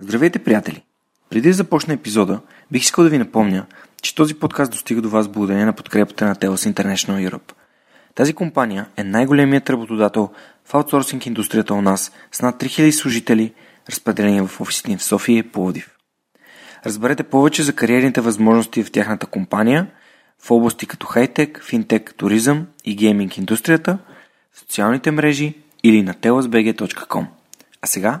Здравейте, приятели! Преди да започна епизода, бих искал да ви напомня, че този подкаст достига до вас благодарение на подкрепата на TELUS International Europe. Тази компания е най-големият работодател в аутсорсинг индустрията у нас с над 3000 служители, разпределени в офисите в София и Пловдив. Разберете повече за кариерните възможности в тяхната компания в области като хайтек, финтек, туризъм и гейминг индустрията, в социалните мрежи или на telusbg.com. А сега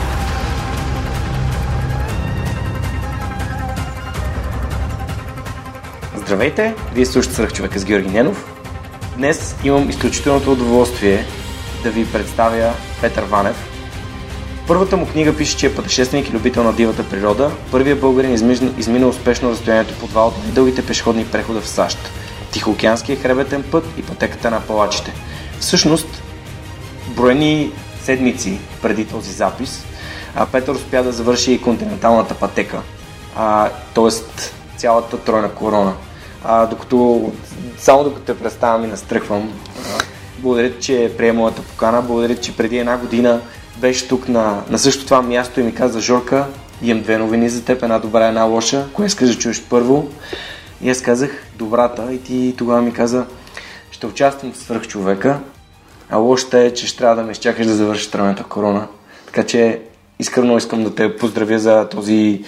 Здравейте! Вие слушате Сръх човека с Георги Ненов. Днес имам изключителното удоволствие да ви представя Петър Ванев. Първата му книга пише, че е пътешественик и любител на дивата природа. Първият българин измина, успешно разстоянието по два от най-дългите пешеходни прехода в САЩ. Тихоокеанския хребетен път и пътеката на палачите. Всъщност, броени седмици преди този запис, Петър успя да завърши и континенталната пътека, т.е. цялата тройна корона а, докато, само докато те представям и настръхвам. Благодаря, че прие моята покана. Благодаря, че преди една година беше тук на, на също това място и ми каза Жорка, имам две новини за теб, една добра, една лоша. Кое искаш да чуеш първо? И аз казах добрата и ти тогава ми каза, ще участвам в свърх човека, а лошата е, че ще трябва да ме изчакаш да завършиш тройната корона. Така че искрено искам да те поздравя за този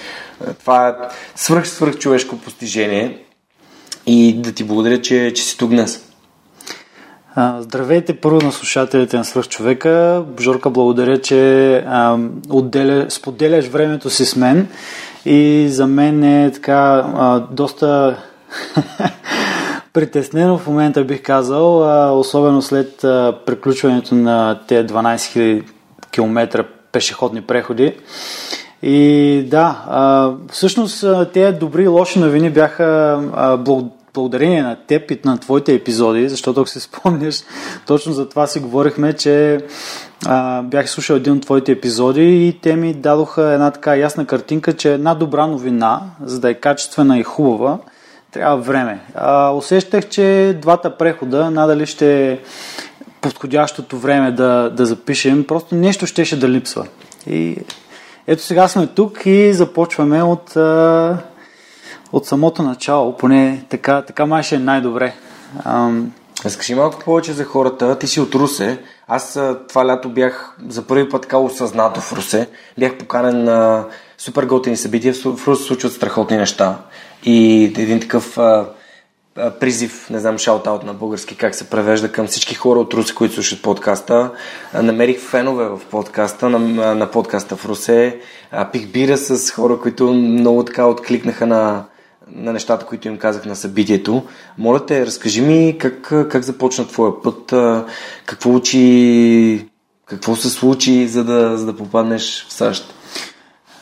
това свърх свърх човешко постижение и да ти благодаря, че, че си тук днес. Здравейте първо на слушателите на Свърх човека. Жорка, благодаря, че отделя, споделяш времето си с мен и за мен е така доста притеснено в момента бих казал, особено след приключването на тези 12 000 км пешеходни преходи. И да, а, всъщност тези добри и лоши новини бяха а, благодарение на теб и на твоите епизоди, защото ако се спомняш, точно за това си говорихме, че а, бях слушал един от твоите епизоди и те ми дадоха една така ясна картинка, че една добра новина, за да е качествена и хубава, трябва време. А, усещах, че двата прехода надали ще е подходящото време да, да запишем, просто нещо щеше да липсва. И ето сега сме тук и започваме от, от самото начало, поне така, така май ще е най-добре. Разкажи малко повече за хората. Ти си от Русе. Аз това лято бях за първи път така осъзнато в Русе. Бях поканен на супер готини събития. В Русе случват страхотни неща. И един такъв призив, не знам, шаут-аут на български, как се превежда към всички хора от Русе, които слушат подкаста. Намерих фенове в подкаста, на, на подкаста в Русе. Пих бира с хора, които много така откликнаха на, на нещата, които им казах на събитието. Моля те, разкажи ми как, как започна твоя път, какво учи, какво се случи, за да, за да попаднеш в САЩ.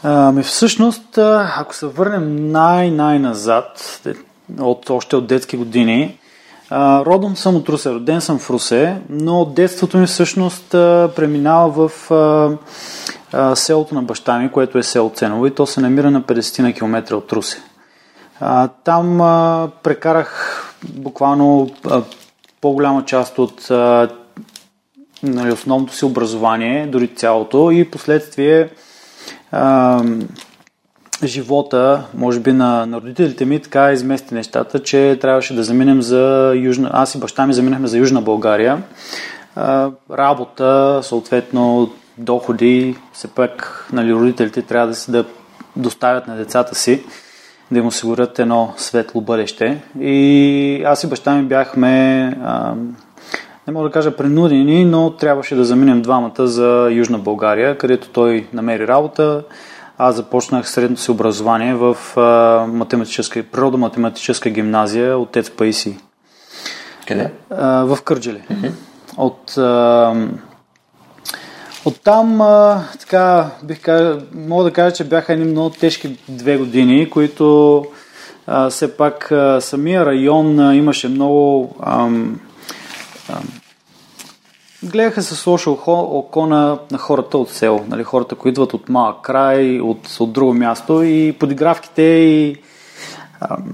Ами всъщност, ако се върнем най-най-назад, от, още от детски години. А, родом съм от Русе, роден съм в Русе, но детството ми всъщност преминава в селото на баща ми, което е село Ценово и то се намира на 50 на километра от Русе. Там прекарах буквално по-голяма част от нали, основното си образование, дори цялото и последствие живота, може би на, на родителите ми, така измести нещата, че трябваше да заминем за Южна... Аз и баща ми заминахме за Южна България. А, работа, съответно доходи, все пак нали, родителите трябва да, се, да доставят на децата си, да им осигурят едно светло бъдеще. И аз и баща ми бяхме, а, не мога да кажа принудени, но трябваше да заминем двамата за Южна България, където той намери работа аз започнах средното си образование в математическа, природо-математическа гимназия от Тец Паиси. Къде? в Кърджали. Mm-hmm. От, а, от там, а, така, бих кажа, мога да кажа, че бяха едни много тежки две години, които а, все пак а, самия район а, имаше много. Ам, ам, гледаха с лошо око, око на, на хората от село, нали, хората, които идват от малък край, от, от друго място и подигравките и ам,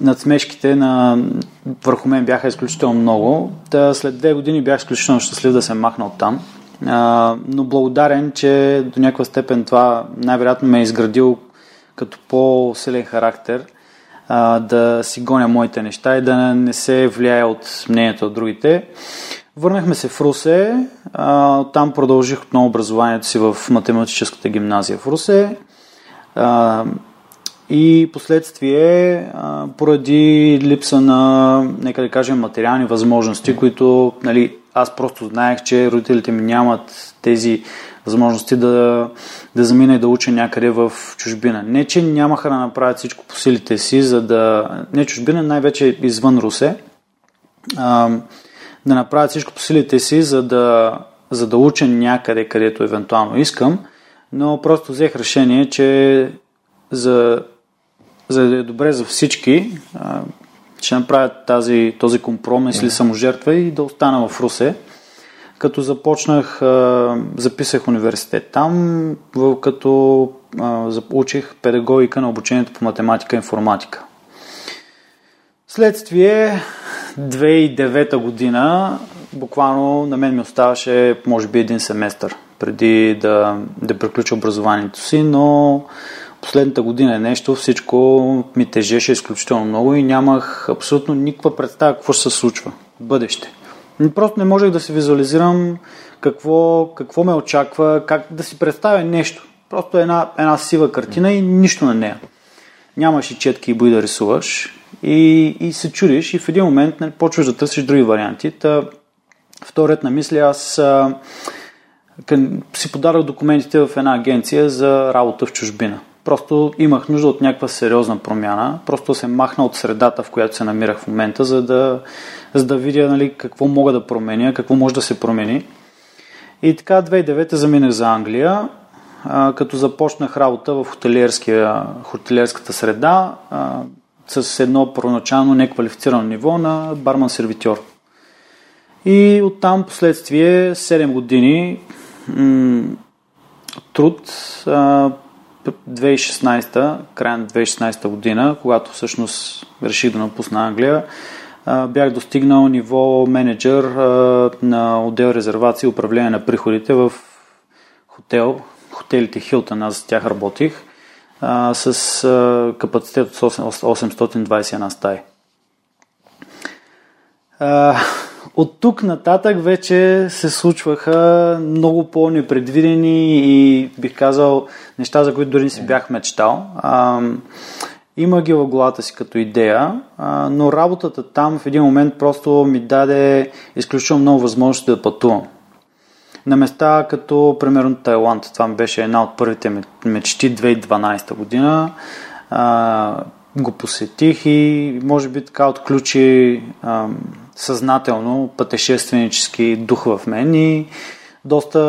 надсмешките на, върху мен бяха изключително много. Та след две години бях изключително щастлив да се махна от там. А, но благодарен, че до някаква степен това най-вероятно ме е изградил като по-силен характер а, да си гоня моите неща и да не се влияе от мнението от другите. Върнахме се в Русе, а, там продължих отново образованието си в математическата гимназия в Русе. А, и последствие, поради липса на, нека да кажем, материални възможности, които нали, аз просто знаех, че родителите ми нямат тези възможности да, да замина и да уча някъде в чужбина. Не, че нямаха да направят всичко по силите си, за да... Не чужбина, най-вече извън Русе. А, да направят всичко по силите си, за да, за да уча някъде, където евентуално искам, но просто взех решение, че за за да е добре за всички, ще направят тази, този компромис или саможертва и да остана в Русе. Като започнах, записах университет там, като учих педагогика на обучението по математика и информатика. Следствие 2009 година, буквално на мен ми оставаше може би един семестър преди да, да приключа образованието си, но последната година е нещо, всичко ми тежеше изключително много и нямах абсолютно никаква представа какво ще се случва в бъдеще. Просто не можех да си визуализирам какво, какво ме очаква, как да си представя нещо. Просто една, една сива картина и нищо на нея. Нямаш и четки и бои да рисуваш и, и се чудиш и в един момент нали, почваш да търсиш други варианти. Та, вторият на мисли, аз а, си подарах документите в една агенция за работа в чужбина. Просто имах нужда от някаква сериозна промяна. Просто се махна от средата, в която се намирах в момента, за да, за да видя нали, какво мога да променя, какво може да се промени. И така 2009 заминах за Англия, а, като започнах работа в хотелиерската среда а, с едно първоначално неквалифицирано ниво на барман-сервитьор. И оттам последствие 7 години м- труд, а, 2016, края на 2016 година, когато всъщност реших да напусна Англия, бях достигнал ниво менеджер на отдел резервации и управление на приходите в хотел, хотелите Хилтън, аз за тях работих, с капацитет от 821 стаи. От тук нататък вече се случваха много по-непредвидени и бих казал неща, за които дори не си бях мечтал. А, има ги в главата си като идея, а, но работата там в един момент просто ми даде изключително много възможности да пътувам. На места като, примерно, Тайланд. Това ми беше една от първите мечти 2012 година. А, го посетих и може би така отключи съзнателно пътешественически дух в мен и доста,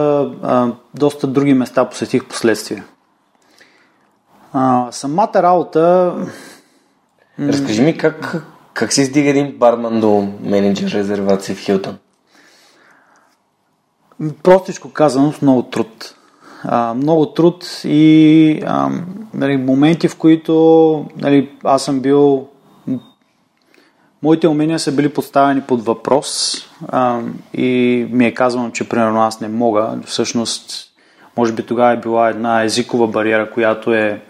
а, доста други места посетих последствие. А, самата работа... Разкажи ми как, как се издига един барман до менеджер резервация в Хилтън? Простичко казано, с много труд. А, много труд и а, нали, моменти, в които нали, аз съм бил моите умения са били поставени под въпрос а, и ми е казано, че примерно аз не мога. Всъщност, може би тогава е била една езикова бариера, която е,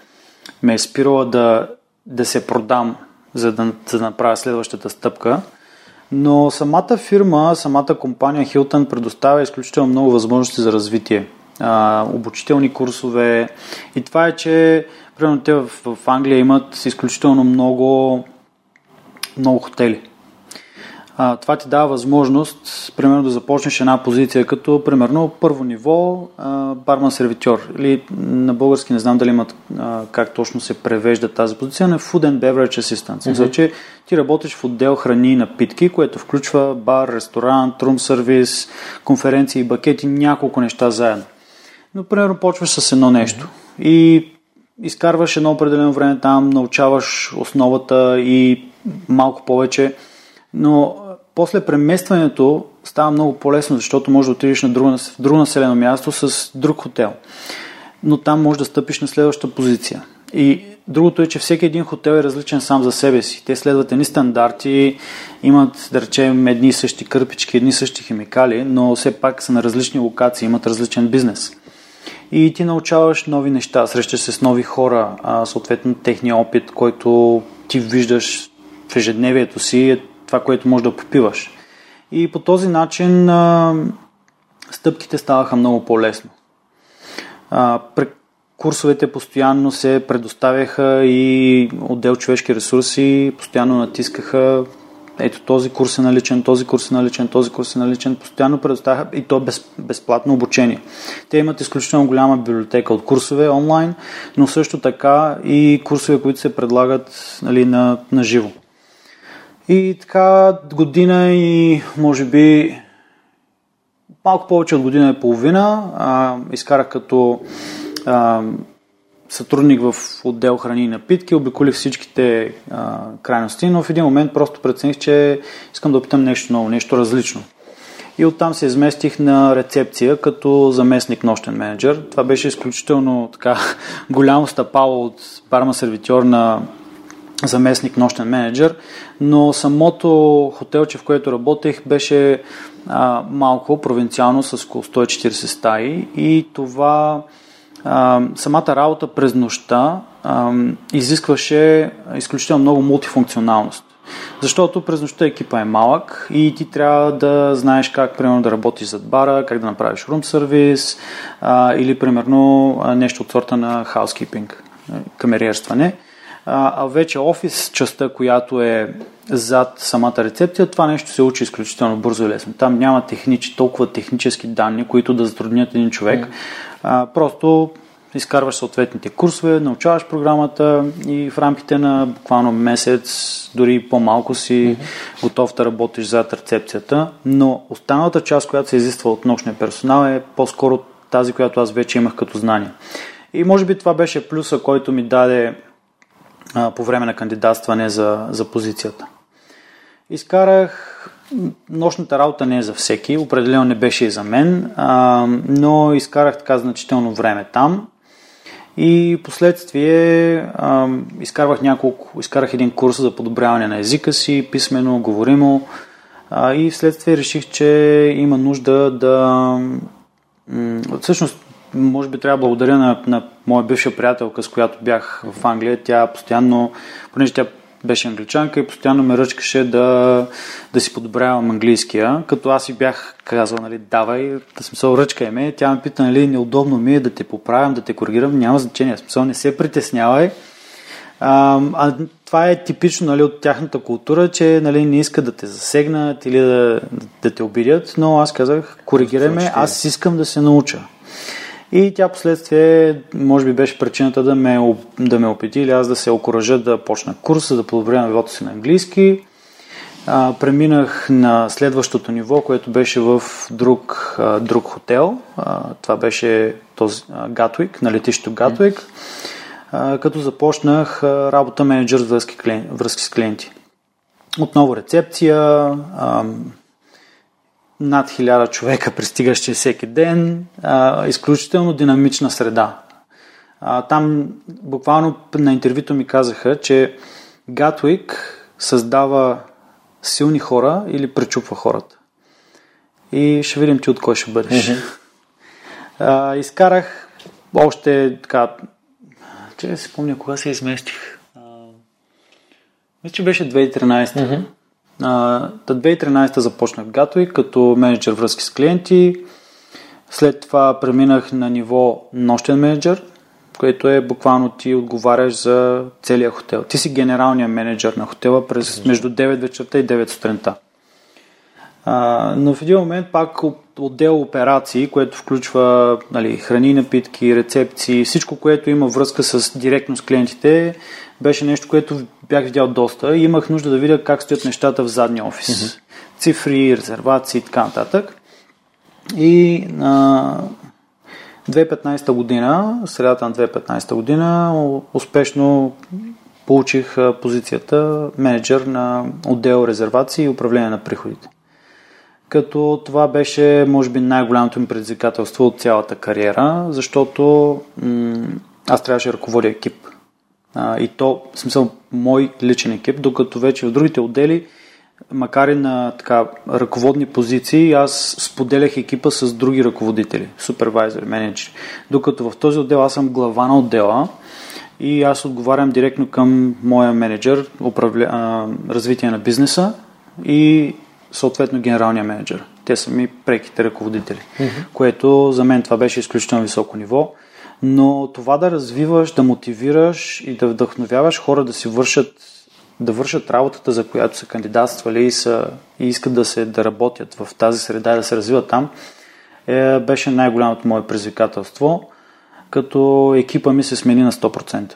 ме е спирала да, да се продам, за да, да направя следващата стъпка. Но самата фирма, самата компания Hilton предоставя изключително много възможности за развитие. А, обучителни курсове. И това е, че примерно те в, в Англия имат изключително много много хотели. А, това ти дава възможност, примерно, да започнеш една позиция като, примерно, първо ниво барман сервитьор. Или на български не знам дали имат а, как точно се превежда тази позиция, на Food and Beverage Assistant. Mm-hmm. Значи, ти работиш в отдел храни и напитки, което включва бар, ресторант, рум сервис, конференции, бакети, няколко неща заедно. Но, примерно, почваш с едно нещо. Mm-hmm. И изкарваш едно определено време там, научаваш основата и малко повече, но после преместването става много по-лесно, защото можеш да отидеш на друго, в друго населено място с друг хотел. Но там можеш да стъпиш на следващата позиция. И другото е, че всеки един хотел е различен сам за себе си. Те следват едни стандарти, имат, да речем, едни и същи кърпички, едни и същи химикали, но все пак са на различни локации, имат различен бизнес. И ти научаваш нови неща, срещаш се с нови хора, съответно техния опит, който ти виждаш в ежедневието си, е това, което можеш да попиваш. И по този начин а, стъпките ставаха много по-лесно. А, курсовете постоянно се предоставяха и отдел човешки ресурси постоянно натискаха ето този курс е наличен, този курс е наличен, този курс е наличен, постоянно предоставяха и то без, безплатно обучение. Те имат изключително голяма библиотека от курсове онлайн, но също така и курсове, които се предлагат нали, на, на живо. И така година и може би малко повече от година и половина а, изкарах като а, сътрудник в отдел храни и напитки, обиколих всичките а, крайности, но в един момент просто прецених, че искам да опитам нещо ново, нещо различно. И оттам се изместих на рецепция като заместник нощен менеджер. Това беше изключително така голямо стъпало от парма сервитьор на заместник нощен менеджер, но самото хотелче, в което работех, беше а, малко провинциално с около 140 стаи и това а, самата работа през нощта а, изискваше изключително много мултифункционалност. Защото през нощта екипа е малък и ти трябва да знаеш как, примерно, да работиш зад бара, как да направиш рум сервис или, примерно, нещо от сорта на housekeeping, камериерстване. А, вече офис частта, която е зад самата рецепция, това нещо се учи изключително бързо и лесно. Там няма техничи, толкова технически данни, които да затруднят един човек. Mm. А, просто изкарваш съответните курсове, научаваш програмата и в рамките на буквално месец, дори по-малко си mm-hmm. готов да работиш зад рецепцията, но останалата част, която се изисква от нощния персонал е по-скоро тази, която аз вече имах като знание. И може би това беше плюса, който ми даде а, по време на кандидатстване за, за позицията. Изкарах нощната работа не е за всеки, определено не беше и за мен, а, но изкарах така значително време там. И последствие а, изкарвах няколко, изкарах един курс за подобряване на езика си, писмено, говоримо. А, и вследствие реших, че има нужда да. Всъщност, може би трябва да благодаря на, на моя бивша приятелка, с която бях в Англия. Тя постоянно, понеже тя беше англичанка и постоянно ме ръчкаше да, да си подобрявам английския, като аз си бях казал, нали, давай, да смисъл ръчкай ме. Тя ме пита, нали, неудобно ми е да те поправям, да те коригирам, няма значение, смисъл не се притеснявай. А, а това е типично нали, от тяхната култура, че нали, не искат да те засегнат или да, да те обидят, но аз казах, коригирай ме, аз искам да се науча. И тя последствие, може би беше причината да ме, да ме опити или аз да се окоръжа да почна курса, да подобря нивото си на английски. А, преминах на следващото ниво, което беше в друг, а, друг хотел. А, това беше този Гатвик, на летището Гатвик, а, като започнах а, работа менеджер с връзки с клиенти. Отново рецепция, а, над хиляда човека пристигащи всеки ден, а, изключително динамична среда. А, там буквално на интервюто ми казаха, че Гатвик създава силни хора или пречупва хората. И ще видим ти от кой ще бъдеш. Mm-hmm. А, изкарах още така... Че да си помня кога се изместих. А, мисля, че беше 2013. Mm-hmm. Та 2013 започнах Гатои като менеджер връзки с клиенти. След това преминах на ниво нощен менеджер, което е буквално ти отговаряш за целия хотел. Ти си генералният менеджер на хотела през между 9 вечерта и 9 сутринта. А, но в един момент пак отдел операции, което включва нали, храни, напитки, рецепции, всичко, което има връзка с директно с клиентите, беше нещо, което бях видял доста и имах нужда да видя как стоят нещата в задния офис. Mm-hmm. Цифри, резервации и така нататък. И а, 2015 година, средата на 2015 година, успешно получих позицията менеджер на отдел резервации и управление на приходите. Като това беше, може би, най-голямото ми предизвикателство от цялата кариера, защото м- аз трябваше да ръководя екип. А, и то, в смисъл, мой личен екип, докато вече в другите отдели, макар и на така, ръководни позиции, аз споделях екипа с други ръководители, супервайзери, менеджери. Докато в този отдел аз съм глава на отдела, и аз отговарям директно към моя менеджер, управля... а, развитие на бизнеса и съответно генералния менеджер. Те са ми преките ръководители, mm-hmm. което за мен това беше изключително високо ниво. Но това да развиваш, да мотивираш и да вдъхновяваш хора да си вършат да вършат работата, за която са кандидатствали и, са, и искат да, се, да работят в тази среда и да се развиват там, е, беше най-голямото мое предизвикателство като екипа ми се смени на 100%.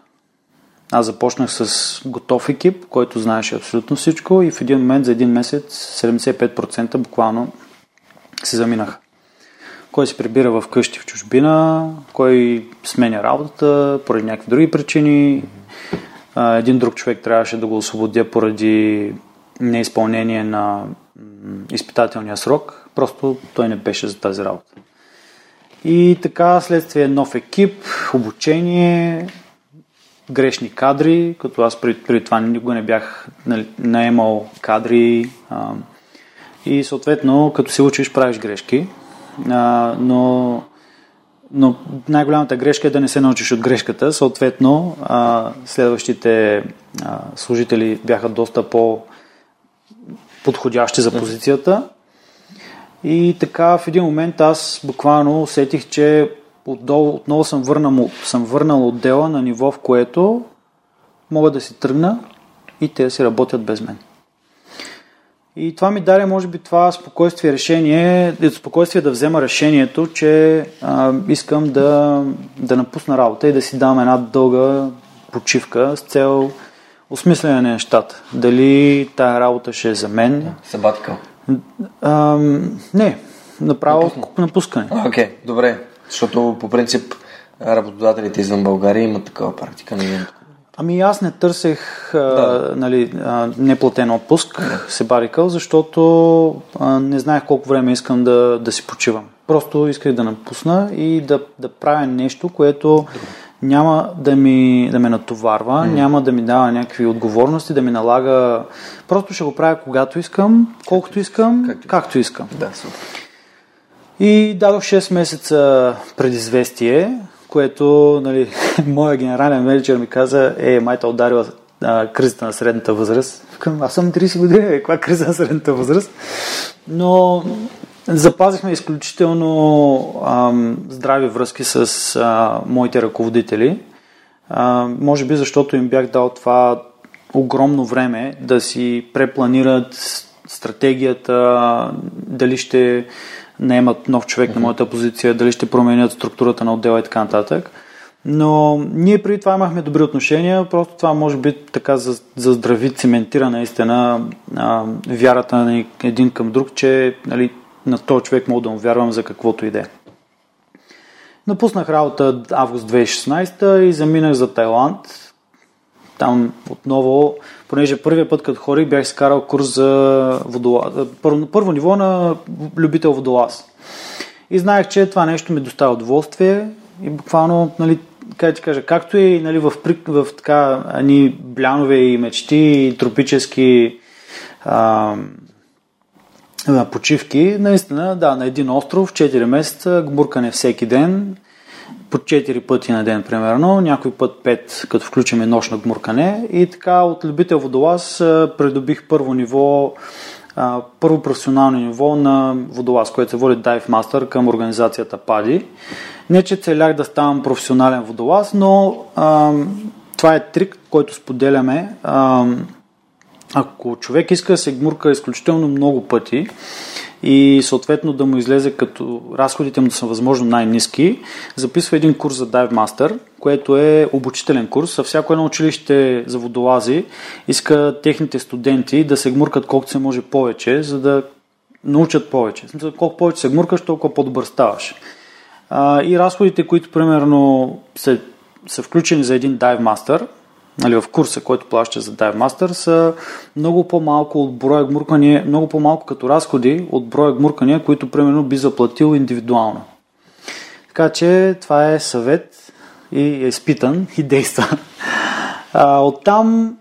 Аз започнах с готов екип, който знаеше абсолютно всичко и в един момент за един месец 75% буквално се заминаха. Кой се прибира в къщи в чужбина, кой сменя работата поради някакви други причини. Един друг човек трябваше да го освободя поради неизпълнение на изпитателния срок. Просто той не беше за тази работа. И така, следствие нов екип, обучение, грешни кадри, като аз преди, преди това никога не бях нали, наемал кадри и съответно, като се учиш, правиш грешки, а, но, но най-голямата грешка е да не се научиш от грешката, съответно а, следващите а, служители бяха доста по подходящи за позицията и така в един момент аз буквално усетих, че отдолу, отново съм върнал, съм върнал отдела на ниво, в което мога да си тръгна и те си работят без мен. И това ми даде, може би, това спокойствие решение, спокойствие да взема решението, че а, искам да, да напусна работа и да си дам една дълга почивка с цел осмислене на нещата. Дали тая работа ще е за мен. Сабатикъл. А, не, направо Напусна. напускане. Окей, okay, добре. Защото по принцип работодателите извън България имат такава практика. Не имам Ами аз не търсех да. а, нали, а, неплатен отпуск, да. се барикал, защото а, не знаех колко време искам да, да си почивам. Просто исках да напусна и да, да правя нещо, което няма да, ми, да ме натоварва, mm. няма да ми дава някакви отговорности, да ми налага. Просто ще го правя когато искам, колкото искам, както, както искам. Да, супер. И дадох 6 месеца предизвестие, което нали, моя генерален менеджер ми каза, е, майта ударила а, кризата на средната възраст. Аз съм 30 години, е, каква криза на средната възраст? Но Запазихме изключително ам, здрави връзки с а, моите ръководители. А, може би защото им бях дал това огромно време да си препланират стратегията, дали ще наемат нов човек на моята позиция, дали ще променят структурата на отдела и така нататък. Но ние преди това имахме добри отношения, просто това може би така заздрави, цементира наистина а, вярата на един към друг, че нали, на този човек мога да му вярвам за каквото и да е. Напуснах работа август 2016 и заминах за Тайланд. Там отново, понеже първия път като хори бях скарал курс за водолаз. Първо, първо ниво на любител водолаз. И знаех, че това нещо ми доставя удоволствие и буквално, нали, как ти кажа, както и нали, в, в, в така ни блянове и мечти и тропически а, почивки, наистина, да, на един остров, 4 месеца, гмуркане всеки ден, по 4 пъти на ден, примерно, някой път 5, като включим нощно гмуркане. И така от любител водолаз придобих първо ниво, първо професионално ниво на водолаз, което се води Dive Master към организацията PADI. Не, че целях да ставам професионален водолаз, но а, това е трик, който споделяме. А, ако човек иска да се гмурка изключително много пъти и съответно да му излезе като разходите му да са възможно най-низки, записва един курс за Dive Master, което е обучителен курс. А всяко едно училище за водолази иска техните студенти да се гмуркат колкото се може повече, за да научат повече. Колко повече се гмуркаш, толкова по-добър ставаш. А, и разходите, които примерно са, са включени за един Dive Master, нали, в курса, който плаща за Dive Master, са много по-малко от броя гмуркания, много по-малко като разходи от броя гмуркания, които примерно би заплатил индивидуално. Така че това е съвет и е изпитан и действа. А, оттам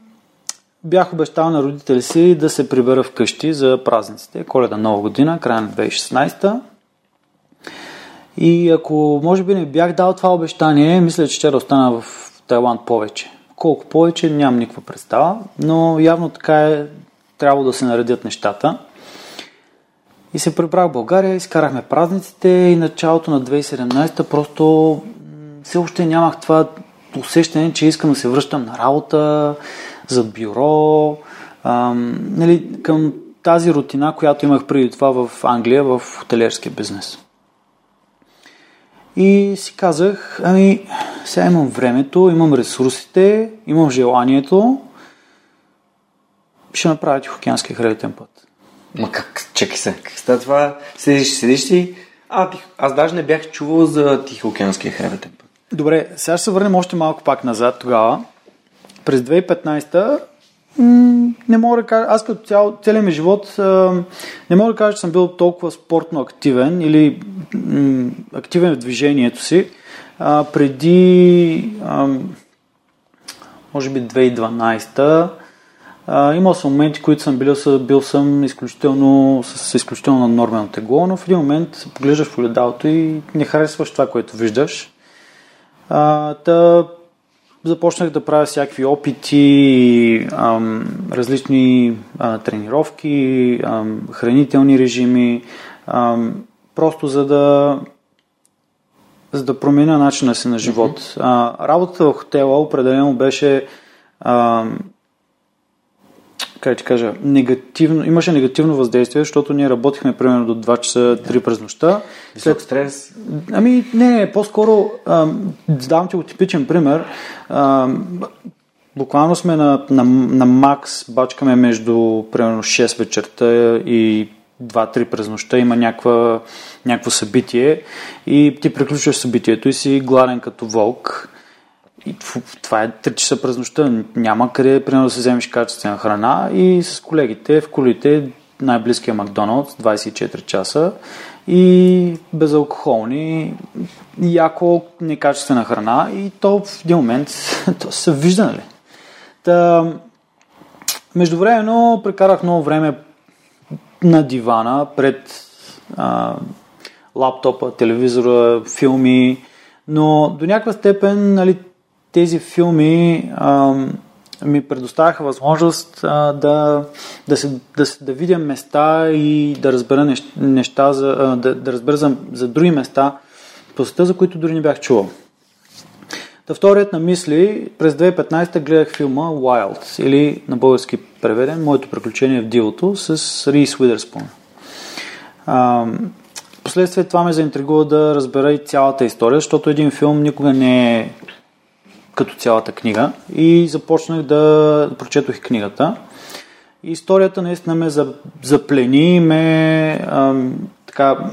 бях обещал на родители си да се прибера вкъщи за празниците, коледа нова година, края на 2016. И ако може би не бях дал това обещание, мисля, че ще остана в Тайланд повече. Колко повече, нямам никаква представа, но явно така е трябва да се наредят нещата. И се прибрах в България, изкарахме празниците и началото на 2017 просто все още нямах това усещане, че искам да се връщам на работа, за бюро, ам, нали, към тази рутина, която имах преди това в Англия, в хотелиерския бизнес. И си казах, ами, сега имам времето, имам ресурсите, имам желанието, ще направя Тихоокеанския хребетен път. Ма как, чакай се, как става това? Седиш, седиш си, а, тих, аз даже не бях чувал за Тихоокеанския хребетен път. Добре, сега ще се върнем още малко пак назад тогава. През 2015 не мога да кажа, аз като цял, целият ми живот не мога да кажа, че съм бил толкова спортно активен или активен в движението си. А, преди, а, може би 2012 а, имал съм моменти, които съм бил, бил съм изключително, с, изключително нормално тегло, но в един момент поглеждаш в огледалото и не харесваш това, което виждаш. А, та, започнах да правя всякакви опити, ам, различни а, тренировки, ам, хранителни режими, ам, просто за да за да променя начина си на живот. Mm-hmm. А, работата в хотела определено беше ам, как ти кажа, негативно, имаше негативно въздействие, защото ние работихме примерно до 2 часа, 3 през нощта. След стрес? Ами, не, не, по-скоро, ам, давам ти го типичен пример. Ам, буквално сме на, на, на макс, бачкаме между примерно 6 вечерта и 2-3 през нощта има някаква, някакво събитие и ти приключваш събитието и си гладен като волк и това е 3 часа през нощта. Няма къде, примерно, да се вземеш качествена храна и с колегите в колите най-близкия Макдоналдс 24 часа и безалкохолни, яко некачествена храна и то в един момент то се вижда, нали? Та, междувременно прекарах много време на дивана пред а, лаптопа, телевизора, филми, но до някаква степен нали, тези филми а, ми предоставяха възможност а, да, да, се, да, да видя места и да разбера неща, за, а, да, да разбера за, за други места по света, за които дори не бях чувал. Та вторият на мисли, през 2015 гледах филма Wild, или на български преведен Моето приключение в дивото с Рис Уидерспун. Последствие това ме заинтригува да разбера и цялата история, защото един филм никога не е като цялата книга и започнах да прочетох и книгата. И историята наистина ме заплени, ме ам, така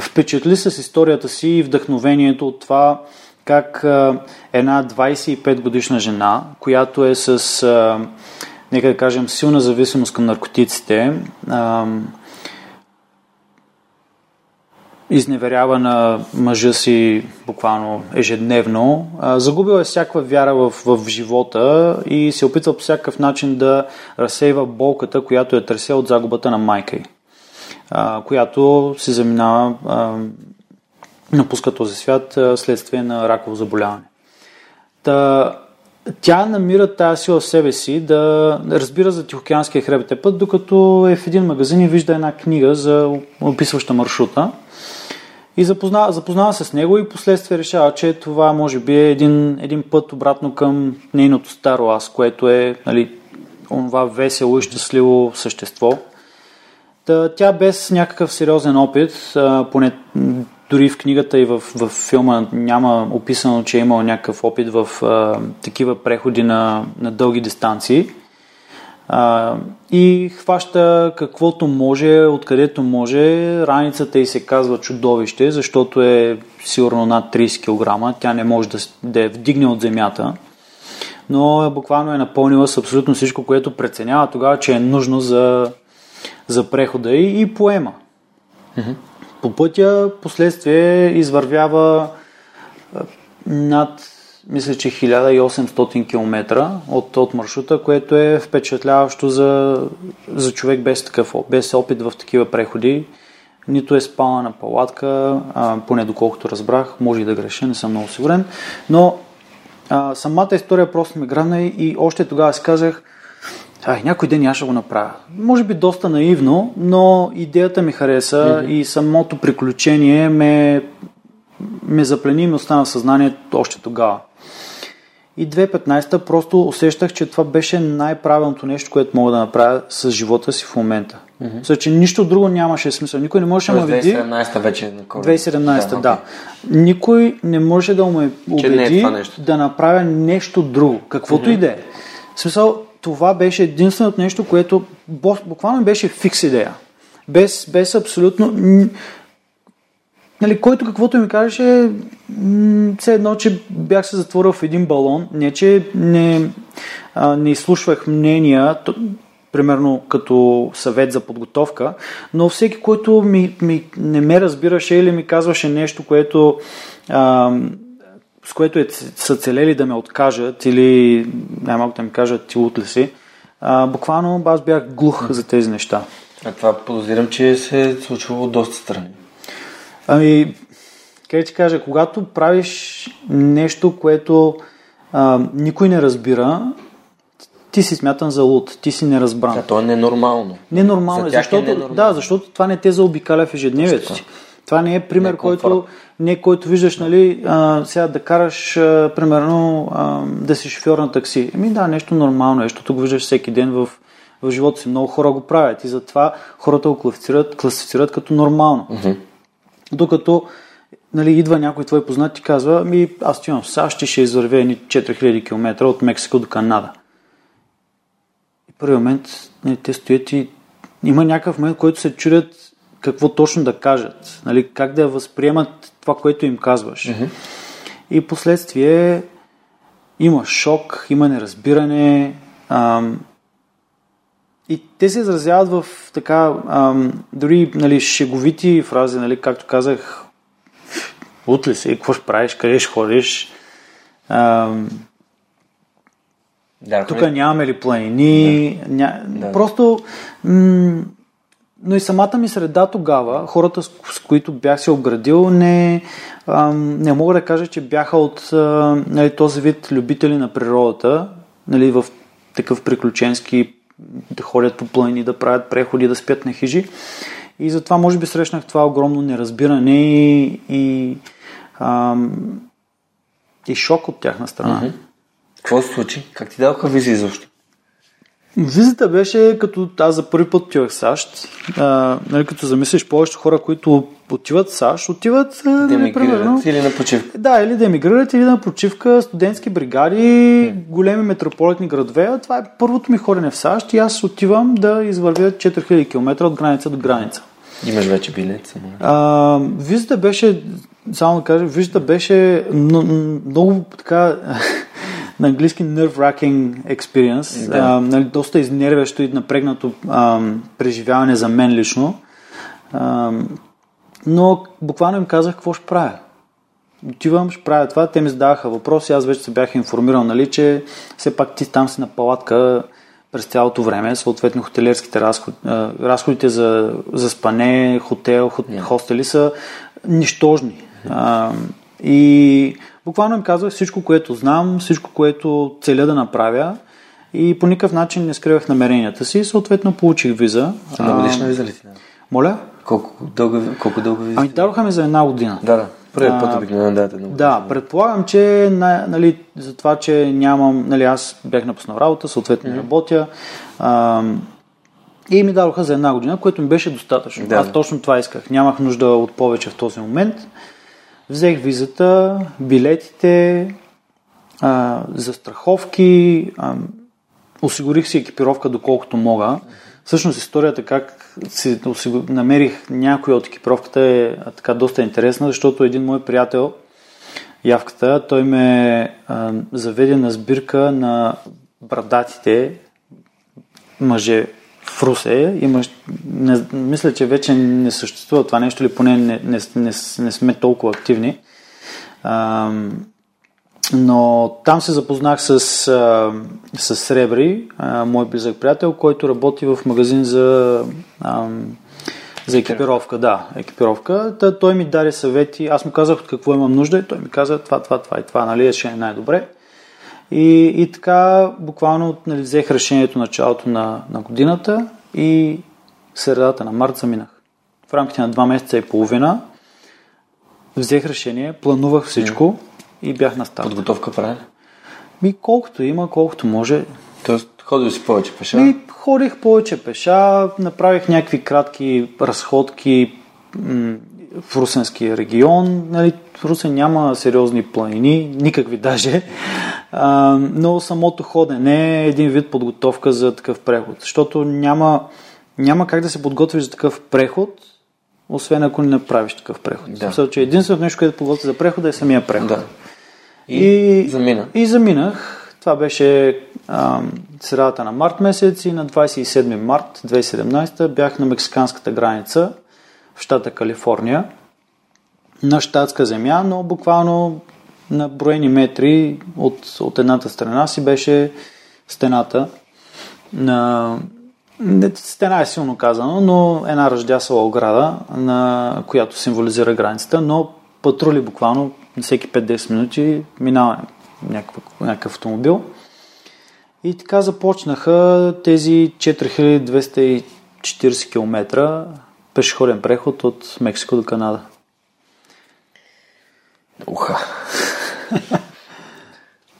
впечатли с историята си и вдъхновението от това как а, една 25 годишна жена, която е с, а, нека да кажем, силна зависимост към наркотиците, а, изневерява на мъжа си буквално ежедневно. Загубила е всякаква вяра в, в живота и се опитва по всякакъв начин да разсейва болката, която е търся от загубата на майка й, която се заминава, напуска този свят следствие на раково заболяване. Та, тя намира тази сила в себе си да разбира за Тихоокеанския хребетен път, докато е в един магазин и вижда една книга за описваща маршрута – и запознава, запознава се с него и последствие решава, че това може би е един, един път обратно към нейното старо аз, което е нали, онова весело и щастливо същество. Та, тя без някакъв сериозен опит, а, поне дори в книгата и в, в филма няма описано, че е имал някакъв опит в а, такива преходи на, на дълги дистанции. А, и хваща каквото може, откъдето може. Раницата й се казва чудовище, защото е сигурно над 30 кг. Тя не може да, да я вдигне от земята. Но буквално е напълнила с абсолютно всичко, което преценява тогава, че е нужно за, за прехода и, и поема. Mm-hmm. По пътя, последствие, извървява над мисля, че 1800 км от, от маршрута, което е впечатляващо за, за човек без такъв, без опит в такива преходи. Нито е спала на палатка, а, поне доколкото разбрах, може и да греша, не съм много сигурен, но а, самата история просто ме грабна и, още тогава си казах, ай, някой ден аз ще го направя. Може би доста наивно, но идеята ми хареса mm-hmm. и самото приключение ме, ме заплени и ме остана в съзнанието още тогава. И 2015 просто усещах, че това беше най-правилното нещо, което мога да направя с живота си в момента. Mm-hmm. че нищо друго нямаше смисъл. Никой не можеше да ме види. 2017 вече. 2017, да. да. Никой не може да ме убеди е да направя нещо друго, каквото mm-hmm. и да е. В смисъл, това беше единственото нещо, което буквално беше фикс идея. Без, без абсолютно нали, който каквото ми кажеше, все едно, че бях се затворил в един балон. Не, че не, а, не изслушвах мнения, то, примерно като съвет за подготовка, но всеки, който ми, ми, не ме разбираше или ми казваше нещо, което а, с което е, са целели да ме откажат или най-малко да ми кажат ти лут ли си, а, буквално аз бях глух за тези неща. А това подозирам, че се е случвало доста страни. Ами, как ти кажа, когато правиш нещо, което а, никой не разбира, ти си смятан за луд, ти си неразбран. Да, то е ненормално. Ненормално, е, защото, е ненормално. Да, защото това не те заобикаля в ежедневието си. Това не е пример, не е който, не който виждаш, нали, а, сега да караш, а, примерно, а, да си шофьор на такси. Еми да, нещо нормално, защото го виждаш всеки ден в, в живота си. Много хора го правят и затова хората го класифицират, класифицират като нормално. Uh-huh. Докато нали, идва някой твой познат и казва, ми аз отивам в САЩ и ще извървя 4000 км от Мексико до Канада. И първи момент нали, те стоят и има някакъв момент, който се чудят какво точно да кажат, нали, как да възприемат това, което им казваш. Mm-hmm. И последствие има шок, има неразбиране, ам, и те се изразяват в така, ам, дори нали, шеговити фрази, нали, както казах, утли се, какво ще правиш, къде ще ходиш. Ам, да, тук нямаме ли планини. Да. Ня... Да. Просто, м- но и самата ми среда тогава, хората с, с които бях се обградил, не, ам, не мога да кажа, че бяха от а, нали, този вид любители на природата, нали, в такъв приключенски да ходят по планини, да правят преходи, да спят на хижи. И затова може би срещнах това огромно неразбиране и, и, ам, и шок от тяхна страна. Какво се случи? Как ти дадоха визи изобщо? Визита беше като аз за първи път отивах в САЩ. А, нали, като замислиш повечето хора, които отиват в САЩ, отиват да нали, примерно, или на почивка. Да, или да емигрират, или на почивка, студентски бригади, големи метрополитни градове. Това е първото ми ходене в САЩ и аз отивам да извървя 4000 км от граница до граница. Имаш вече билет? А, визита беше, само да кажа, визита беше много, много така на английски nerve-wracking experience. Да. А, нали, доста изнервящо и напрегнато а, преживяване за мен лично. А, но буквално им казах какво ще правя. Отивам, ще правя това. Те ми задаваха въпроси. Аз вече се бях информирал, нали, че все пак ти там си на палатка през цялото време, съответно хотелерските разходи, разходите за, за спане, хотел, хот, yeah. хостели са нищожни. А, и Буквално им казвах всичко, което знам, всичко, което целя да направя и по никакъв начин не скривах намеренията си. Съответно получих виза. На годишна виза ли ти? Моля? Колко дълга, колко дълга виза? Ами дадоха ми за една година. Да, да. Първият път обикновено да, да. Да, предполагам, че нали, за това, че нямам, нали, аз бях напуснал работа, съответно mm-hmm. работя. А, и ми дадоха за една година, което ми беше достатъчно. Да. Аз точно това исках. Нямах нужда от повече в този момент. Взех визата, билетите, а, застраховки, а, осигурих си екипировка доколкото мога. Всъщност историята как си намерих някой от екипировката е така доста интересна, защото един мой приятел, Явката, той ме а, заведе на сбирка на брадатите мъже в Русе. Има, не, мисля, че вече не съществува това нещо или поне не, не, не, не сме толкова активни. А, но там се запознах с, с Сребри, мой близък приятел, който работи в магазин за, за екипировка. Да, екипировка. Та, той ми даде съвети. Аз му казах от какво имам нужда и той ми каза това, това, това и това, нали, ще е най-добре. И, и така, буквално нали, взех решението началото на, на годината и средата на март заминах. В рамките на два месеца и половина взех решение, планувах всичко и бях на старт. Подготовка прави? Ми колкото има, колкото може. Тоест ходил си повече пеша? Ми ходих повече пеша, направих някакви кратки разходки в Русенския регион. Нали, в Русен няма сериозни планини, никакви даже, а, но самото ходене е един вид подготовка за такъв преход, защото няма, няма как да се подготвиш за такъв преход, освен ако не направиш такъв преход. Да. Смисъл, че единственото нещо, което подготвя за прехода е самия преход. Да. И, и замина. И заминах. Това беше а, средата на март месец и на 27 март 2017 бях на мексиканската граница в щата Калифорния на щатска земя, но буквално на броени метри от, от едната страна си беше стената на стена е силно казано, но една ръждясала ограда, на която символизира границата, но патрули буквално всеки 5-10 минути минава някакъв, някакъв автомобил. И така започнаха тези 4240 км пешеходен преход от Мексико до Канада. Уха!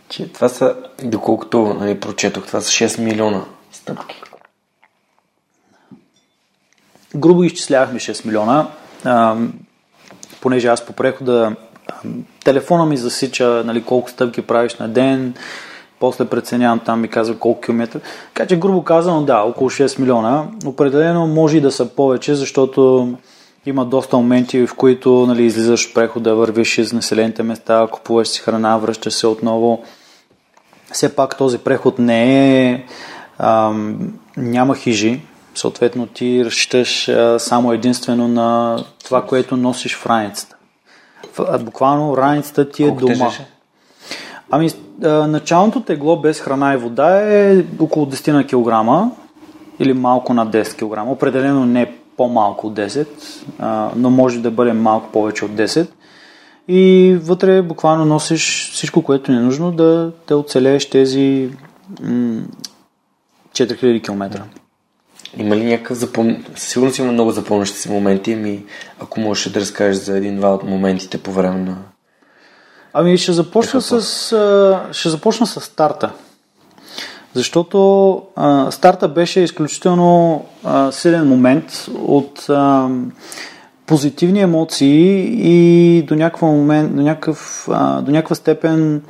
че това са, доколкото нали, прочетох, това са 6 милиона стъпки. Грубо изчислявахме 6 милиона, а, понеже аз по прехода телефона ми засича нали, колко стъпки правиш на ден, после преценявам там ми казва колко километра. Така че грубо казано, да, около 6 милиона. Определено може и да са повече, защото има доста моменти, в които нали, излизаш прехода, вървиш из населените места, купуваш си храна, връщаш се отново. Все пак този преход не е... Ам, няма хижи, съответно ти разчиташ само единствено на това, което носиш в раницата буквално раницата ти е Колко дома. Тежеше? Ами, началното тегло без храна и вода е около 10 на килограма или малко над 10 кг. Определено не по-малко от 10, но може да бъде малко повече от 10. И вътре буквално носиш всичко, което ни е нужно да те оцелееш тези 4000 км. Има ли някакъв запом... Сигурно си има много запомнящи си моменти, ами ако можеш да разкажеш за един-два от моментите по време на... Ами ще започна, с, ще започна с старта. Защото а, старта беше изключително а, силен момент от а, позитивни емоции и до някакъв момент, до, някакъв, а, до някаква степен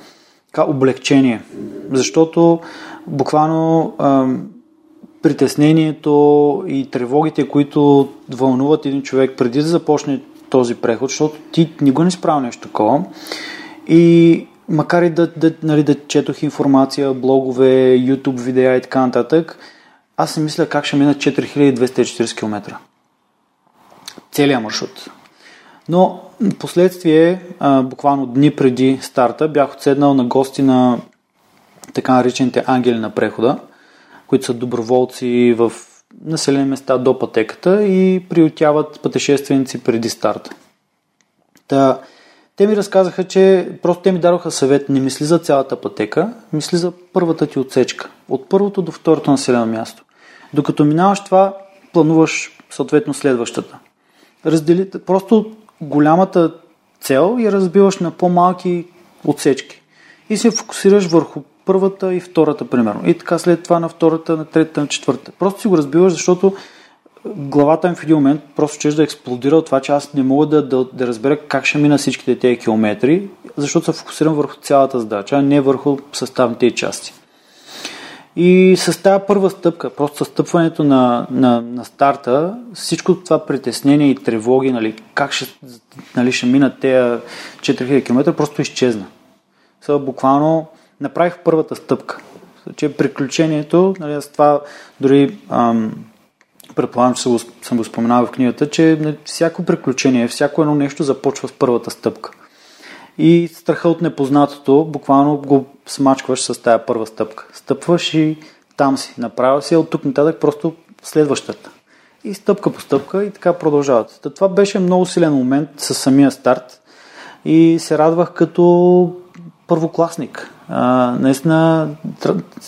ка, облегчение. Защото буквално а, притеснението и тревогите, които вълнуват един човек преди да започне този преход, защото ти не го не справил нещо такова. И макар и да, да, нали, да четох информация, блогове, YouTube видеа и така нататък, аз си мисля как ще мина 4240 км. Целият маршрут. Но последствие, буквално дни преди старта, бях отседнал на гости на така наречените ангели на прехода – които са доброволци в населени места до пътеката и приютяват пътешественици преди старта. Та, те ми разказаха, че просто те ми дадоха съвет, не мисли за цялата пътека, мисли за първата ти отсечка. От първото до второто населено място. Докато минаваш това, плануваш съответно следващата. Раздели, просто голямата цел я разбиваш на по-малки отсечки. И се фокусираш върху първата и втората, примерно. И така след това на втората, на третата, на четвърта. Просто си го разбиваш, защото главата ми в един момент просто чеш да експлодира от това, че аз не мога да, да, да разбера как ще мина всичките тези километри, защото се фокусирам върху цялата задача, а не върху съставните части. И с тази първа стъпка, просто стъпването на, на, на старта, всичко това притеснение и тревоги, нали, как ще, нали, ще минат тези 4000 км, просто изчезна. Сега буквално направих първата стъпка. Че приключението, нали, с това дори ам, предполагам, че съм го, споменал в книгата, че нали, всяко приключение, всяко едно нещо започва с първата стъпка. И страха от непознатото буквално го смачкваш с тая първа стъпка. Стъпваш и там си. Направил си, от тук нататък просто следващата. И стъпка по стъпка и така продължават. Това беше много силен момент с самия старт и се радвах като първокласник. А, наистина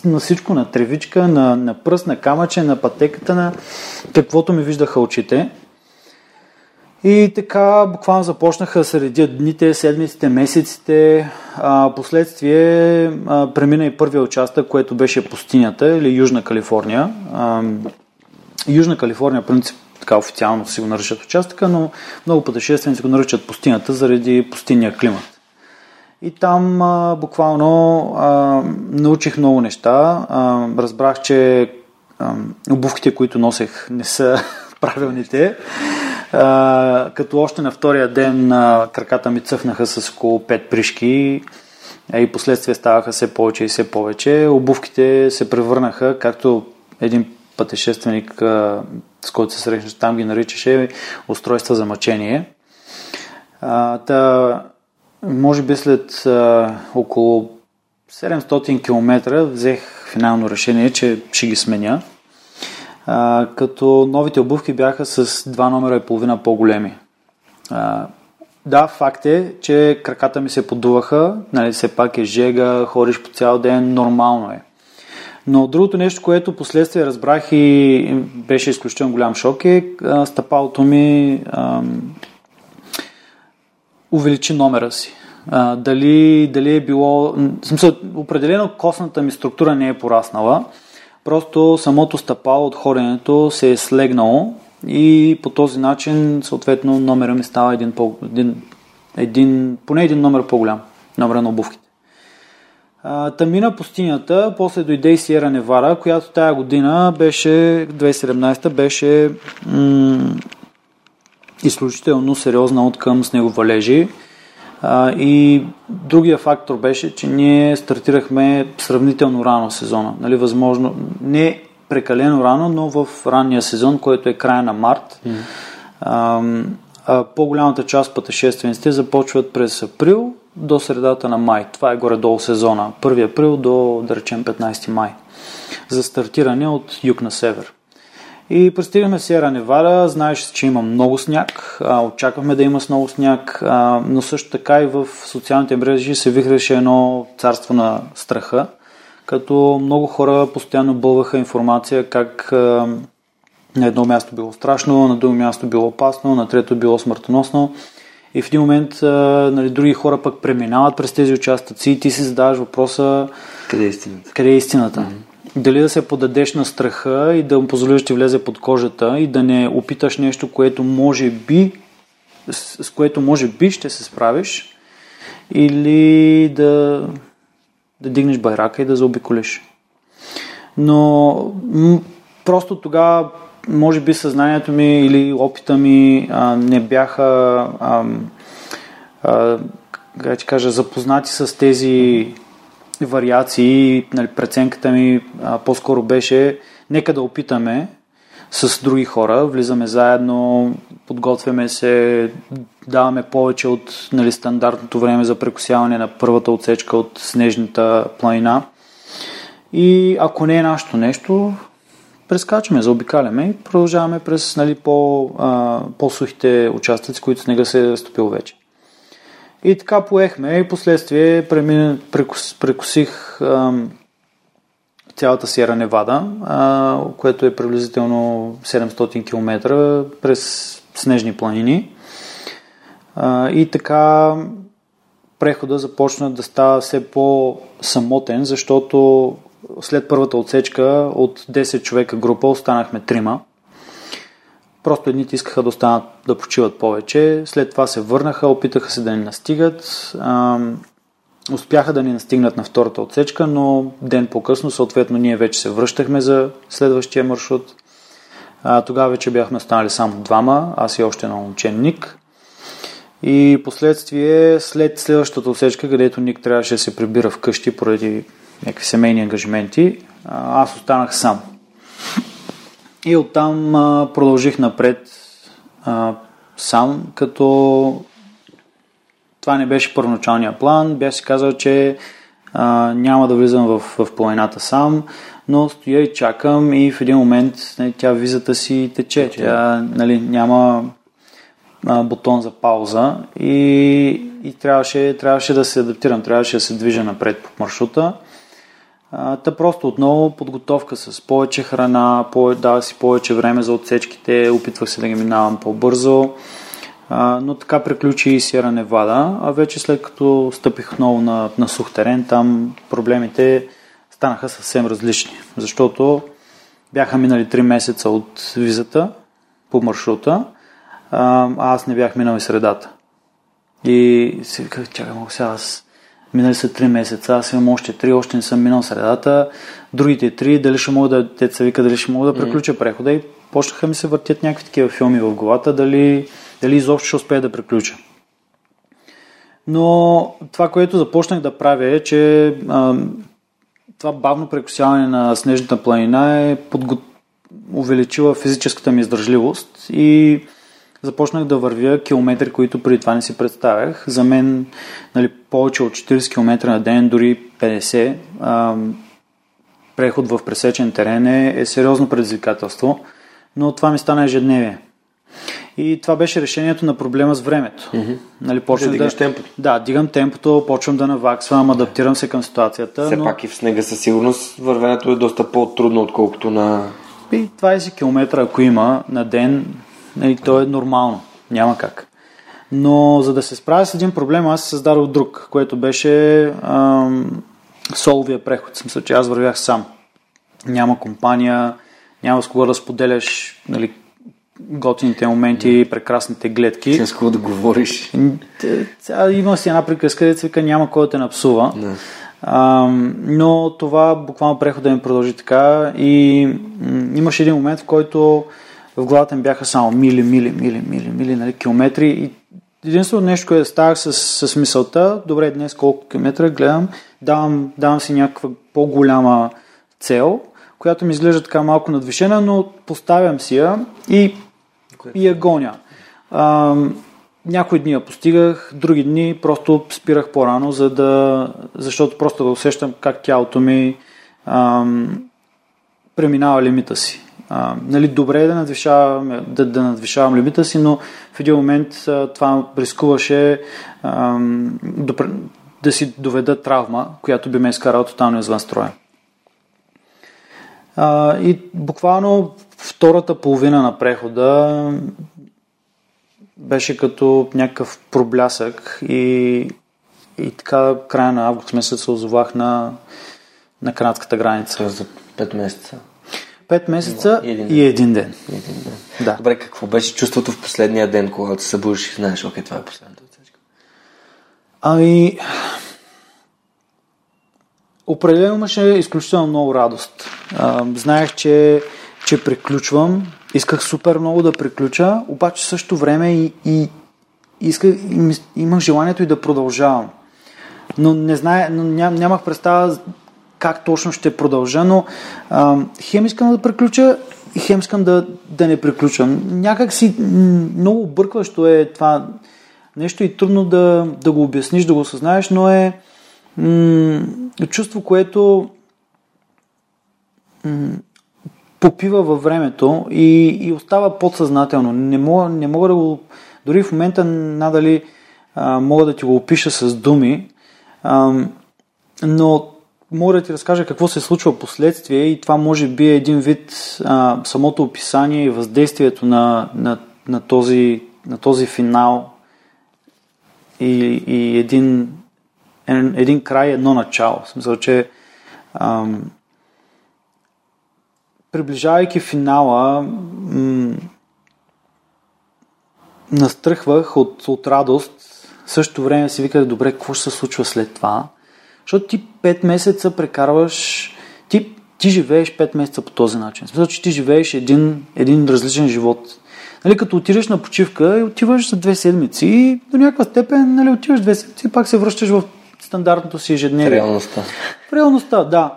на всичко, на тревичка, на, на пръст, на камъче, на пътеката, на каквото ми виждаха очите. И така буквално започнаха да се редят дните, седмиците, месеците. А, последствие а, премина и първия участък, което беше пустинята или Южна Калифорния. А, Южна Калифорния, принцип, така официално си го наричат участъка, но много пътешественици го наричат пустинята заради пустинния климат. И там а, буквално а, научих много неща. А, разбрах, че а, обувките, които носех, не са правилните. А, като още на втория ден а, краката ми цъфнаха с около 5 пришки и последствие ставаха все повече и все повече. Обувките се превърнаха, както един пътешественик, а, с който се срещнах там, ги наричаше устройства за мъчение. А, та, може би след а, около 700 км взех финално решение, че ще ги сменя а, като новите обувки бяха с два номера и половина по-големи. А, да, факт е, че краката ми се подуваха, нали, все пак е жега, ходиш по цял ден, нормално е. Но другото нещо, което последствие разбрах и беше изключително голям шок е стъпалото ми а, увеличи номера си. А, дали, дали е било... Смисъл, определено костната ми структура не е пораснала, Просто самото стъпало от ходенето се е слегнало и по този начин, съответно, номера ми става един, по, един, един поне един номер по-голям, номера на обувките. Тамина пустинята, после дойде и Сиера Невара, която тая година беше, 2017 беше м- изключително сериозна от към снеговалежи. А, и другия фактор беше, че ние стартирахме сравнително рано сезона. Нали, възможно, не прекалено рано, но в ранния сезон, който е края на март. Mm. А, а, по-голямата част пътешествениците започват през април до средата на май. Това е горе-долу сезона. 1 април до, да речем, 15 май. За стартиране от юг на север. И пристигаме в Сиера Невада, знаеш, че има много сняг, а, очаквахме да има много сняг, а, но също така и в социалните мрежи се вихреше едно царство на страха, като много хора постоянно бълваха информация как а, на едно място било страшно, на друго място било опасно, на трето било смъртоносно. И в един момент а, нали, други хора пък преминават през тези участъци и ти си задаваш въпроса къде е истината. Къде е истината? Mm-hmm дали да се подадеш на страха и да му позволиш да ти влезе под кожата и да не опиташ нещо, което може би с, което може би ще се справиш или да, да дигнеш байрака и да заобиколиш. Но просто тогава може би съзнанието ми или опита ми а, не бяха а, а, как кажа, запознати с тези вариации, нали, преценката ми а, по-скоро беше нека да опитаме с други хора, влизаме заедно, подготвяме се, даваме повече от нали, стандартното време за прекусяване на първата отсечка от снежната планина. И ако не е нашето нещо, прескачаме, заобикаляме и продължаваме през нали, по, а, по-сухите участъци, които снега се е разтопил вече. И така поехме и последствие премин, прекус, прекусих ам, цялата Сиера Невада, а, което е приблизително 700 км през снежни планини. А, и така прехода започна да става все по-самотен, защото след първата отсечка от 10 човека група останахме трима. Просто едните искаха да останат да почиват повече, след това се върнаха, опитаха се да ни настигат. успяха да ни настигнат на втората отсечка, но ден по-късно, съответно, ние вече се връщахме за следващия маршрут. Тогава вече бяхме останали само двама, аз и още момчен Ник. И последствие, след следващата отсечка, където Ник трябваше да се прибира вкъщи поради някакви семейни ангажименти, аз останах сам. И оттам а, продължих напред а, сам, като това не беше първоначалния план. Бях си казал, че а, няма да влизам в, в планината сам, но стоя и чакам и в един момент нали, тя визата си тече. Тя нали, няма а, бутон за пауза и, и трябваше, трябваше да се адаптирам, трябваше да се движа напред по маршрута. А, та просто отново подготовка с повече храна, дава си повече време за отсечките, опитвах се да ги минавам по-бързо. А, но така приключи и Сиера Невада, а вече след като стъпих отново на, на сух терен, там проблемите станаха съвсем различни, защото бяха минали 3 месеца от визата по маршрута, а аз не бях минал и средата. И си виках, чакай малко сега, аз минали са 3 месеца, аз имам още 3, още не съм минал средата, другите 3, дали ще мога да, те вика, дали ще мога да приключа прехода. И почнаха ми се въртят някакви такива филми в главата, дали дали изобщо ще успея да приключа. Но това, което започнах да правя е, че а, това бавно прекусяване на снежната планина е подго... увеличила физическата ми издържливост и започнах да вървя километри, които преди това не си представях. За мен нали, повече от 40 км на ден, дори 50, а, преход в пресечен терен е, е сериозно предизвикателство, но това ми стана ежедневие. И това беше решението на проблема с времето. Mm-hmm. Нали, почвам да, да темпото. Да, дигам темпото, почвам да наваксвам, адаптирам се към ситуацията. Все но... пак и в снега със сигурност вървенето е доста по-трудно, отколкото на... И 20 км, ако има на ден, нали, то е нормално. Няма как. Но за да се справя с един проблем, аз създадох друг, което беше ам, соловия преход. Смисъл, че аз вървях сам. Няма компания, няма с кого да споделяш нали, готините моменти, прекрасните гледки. С какво да говориш. Има си една приказка, да вика няма кой да те напсува. Не. А, но това буквално прехода ми продължи така и имаше един момент, в който в главата ми бяха само мили, мили, мили, мили, мили, нали, километри и единственото нещо, което ставах с, с мисълта, добре, днес колко километра гледам, давам, давам си някаква по-голяма цел, която ми изглежда така малко надвишена, но поставям си я и и я гоня. А, някои дни я постигах, други дни просто спирах по-рано, за да, защото просто да усещам как тялото ми а, преминава лимита си. Нали, добре е да надвишавам, да, да надвишавам лимита си, но в един момент а, това рискуваше а, да, да си доведа травма, която би ме изкарала тотално извън строя. А, и буквално втората половина на прехода беше като някакъв проблясък и, и така края на август месец се озовах на, на канадската граница. За 5 месеца. 5 месеца и един ден. И един ден. Един ден. Да. Добре, какво беше чувството в последния ден, когато се събудиш и знаеш, окей, това е последната отсечка? Ами, определено имаше изключително много радост. А, знаех, че че приключвам. Исках супер много да приключа, обаче също време и, и исках, имах желанието и да продължавам. Но не знае, но ням, нямах представа как точно ще продължа, но а, хем искам да приключа и хем искам да, да не приключвам. Някак си много объркващо е това нещо и трудно да, да го обясниш, да го осъзнаеш, но е м- чувство, което м- попива във времето и, и остава подсъзнателно. Не мога, не мога да го... Дори в момента надали а, мога да ти го опиша с думи, а, но мога да ти разкажа какво се случва последствие и това може би е един вид а, самото описание и въздействието на, на, на, този, на този финал и, и един, един край, едно начало. Смисъл, че ам, приближавайки финала, м- настръхвах от, от радост. Същото време си виках, добре, какво ще се случва след това? Защото ти 5 месеца прекарваш, ти, ти живееш 5 месеца по този начин. Смисъл, че ти живееш един, един различен живот. Нали, като отидеш на почивка и отиваш за две седмици и до някаква степен нали, отиваш две седмици и пак се връщаш в стандартното си ежедневие. Реалността. Реалността, да.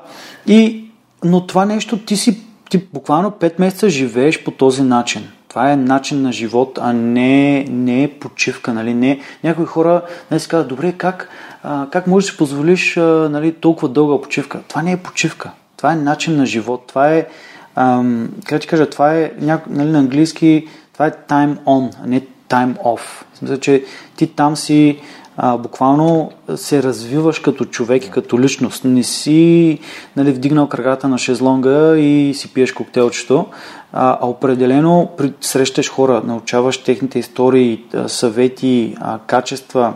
И, но това нещо ти си, ти буквално 5 месеца живееш по този начин. Това е начин на живот, а не, не е почивка. Нали? Не, някои хора нали, си казват, добре, как, а, как можеш да си позволиш а, нали, толкова дълга почивка? Това не е почивка. Това е начин на живот. Това е, ам, как ти кажа, това е няко, нали, на английски, това е time on, а не time off. Смисъл, че ти там си а, буквално се развиваш като човек и като личност. Не си нали, вдигнал краката на шезлонга и си пиеш коктейлчето, а, а определено срещаш хора, научаваш техните истории, съвети, а, качества.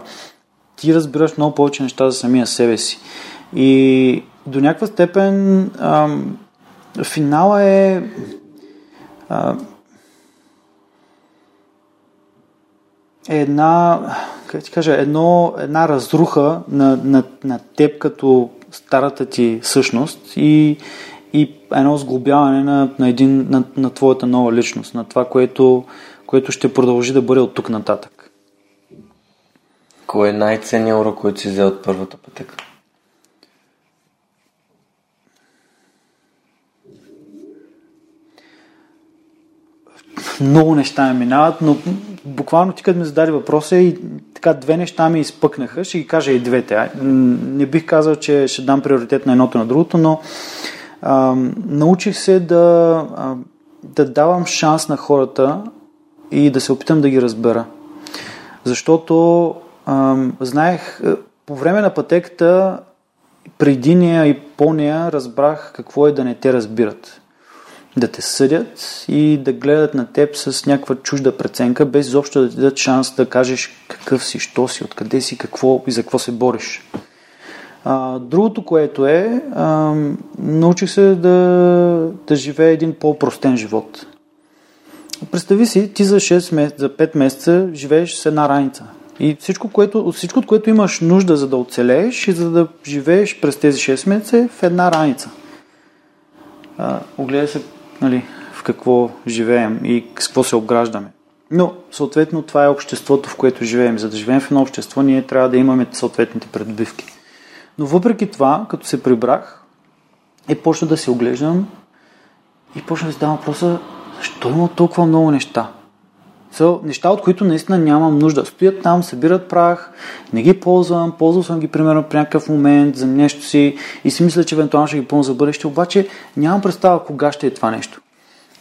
Ти разбираш много повече неща за самия себе си. И до някаква степен а, финала е а, е една, как ти кажа, едно, една разруха на, на, на теб като старата ти същност и, и едно сглобяване на, на, един, на, на твоята нова личност, на това, което, което ще продължи да бъде от тук нататък. Кой е най-ценният урок, който си взел от първата пътека? много неща ми минават, но буквално ти като ми зададе въпроса и така две неща ми изпъкнаха, ще ги кажа и двете. Не бих казал, че ще дам приоритет на едното на другото, но а, научих се да, а, да давам шанс на хората и да се опитам да ги разбера. Защото знаех, по време на пътеката преди нея и по нея разбрах какво е да не те разбират да те съдят и да гледат на теб с някаква чужда преценка, без изобщо да ти дадат шанс да кажеш какъв си, що си, откъде си, какво и за какво се бориш. А, другото, което е, а, научих се да, да живее един по-простен живот. Представи си, ти за 6 месеца, за 5 месеца живееш с една раница. И всичко, което, всичко, от което имаш нужда за да оцелееш и за да живееш през тези 6 месеца е в една раница. А, огледай се нали, в какво живеем и какво се обграждаме. Но, съответно, това е обществото, в което живеем. За да живеем в едно общество, ние трябва да имаме съответните предбивки. Но въпреки това, като се прибрах, е почна да се оглеждам и почна да си давам въпроса, защо има толкова много неща? So, неща, от които наистина нямам нужда. Стоят там, събират прах, не ги ползвам, ползвал съм ги примерно при някакъв момент за нещо си и си мисля, че евентуално ще ги ползвам за бъдеще, обаче нямам представа кога ще е това нещо.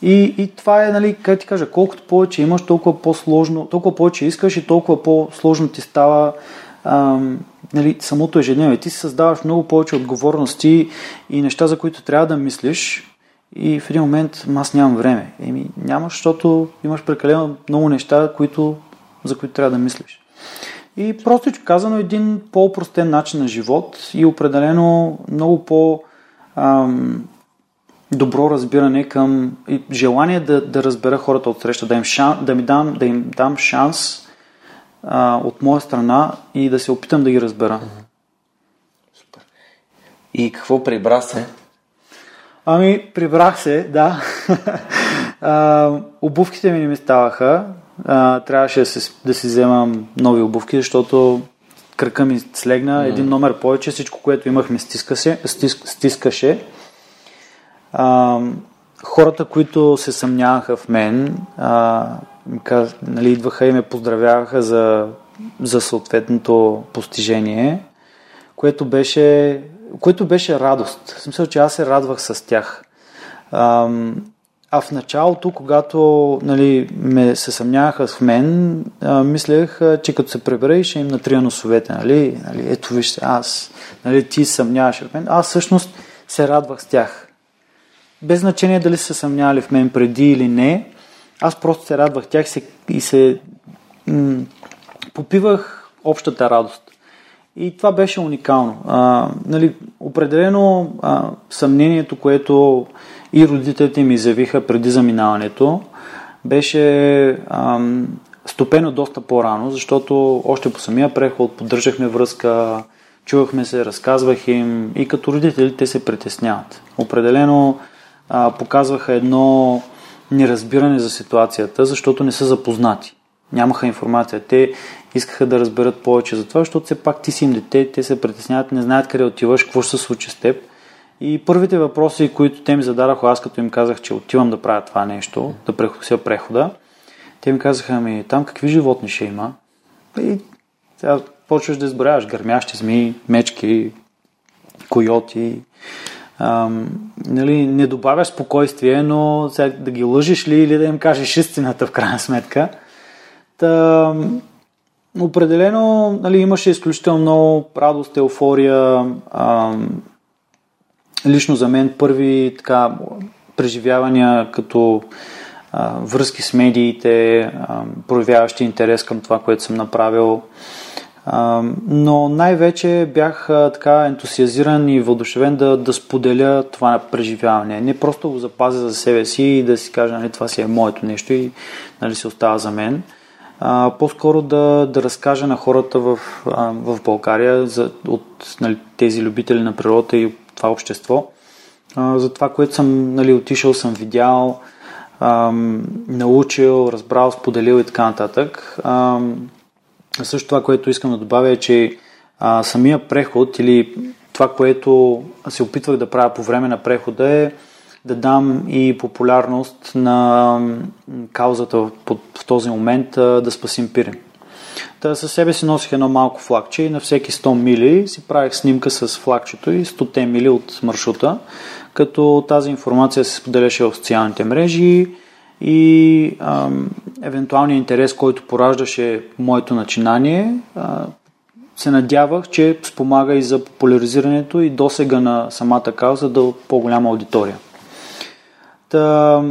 И, и това е, нали, как ти кажа, колкото повече имаш, толкова по-сложно, толкова повече искаш и толкова по-сложно ти става ам, нали, самото ежедневие. Ти си създаваш много повече отговорности и неща, за които трябва да мислиш, и в един момент аз нямам време. Еми, нямаш, защото имаш прекалено много неща, които, за които трябва да мислиш. И просто казано един по-простен начин на живот и определено много по- ам, добро разбиране към и желание да, да разбера хората от среща, да им, шан, да ми дам, да им дам шанс а, от моя страна и да се опитам да ги разбера. Супер. И какво прибра се Ами, прибрах се, да. а, обувките ми не ми ставаха. А, трябваше да, се, да си вземам нови обувки, защото кръка ми слегна, един номер повече, всичко, което имах ми стискаше. Стиск, стискаше. А, хората, които се съмняваха в мен, а, каз, нали, идваха и ме поздравяваха за, за съответното постижение, което беше което беше радост. В смисъл, че аз се радвах с тях. А, а в началото, когато нали, ме се съмняваха в мен, а, мислех, а, че като се пребера ще им натрия носовете. Нали? Нали, ето вижте, аз, нали, ти съмняваш в мен. Аз всъщност се радвах с тях. Без значение дали са съмнявали в мен преди или не, аз просто се радвах тях и се, и се м- попивах общата радост. И това беше уникално. А, нали, определено а, съмнението, което и родителите ми изявиха преди заминаването, беше а, стопено доста по-рано, защото още по самия преход поддържахме връзка, чувахме се, разказвах им и като родители те се притесняват. Определено а, показваха едно неразбиране за ситуацията, защото не са запознати. Нямаха информация. Те искаха да разберат повече за това, защото все пак ти си им дете, те се притесняват, не знаят къде отиваш, какво ще се случи с теб. И първите въпроси, които те ми зададаха, аз като им казах, че отивам да правя това нещо, да прехося прехода, те ми казаха, ами там какви животни ще има? И сега почваш да изброяваш гърмящи змии, мечки, койоти. Ам, нали, не добавяш спокойствие, но сега да ги лъжиш ли или да им кажеш истината в крайна сметка. Та, определено нали, имаше изключително много радост, еуфория. Ам, лично за мен първи така преживявания като а, връзки с медиите, а, проявяващи интерес към това, което съм направил. А, но най-вече бях а, така ентусиазиран и въодушевен да, да споделя това преживяване. Не просто го запазя за себе си и да си кажа, нали, това си е моето нещо и нали, се остава за мен. По-скоро да, да разкажа на хората в, а, в България за, от нали, тези любители на природата и това общество, а, за това, което съм нали, отишъл, съм видял, а, научил, разбрал, споделил и така нататък. А, също това, което искам да добавя е, че а, самия преход или това, което се опитвах да правя по време на прехода е да дам и популярност на каузата в, този момент да спасим Пирен. Та със себе си носих едно малко флагче и на всеки 100 мили си правих снимка с флагчето и 100 мили от маршрута, като тази информация се споделяше в социалните мрежи и ам, евентуалният интерес, който пораждаше моето начинание, а, се надявах, че спомага и за популяризирането и досега на самата кауза да по-голяма аудитория. Та,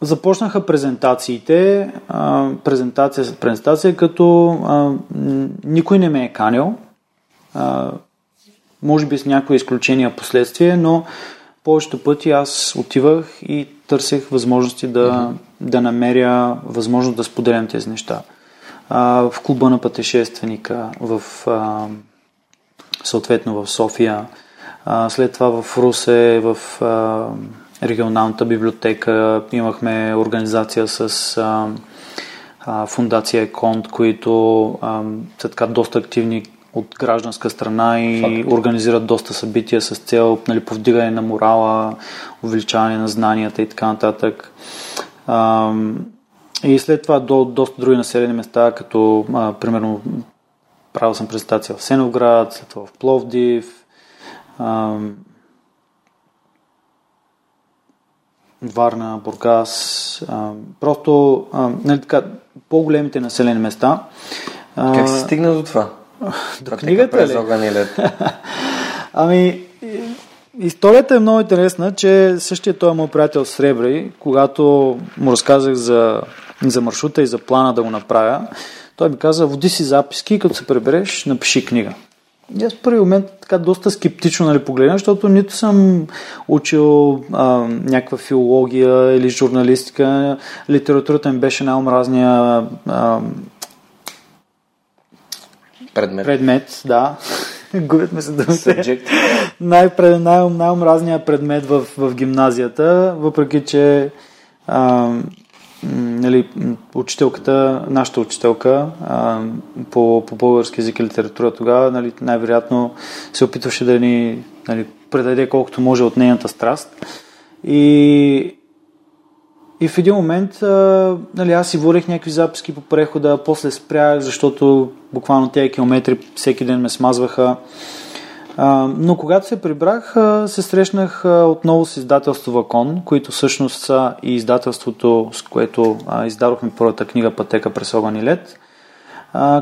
започнаха презентациите, а, презентация след презентация, като а, никой не ме е канил, а, може би с някои изключения последствие, но повечето пъти аз отивах и търсех възможности да, mm-hmm. да намеря възможност да споделям тези неща. А, в клуба на пътешественика, в, а, съответно в София, а, след това в Русе, в а, регионалната библиотека, имахме организация с а, а, фундация Еконт, които а, са така доста активни от гражданска страна и Факт. организират доста събития с цел нали, повдигане на морала, увеличаване на знанията и така нататък. А, и след това до доста други населени места, като а, примерно правил съм презентация в Сеновград, след това в Пловдив, а, Варна, Бургас, а, просто а, нали, така, по-големите населени места. А, как се стигна до това? До книгата ли? ами, историята е много интересна, че същия той мой приятел Сребри, когато му разказах за, за маршрута и за плана да го направя, той ми каза, води си записки, като се пребереш, напиши книга. Аз в първи момент така доста скептично нали, погледнах, защото нито съм учил а, някаква филология или журналистика. Литературата ми беше най-омразния а, предмет. предмет, да. Губят ме се думите. Най- най-омразният предмет в, в гимназията, въпреки че а, нали, учителката, нашата учителка а, по, по български язик и литература тогава нали, най-вероятно се опитваше да ни нали, предаде колкото може от нейната страст. И, и в един момент а, нали, аз си водех някакви записки по прехода, после спрях, защото буквално тези километри всеки ден ме смазваха. Но когато се прибрах, се срещнах отново с издателство Вакон, които всъщност са и издателството, с което издадохме първата книга Пътека през огън и лед,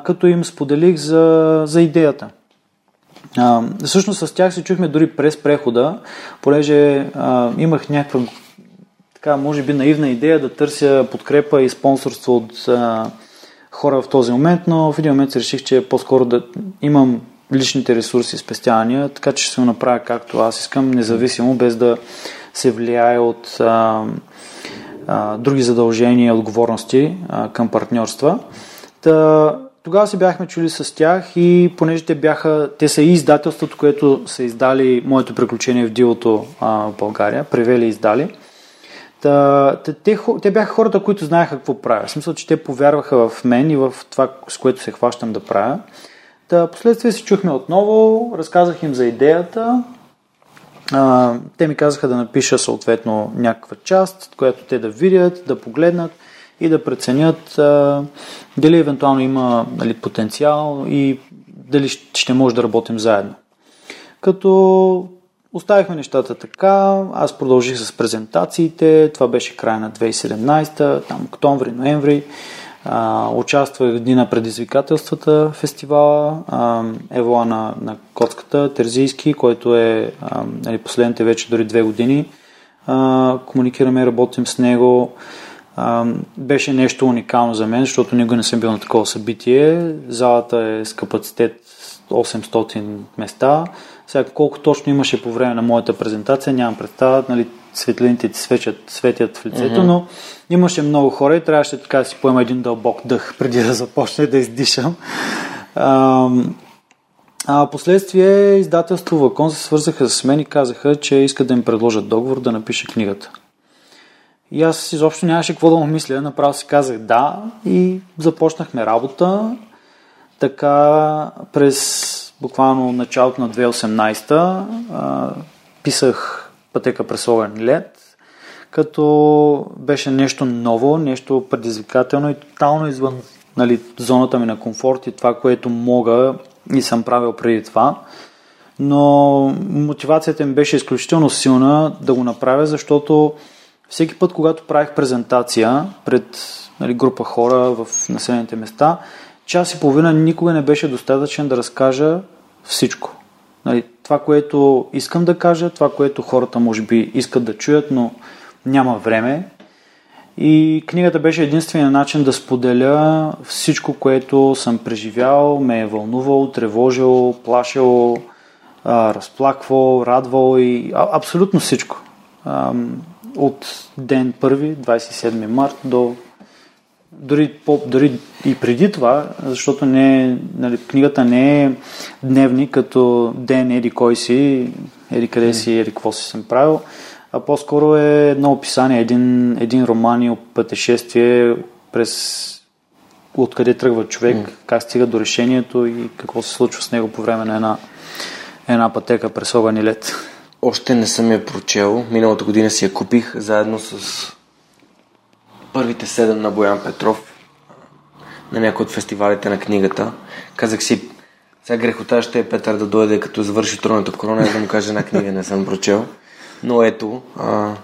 като им споделих за, за идеята. Всъщност с тях се чухме дори през прехода, понеже имах някаква така, може би наивна идея да търся подкрепа и спонсорство от а, хора в този момент, но в един момент се реших, че по-скоро да имам личните ресурси, спестявания, така че ще се го направя както аз искам, независимо, без да се влияе от а, а, други задължения и отговорности а, към партньорства. Та, тогава си бяхме чули с тях и понеже те бяха, те са и издателството, което са издали моето приключение в дивото а, в България, превели и издали. Та, те, те, те бяха хората, които знаеха какво правя. В смисъл, че те повярваха в мен и в това, с което се хващам да правя. Та, последствие се чухме отново, разказах им за идеята. А, те ми казаха да напиша съответно някаква част, която те да видят, да погледнат и да преценят а, дали евентуално има нали, потенциал и дали ще може да работим заедно. Като оставихме нещата така, аз продължих с презентациите, това беше края на 2017, там октомври, ноември. А, участвах в Дни на предизвикателствата фестивала, а, Евола на, на Коцката, Терзийски, който е а, нали, последните вече дори две години. А, комуникираме, работим с него. А, беше нещо уникално за мен, защото никога не съм бил на такова събитие. Залата е с капацитет 800 места. Сега колко точно имаше по време на моята презентация, нямам представа, нали, светлините ти светят, светят в лицето, mm-hmm. но имаше много хора и трябваше така да си поема един дълбок дъх преди да започне да издишам. А, а последствие издателство Вакон се свързаха с мен и казаха, че искат да им предложат договор да напиша книгата. И аз изобщо нямаше какво да му мисля, направо си казах да и започнахме работа. Така през буквално началото на 2018 а, писах пътека през огън лед, като беше нещо ново, нещо предизвикателно и тотално извън нали, зоната ми на комфорт и това, което мога и съм правил преди това. Но мотивацията ми беше изключително силна да го направя, защото всеки път, когато правих презентация пред нали, група хора в населените места, час и половина никога не беше достатъчен да разкажа всичко. Нали, това, което искам да кажа, това, което хората може би искат да чуят, но няма време. И книгата беше единствения начин да споделя всичко, което съм преживял, ме е вълнувал, тревожил, плашил, разплаквал, радвал и а, абсолютно всичко. А, от ден 1, 27 март до дори, по, дори и преди това, защото не, нали, книгата не е дневник като ден еди кой си, еди къде си, еди какво си съм правил, а по-скоро е едно описание, един, един роман и пътешествие през откъде тръгва човек, mm. как стига до решението и какво се случва с него по време на една, една пътека през огън и лед. Още не съм я прочел. Миналата година си я купих заедно с първите седем на Боян Петров на някой от фестивалите на книгата. Казах си, сега грехота ще е Петър да дойде като завърши троната корона и да му каже една книга, не съм прочел. Но ето, а,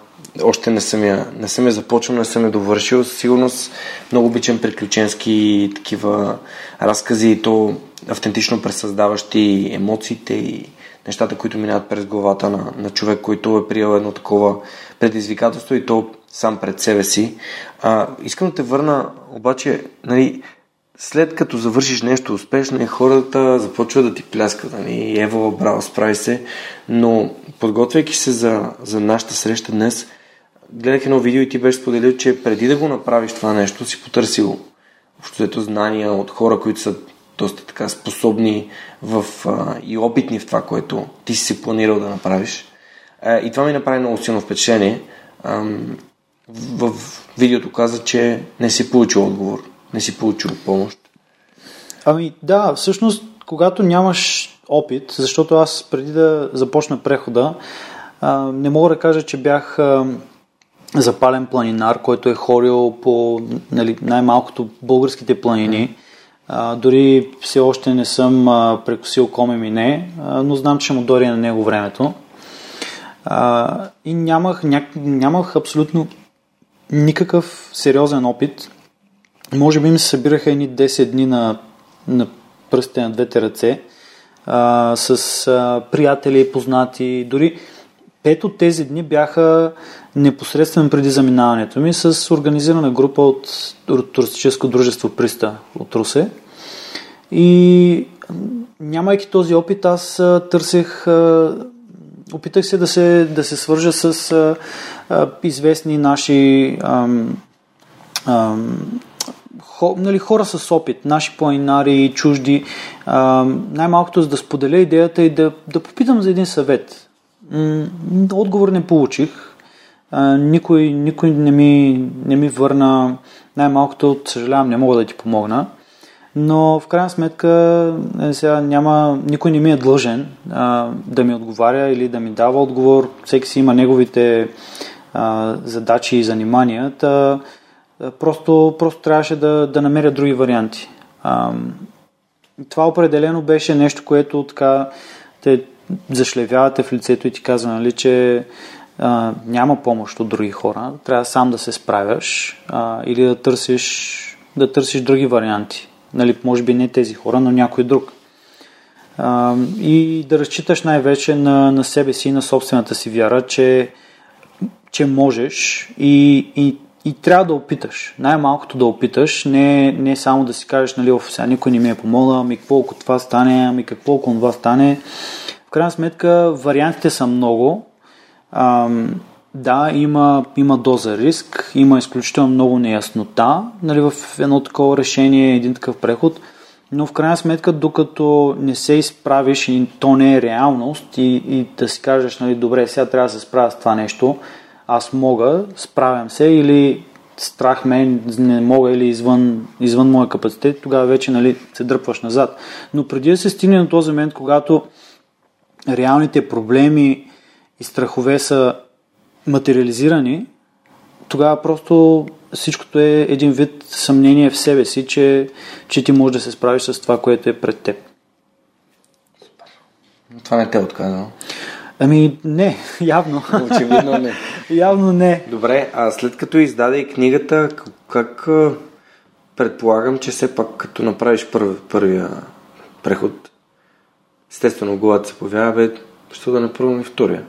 още не съм, я, не съм я започнал, не съм я довършил. Със сигурност много обичам приключенски такива разкази и то автентично пресъздаващи емоциите и нещата, които минават през главата на, на човек, който е приел едно такова предизвикателство и то сам пред себе си. А, искам да те върна, обаче, нали, след като завършиш нещо успешно, хората започват да ти пляскат. Нали? Ево, браво, справи се. Но подготвяйки се за, за нашата среща днес, гледах едно видео и ти беше споделил, че преди да го направиш това нещо, си потърсил общото знания от хора, които са доста така способни в, а, и опитни в това, което ти си планирал да направиш. А, и това ми направи много силно впечатление. А, в, в видеото каза, че не си получил отговор, не си получил помощ. Ами да, всъщност, когато нямаш опит, защото аз преди да започна прехода, а, не мога да кажа, че бях а, запален планинар, който е хорил по нали, най-малкото българските планини. А, дори все още не съм а, прекусил коме ми не, а, но знам, че му дори на него времето. А, и нямах, ня, нямах абсолютно никакъв сериозен опит. Може би ми се събираха едни 10 дни на, на пръстите на двете ръце а, с а, приятели, познати. Дори пет от тези дни бяха непосредствено преди заминаването ми с организирана група от, туристическо дружество Приста от Русе. И нямайки този опит, аз търсех, опитах се да се, да се свържа с известни наши хо, нали, хора с опит, наши планинари, чужди, а, най-малкото за да споделя идеята и да, да попитам за един съвет. Отговор не получих. А, никой, никой не, ми, не ми върна. Най-малкото, съжалявам, не мога да ти помогна. Но в крайна сметка е, сега няма, никой не ми е длъжен а, да ми отговаря или да ми дава отговор. Всеки си има неговите а, задачи и занимания. Та, просто, просто трябваше да, да намеря други варианти. А, това определено беше нещо, което така те зашлевявате в лицето и ти казва, нали, че а, няма помощ от други хора, трябва сам да се справяш а, или да търсиш, да търсиш други варианти. Нали, може би не тези хора, но някой друг. А, и да разчиташ най-вече на, на себе си, на собствената си вяра, че, че можеш и, и, и трябва да опиташ. Най-малкото да опиташ, не, не само да си кажеш, нали, сега никой не ми е помогнал, ами какво ако това стане, ами какво ако това стане. В крайна сметка вариантите са много. А, да, има, има доза риск, има изключително много неяснота нали, в едно такова решение, един такъв преход, но в крайна сметка, докато не се изправиш и то не е реалност и, и да си кажеш, нали, добре, сега трябва да се справя с това нещо, аз мога, справям се или страх ме, не мога или извън, извън моя капацитет, тогава вече нали, се дръпваш назад. Но преди да се стигне на този момент, когато реалните проблеми и страхове са материализирани, тогава просто всичкото е един вид съмнение в себе си, че, че ти можеш да се справиш с това, което е пред теб. Това не те отказва. Ами не, явно. Очевидно не. Явно не. Добре, а след като издаде и книгата, как предполагам, че все пак като направиш първи, първия преход, естествено главата се появява, бе, що да направим и втория?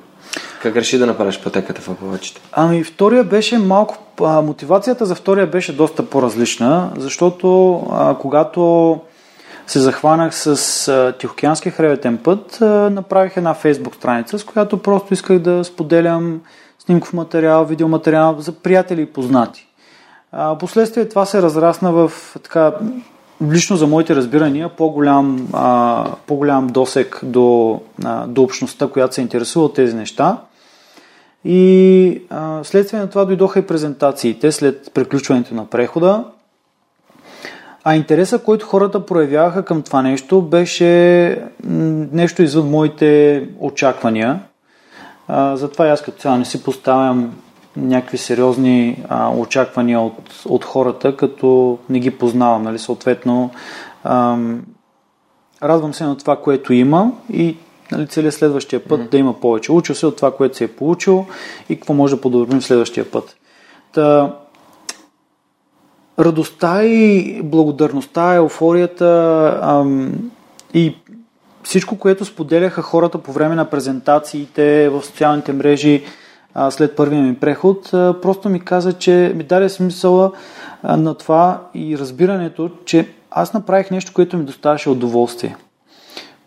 Как реши да направиш пътеката в Апалачите? Ами втория беше малко... А, мотивацията за втория беше доста по-различна, защото а, когато се захванах с а, Тихоокеански хребетен път, а, направих една фейсбук страница, с която просто исках да споделям снимков материал, видеоматериал за приятели и познати. А, последствие това се разрасна в така лично за моите разбирания, по-голям, а, по-голям досек до, а, до общността, която се интересува от тези неща. И а, следствие на това дойдоха и презентациите след приключването на прехода. А интереса, който хората проявяваха към това нещо, беше нещо извън моите очаквания. А, затова аз като цяло не си поставям някакви сериозни а, очаквания от, от хората, като не ги познавам. Нали? Съответно, ам, радвам се на това, което има и нали, целият следващия път mm-hmm. да има повече. Учил се от това, което се е получил и какво може да подобрим следващия път. Та, радостта и благодарността, еуфорията ам, и всичко, което споделяха хората по време на презентациите в социалните мрежи а, след първия ми преход, а, просто ми каза, че ми даде смисъла а, на това и разбирането, че аз направих нещо, което ми доставяше удоволствие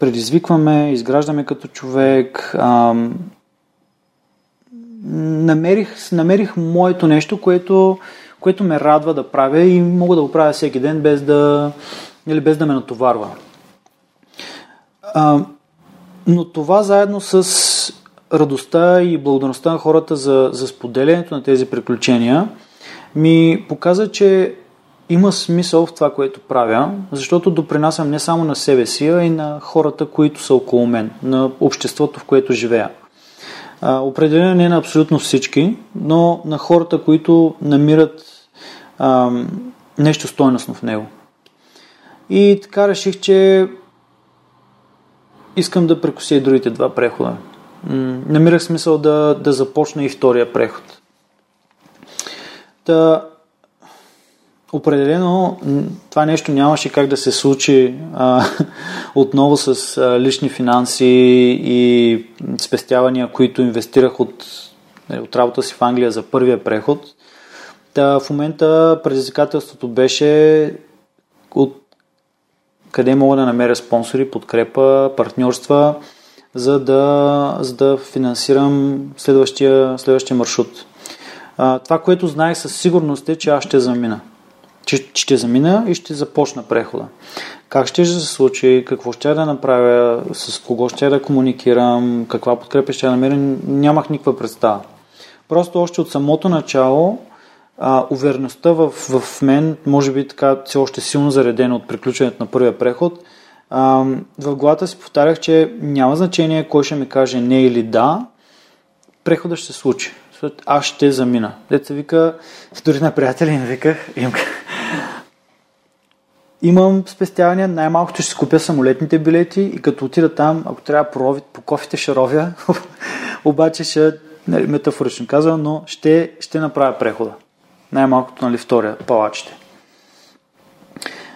предизвикваме, изграждаме като човек. А, намерих, намерих моето нещо, което, което ме радва да правя и мога да го правя всеки ден без да, или без да ме натоварва. А, но това заедно с радостта и благодарността на хората за, за споделянето на тези приключения ми показа, че има смисъл в това, което правя, защото допринасям не само на себе си, а и на хората, които са около мен, на обществото, в което живея. Определено не на абсолютно всички, но на хората, които намират а, нещо стойностно в него. И така реших, че искам да прекуся и другите два прехода. Намирах смисъл да, да започна и втория преход. Та, Определено това нещо нямаше как да се случи а, отново с а, лични финанси и спестявания, които инвестирах от, нали, от работа си в Англия за първия преход. Та, в момента предизвикателството беше от къде мога да намеря спонсори, подкрепа, партньорства, за да, за да финансирам следващия, следващия маршрут. А, това, което знаех със сигурност е, че аз ще замина че ще замина и ще започна прехода. Как ще се случи, какво ще да направя, с кого ще да комуникирам, каква подкрепа ще да намеря, нямах никаква представа. Просто още от самото начало а, увереността в, в мен, може би така все още силно заредена от приключването на първия преход, а, в главата си повтарях, че няма значение кой ще ми каже не или да, преходът ще се случи. Аз ще замина. Деца вика, дори на приятели им виках, им, имам спестявания, най-малкото ще си купя самолетните билети и като отида там, ако трябва по, по кофите ще ровя, обаче ще, нали, метафорично казвам, но ще, ще направя прехода. Най-малкото, нали, втория, палачите.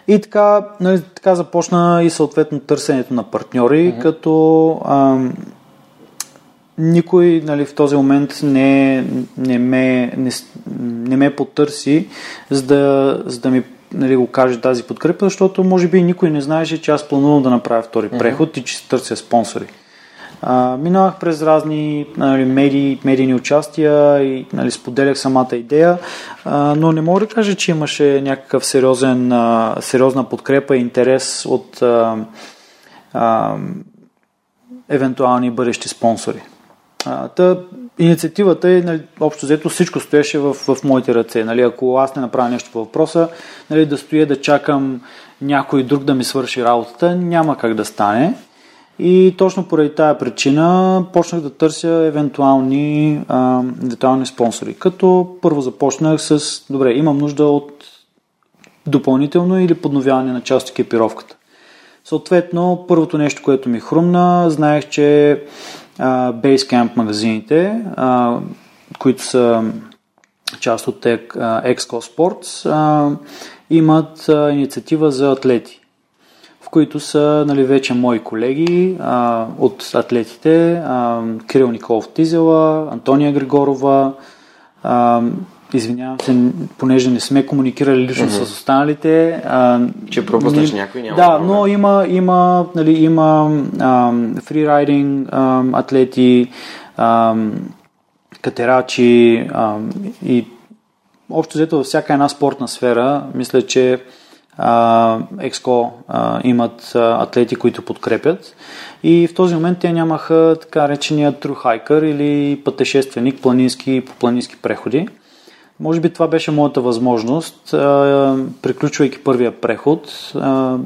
И така, нали, така започна и съответно търсенето на партньори, mm-hmm. като ам, никой нали, в този момент не, не, ме, не, не ме потърси, за да, за да ми нали, го каже тази подкрепа, защото може би никой не знаеше, че аз планувам да направя втори mm-hmm. преход и че се търся спонсори. Минавах през разни нали, медии, медийни участия и нали, споделях самата идея, а, но не мога да кажа, че имаше някакъв сериозен, а, сериозна подкрепа и интерес от а, а, евентуални бъдещи спонсори. А, та, инициативата е, нали, общо взето, всичко стоеше в, в моите ръце. Нали, ако аз не направя нещо по въпроса, нали, да стоя да чакам някой друг да ми свърши работата, няма как да стане. И точно поради тая причина почнах да търся евентуални, а, евентуални спонсори. Като първо започнах с, добре, имам нужда от допълнително или подновяване на част от екипировката. Съответно, първото нещо, което ми хрумна, знаех, че а, Basecamp магазините, а, които са част от Exco Sports, а, имат а, инициатива за атлети в които са нали, вече мои колеги а, от атлетите, а, Кирил Николов Тизела, Антония Григорова, а, Извинявам се, понеже не сме комуникирали лично mm-hmm. с останалите. А, че пропуснеш ни... някой няма. Да, проблем. но има, има, нали, има фрирайдинг атлети, а, катерачи а, и общо взето във всяка една спортна сфера, мисля, че Екско имат атлети, които подкрепят. И в този момент те нямаха така речения true hiker или пътешественик планински, по планински преходи. Може би това беше моята възможност. Приключвайки първия преход,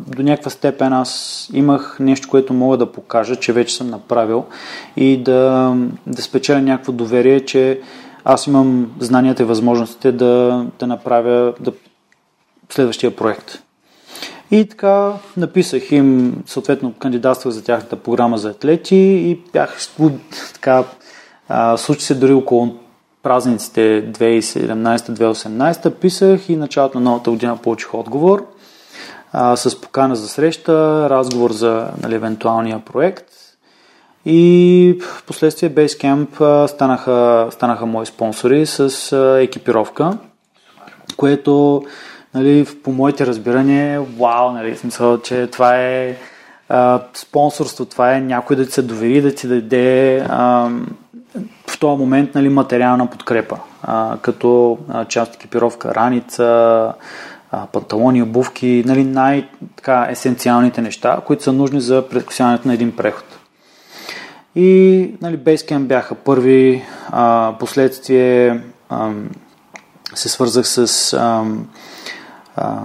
до някаква степен аз имах нещо, което мога да покажа, че вече съм направил и да, да спечеля някакво доверие, че аз имам знанията и възможностите да, да направя да, следващия проект. И така написах им, съответно кандидатствах за тяхната програма за атлети и бях така, случи се дори около празниците 2017-2018 писах и началото на новата година получих отговор а, с покана за среща, разговор за нали, евентуалния проект и в последствие Basecamp станаха, станаха мои спонсори с екипировка, което нали, по моите разбирания, вау, нали, смисъл, че това е а, спонсорство, това е някой да ти се довери, да ти даде а, в този момент нали, материална подкрепа, а, като а, част екипировка, раница, а, панталони, обувки, нали, най-есенциалните неща, които са нужни за предкосяването на един преход. И нали, Basecamp бяха първи, а, последствие а, се свързах с а,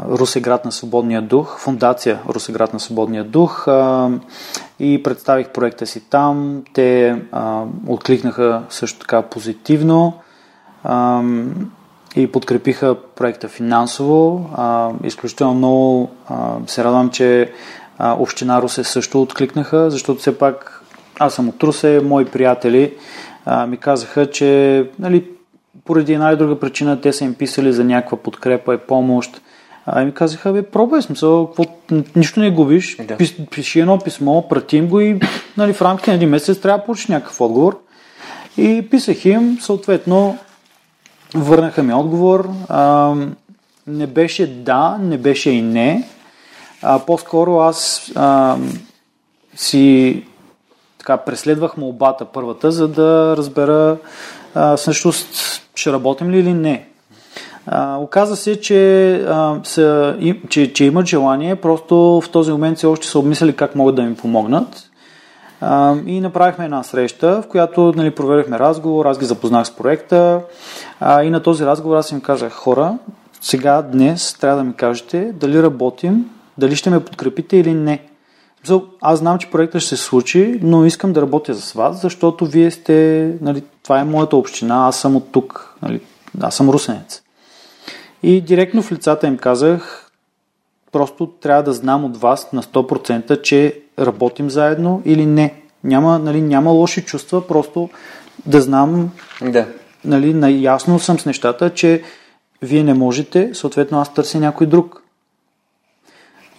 Русеград на свободния дух, фундация Русеград на свободния дух и представих проекта си там. Те откликнаха също така позитивно и подкрепиха проекта финансово. Изключително много се радвам, че Община Русе също откликнаха, защото все пак аз съм от Русе, мои приятели ми казаха, че нали, поради една или друга причина те са им писали за някаква подкрепа и помощ а ми казаха, бе, пробвай смисъл, какво, нищо не губиш, да. пиш, пиши едно писмо, пратим го и нали, в рамките на един месец трябва да получиш някакъв отговор. И писах им, съответно, върнаха ми отговор. А, не беше да, не беше и не. А, по-скоро аз а, си така, преследвах молбата първата, за да разбера а, всъщност ще работим ли или не. А, оказа се, че, а, са, и, че, че имат желание, просто в този момент все още са обмисляли как могат да ми помогнат. А, и направихме една среща, в която нали, проверихме разговор, аз ги запознах с проекта а, и на този разговор аз им казах, хора, сега, днес трябва да ми кажете дали работим, дали ще ме подкрепите или не. Аз знам, че проектът ще се случи, но искам да работя с вас, защото вие сте, нали, това е моята община, аз съм от тук, нали, аз съм русенец. И директно в лицата им казах, просто трябва да знам от вас на 100%, че работим заедно или не. Няма, нали, няма лоши чувства, просто да знам, да. нали, наясно съм с нещата, че вие не можете, съответно аз търся някой друг.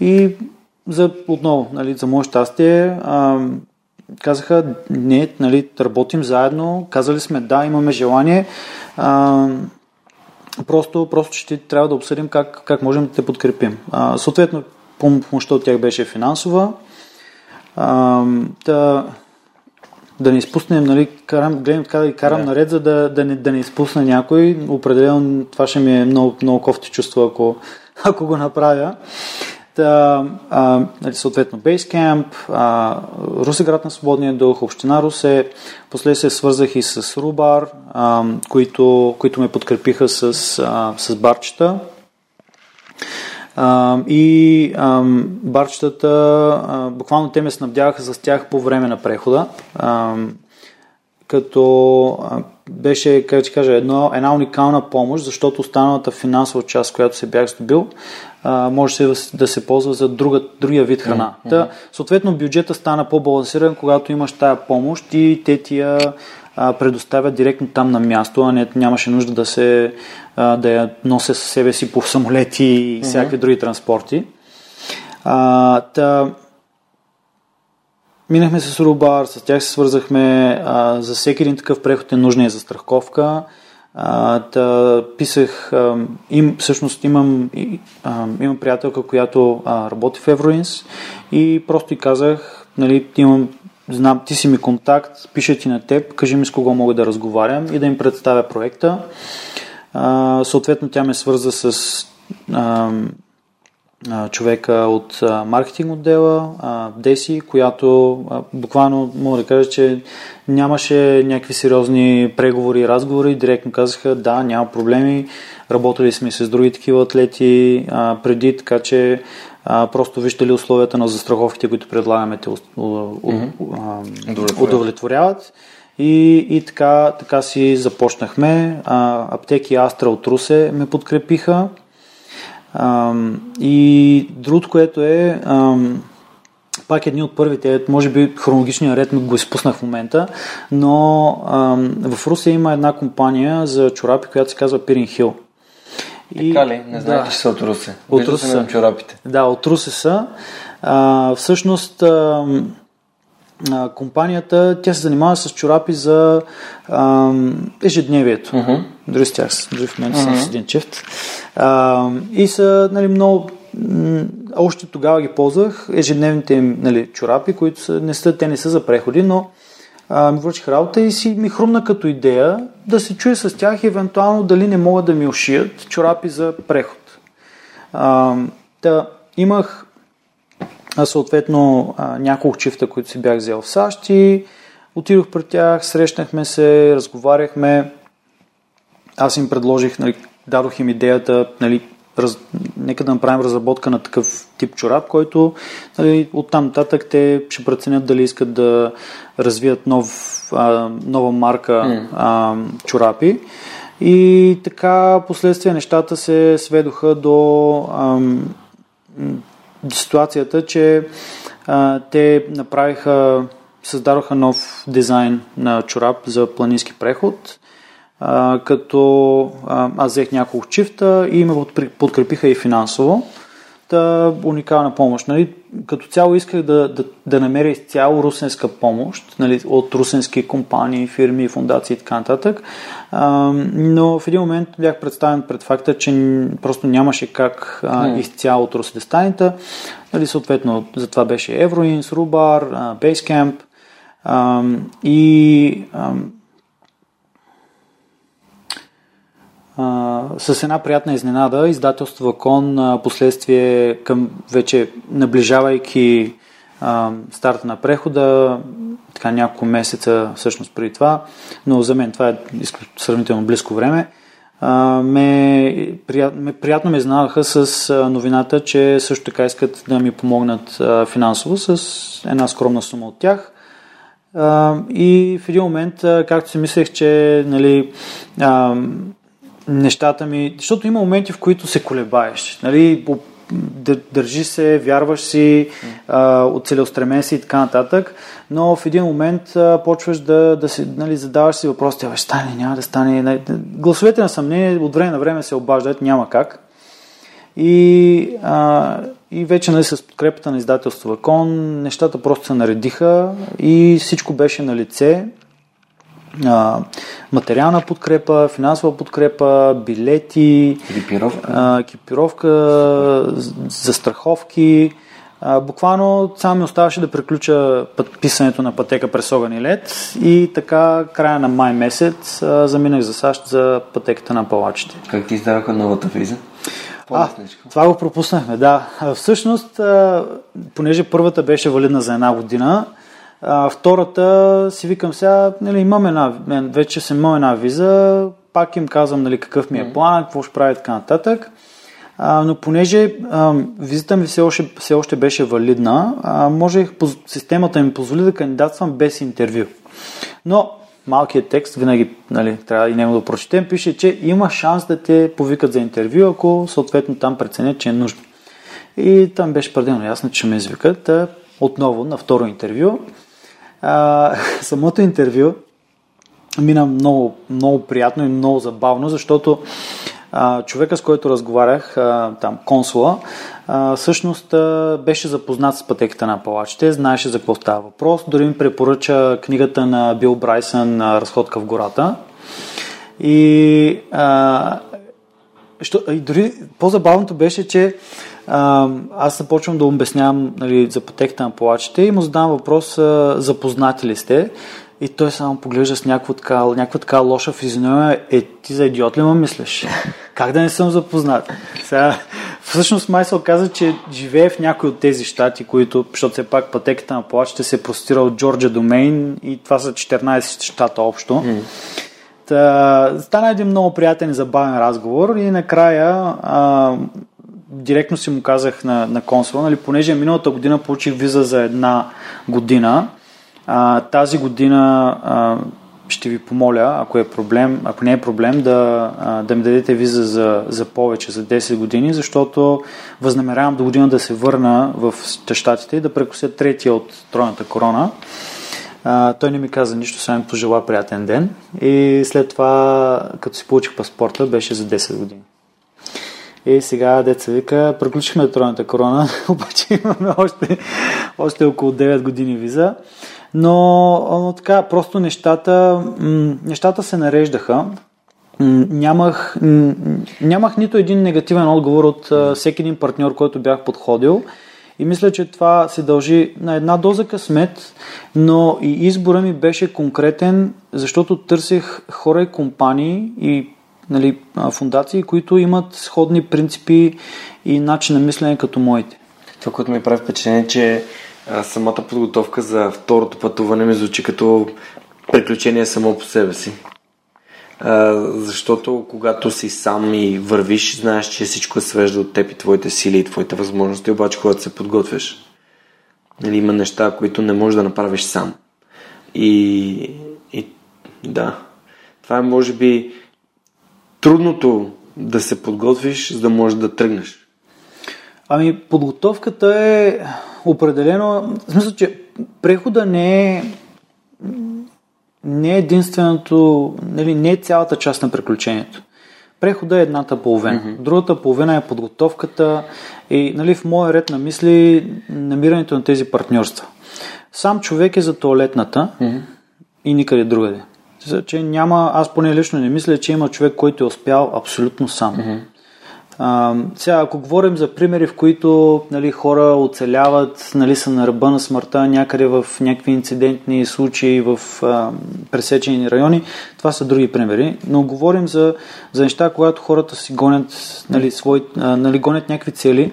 И за, отново, нали, за мое щастие, а, казаха, не, нали, работим заедно, казали сме да, имаме желание, а, просто, просто ще трябва да обсъдим как, как можем да те подкрепим. А, съответно, помощта от тях беше финансова. А, да, да не изпуснем, нали, карам, гледам така да ги карам да. наред, за да, да, не, да не изпусна някой. Определено това ще ми е много, много кофти чувство, ако, ако го направя. Та, а, нали, съответно Basecamp, а, Русеград на свободния дух, Община Русе, после се свързах и с Рубар, а, които, които ме подкрепиха с, а, с барчета. А, и а, барчетата, а, буквално те ме снабдяваха с тях по време на прехода. А, като беше, как да кажа, едно, една уникална помощ, защото останалата финансова част, която се бях здобил, а, може се, да се ползва за друга, другия вид храна. Mm-hmm. Та, съответно, бюджета стана по-балансиран, когато имаш тая помощ и те ти я а, предоставят директно там на място, а не, нямаше нужда да, се, а, да я нося със себе си по самолети и всякакви mm-hmm. други транспорти. А, та, Минахме с Рубар, с тях се свързахме. А, за всеки един такъв преход е нужна и за страховка. А, та, писах, а, им, всъщност имам, а, имам приятелка, която а, работи в Евроинс и просто и казах, нали, имам, знам, ти си ми контакт, пиша ти на теб, кажи ми с кого мога да разговарям и да им представя проекта. А, съответно тя ме свърза с а, човека от маркетинг отдела, Деси, която буквално мога да кажа, че нямаше някакви сериозни преговори и разговори. Директно казаха, да, няма проблеми, работили сме с други такива атлети преди, така че просто вижте ли условията на застраховките, които предлагаме, те удовлетворяват. И, и така, така си започнахме. аптеки Астра от Русе ме подкрепиха Ам, и другото, което е, ам, пак едни от първите, може би хронологичния ред го изпуснах в момента, но ам, в Русия има една компания за чорапи, която се казва Пирин Хил. И, така ли? Не знаеш, да, че са от Русе. От Русе са. чорапите. Да, от Русе са. А, всъщност, а, а, компанията, тя се занимава с чорапи за а, ежедневието. Uh-huh. Дори с тях, дори в момента uh-huh. съм с един чефт. А, и са нали, много още тогава ги ползвах, ежедневните им нали, чорапи, които са, не са, те не са за преходи, но а, ми върших работа и си ми хрумна като идея да се чуя с тях и евентуално дали не могат да ми ушият чорапи за преход. А, да, имах а, съответно а, няколко чифта, които си бях взел в САЩ и отидох при тях, срещнахме се, разговаряхме. Аз им предложих, нали, дадох им идеята, нали, раз, нека да направим разработка на такъв тип чорап, който нали, оттам нататък те ще преценят дали искат да развият нов, а, нова марка mm. а, чорапи. И така, последствие нещата се сведоха до, а, до ситуацията, че а, те направиха, създадоха нов дизайн на чорап за планински преход а, като а, аз взех няколко чифта и ме подкрепиха и финансово. Та уникална помощ. Нали? Като цяло исках да, да, да намеря изцяло русенска помощ нали? от русенски компании, фирми, фундации и така нататък. А, но в един момент бях представен пред факта, че просто нямаше как а, изцяло от руси да станете. Нали? Съответно, за това беше Евроинс, Рубар, Basecamp. А, и а, с една приятна изненада, издателство Вакон, а, последствие към вече наближавайки а, старта на прехода, така няколко месеца всъщност преди това, но за мен това е сравнително близко време. А, ме, прият, ме, приятно ме изненадаха с а, новината, че също така искат да ми помогнат а, финансово с една скромна сума от тях. И в един момент, както си мислех, че нали, нещата ми... Защото има моменти, в които се колебаеш. Нали, държи се, вярваш си, а, целеустремен си и така нататък, но в един момент почваш да, да си, нали, задаваш си въпросите, ще стане, няма да стане. Нали, гласовете на съмнение от време на време се обаждат, няма как. И, а, и вече нали, с подкрепата на издателство Вакон, нещата просто се наредиха и всичко беше на лице а, материална подкрепа, финансова подкрепа, билети, екипировка, а, екипировка застраховки. А, буквално само ми оставаше да приключа писането на пътека през огън и лед и така края на май месец а, заминах за САЩ за пътеката на палачите. Как ти издаваха новата виза? А, това го пропуснахме, да. Всъщност, а, понеже първата беше валидна за една година, а, втората си викам сега, нали, имам една, вече съм имал една виза, пак им казвам нали, какъв ми е план, какво ще прави така нататък. А, но понеже а, визита ми все още, все още беше валидна, а, можех, системата ми позволи да кандидатствам без интервю. Но малкият текст, винаги нали, трябва и него да прочетем, пише, че има шанс да те повикат за интервю, ако съответно там преценят, че е нужно. И там беше пределно ясно, че ме извикат. Отново на второ интервю а, самото интервю мина много, много приятно и много забавно, защото а, човека, с който разговарях, а, там, консула, а, всъщност а, беше запознат с пътеката на палачите, знаеше за какво става въпрос, дори ми препоръча книгата на Бил Брайсън Разходка в гората. И, що, и дори по-забавното беше, че а, аз започвам да обяснявам нали, за пътеката на палачите и му задавам въпрос, а, запознати ли сте? И той само поглежда с някаква така, някаква така лоша физиономия. Е, ти за идиот ли ме мислиш? Как да не съм запознат? Сега, всъщност май се оказа, че живее в някои от тези щати, които, защото все пак пътеката на плачите се простира от Джорджа Домейн и това са 14 щата общо. Mm. Та, стана един много приятен и забавен разговор и накрая а, директно си му казах на, на консула, нали, понеже миналата година получих виза за една година, а, тази година а, ще ви помоля, ако е проблем, ако не е проблем, да, а, да ми дадете виза за, за повече, за 10 години, защото възнамерявам до година да се върна в щатите и да прекуся третия от тройната корона. А, той не ми каза нищо, само ми пожела приятен ден и след това, като си получих паспорта, беше за 10 години. И сега, деца вика, приключихме тройната корона, обаче имаме още, още около 9 години виза. Но, но така, просто нещата, нещата се нареждаха. Нямах, нямах нито един негативен отговор от всеки един партньор, който бях подходил. И мисля, че това се дължи на една доза късмет, но и избора ми беше конкретен, защото търсих хора и компании и нали, фундации, които имат сходни принципи и начин на мислене като моите. Това, което ми прави впечатление, че а, самата подготовка за второто пътуване ми звучи като приключение само по себе си. Защото когато си сам и вървиш, знаеш, че всичко свежда от теб и твоите сили и твоите възможности, обаче когато се подготвяш, нали, има неща, които не можеш да направиш сам. И, и да, това е може би трудното да се подготвиш, за да можеш да тръгнеш? Ами, подготовката е определено. В смисъл, че прехода не е не е единственото, нали, не е цялата част на приключението. Прехода е едната половина. Mm-hmm. Другата половина е подготовката и нали, в моя ред на мисли намирането на тези партньорства. Сам човек е за туалетната mm-hmm. и никъде другаде че няма, аз поне лично не мисля, че има човек, който е успял абсолютно сам. Mm-hmm. А, сега, ако говорим за примери, в които нали, хора оцеляват, нали, са на ръба на смъртта някъде в някакви инцидентни случаи в а, пресечени райони, това са други примери. Но говорим за, за неща, когато хората си гонят, нали, свои, а, нали, гонят някакви цели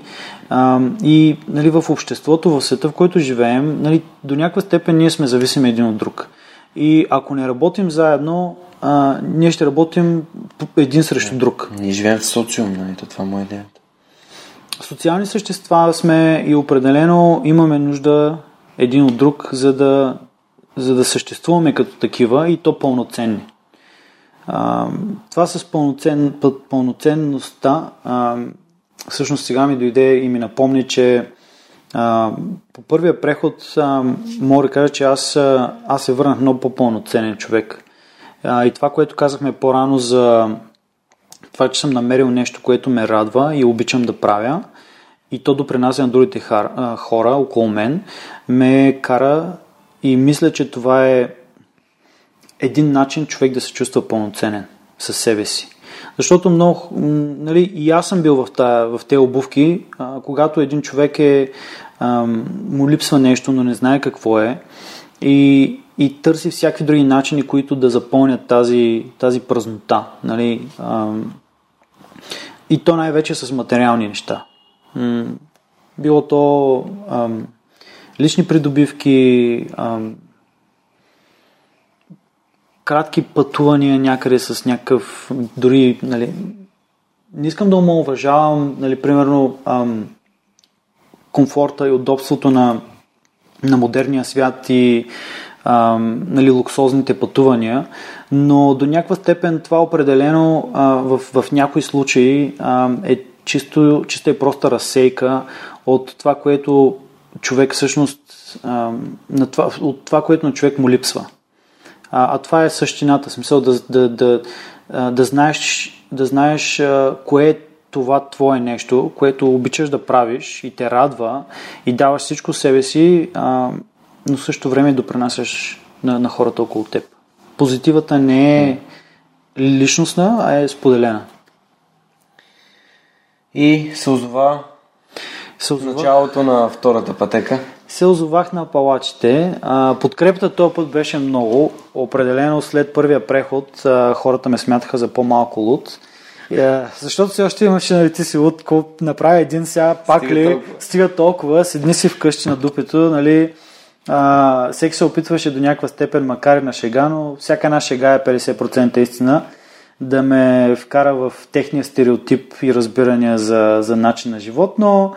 а, и нали, в обществото, в света, в който живеем, нали, до някаква степен ние сме зависими един от друг. И ако не работим заедно, а, ние ще работим един срещу друг. Ние живеем в социум, нали? Това му е идеята. Социални същества сме и определено имаме нужда един от друг, за да, за да съществуваме като такива и то пълноценни. А, това с пълноцен, пълноценността а, всъщност сега ми дойде и ми напомни, че а, по първия преход а, мога да кажа, че аз, аз се върнах много по-пълноценен човек. А, и това, което казахме по-рано за това, че съм намерил нещо, което ме радва и обичам да правя, и то допринася на другите хора около мен, ме кара и мисля, че това е един начин човек да се чувства пълноценен със себе си. Защото много, нали, и аз съм бил в, тая, в тези обувки, а, когато един човек е, а, му липсва нещо, но не знае какво е и, и търси всякакви други начини, които да запълнят тази, тази празнота. Нали? И то най-вече с материални неща. Било то а, лични придобивки, а, кратки пътувания някъде с някакъв, дори, нали, не искам да уважавам, нали, примерно, ам, комфорта и удобството на, на модерния свят и ам, нали, луксозните пътувания, но до някаква степен това определено а, в, в някои случаи а, е чисто, чисто е проста разсейка от това, което човек всъщност, а, на това, от това, което на човек му липсва. А, а това е същината, смисъл да, да, да, да знаеш, да знаеш кое е това твое нещо, което обичаш да правиш и те радва и даваш всичко себе си, а, но в същото време допринасяш на, на хората около теб. Позитивата не е личностна, а е споделена. И се озова се началото на втората пътека се озовах на палачите. Подкрепата този път беше много. Определено след първия преход хората ме смятаха за по-малко луд. Защото все още имаше нали ти си луд, направи един сега, пак стига ли, толкова. стига толкова, седни си вкъщи на дупето, нали, а, всеки се опитваше до някаква степен, макар и на шега, но всяка една шега е 50% истина да ме вкара в техния стереотип и разбирания за, за начин на живот, но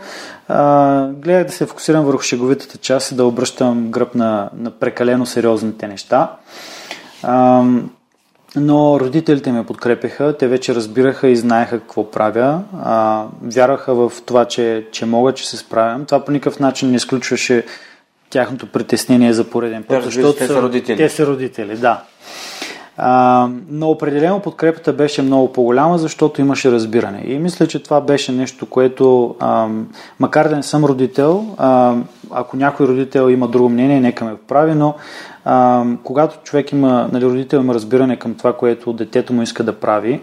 а, гледах да се фокусирам върху шеговитата част и да обръщам гръб на, на прекалено сериозните неща. А, но родителите ме подкрепяха, те вече разбираха и знаеха какво правя, а, вярваха в това, че, че мога, че се справям. Това по никакъв начин не изключваше тяхното притеснение за пореден път, защото те са родители. Те са родители, да. А, но определено подкрепата беше много по-голяма, защото имаше разбиране. И мисля, че това беше нещо, което, а, макар да не съм родител, а, ако някой родител има друго мнение, нека ме прави, но а, когато човек има, нали, родител има разбиране към това, което детето му иска да прави,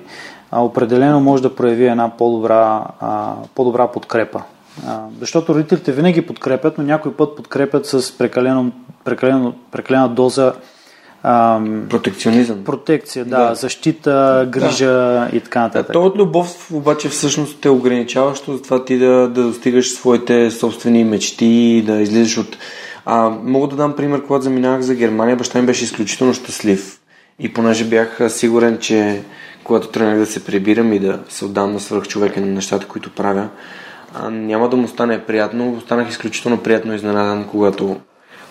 а, определено може да прояви една по-добра, а, по-добра подкрепа. А, защото родителите винаги подкрепят, но някой път подкрепят с прекалено, прекалено, прекалена доза Ам, Протекционизъм. Протекция, да, да. защита, грижа да. и така нататък. То от любов обаче всъщност те ограничаващо, затова ти да, да достигаш своите собствени мечти, да излизаш от... А, мога да дам пример, когато заминавах за Германия, баща ми беше изключително щастлив. И понеже бях сигурен, че когато тръгнах да се прибирам и да се отдам на свърх човека на нещата, които правя, а, няма да му стане приятно. Останах изключително приятно изненадан, когато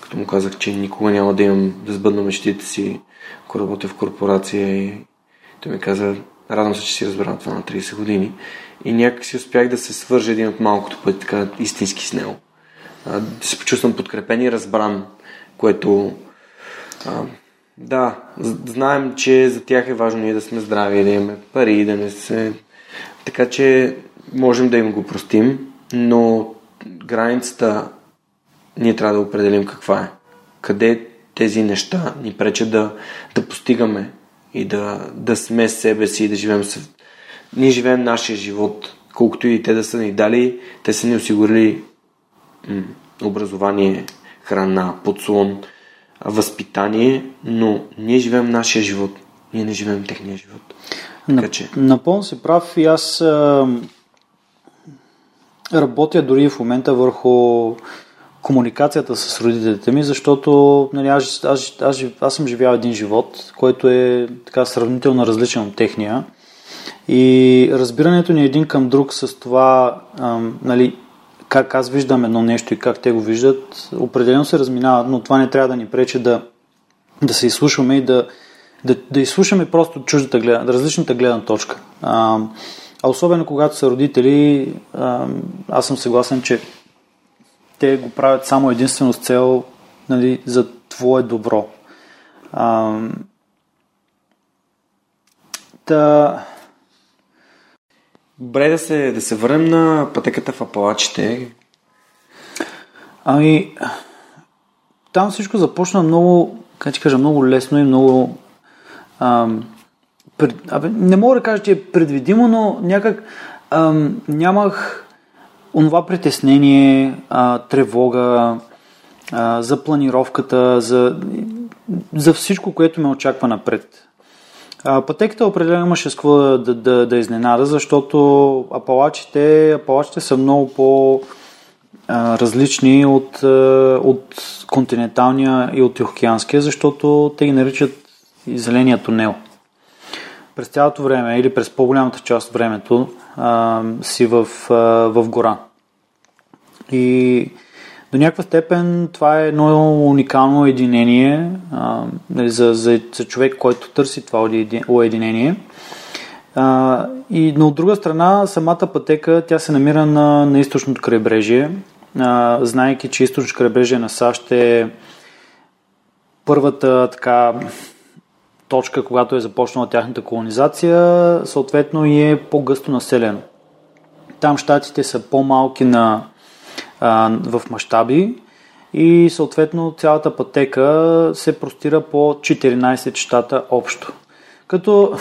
като му казах, че никога няма да имам да сбъдна мечтите си, ако работя в корпорация и той ми каза, радвам се, че си разбрал това на 30 години. И някак си успях да се свържа един от малкото пъти така истински с него. А, да се почувствам подкрепен и разбран, което а, да, знаем, че за тях е важно ние да сме здрави, да имаме пари, да не се... Така че можем да им го простим, но границата ние трябва да определим каква е. Къде тези неща ни пречат да, да постигаме и да, да сме себе си и да живеем с... Ние живеем нашия живот колкото и те да са ни дали, те са ни осигурили м- образование, храна, подслон, възпитание, но ние живеем нашия живот. Ние не живеем техния живот. Така, че... Напълно си прав и аз работя дори в момента върху комуникацията с родителите ми, защото нали, аз, аз, аз, аз съм живял един живот, който е така сравнително различен от техния. И разбирането ни един към друг с това, ам, нали, как аз виждам едно нещо и как те го виждат, определено се разминават, но това не трябва да ни пречи да, да се изслушваме и да, да, да изслушаме просто чуждата гледна, различната гледна точка. А, а особено когато са родители, аз съм съгласен, че те го правят само единствено с цел нали, за твое добро. А, та... Добре да се, да се върнем на пътеката в Апалачите. Ами, там всичко започна много, как кажа, много лесно и много... Ам, пред, абе, не мога да кажа, че е предвидимо, но някак ам, нямах онова притеснение, а, тревога а, за планировката, за, за всичко, което ме очаква напред. А, пътеката определено имаше с да, да, да, да изненада, защото апалачите, апалачите са много по различни от, от континенталния и от Тихоокеанския, защото те ги наричат зеления тунел. През цялото време или през по-голямата част от времето а, си в, а, в гора. И до някаква степен това е едно уникално единение а, нали, за, за, за човек, който търси това уединение. А, и, но от друга страна, самата пътека, тя се намира на, на източното крайбрежие, а, знайки, че източното крайбрежие на САЩ е първата така точка, когато е започнала тяхната колонизация, съответно и е по-гъсто населено. Там щатите са по-малки на, а, в мащаби и съответно цялата пътека се простира по 14 щата общо. Като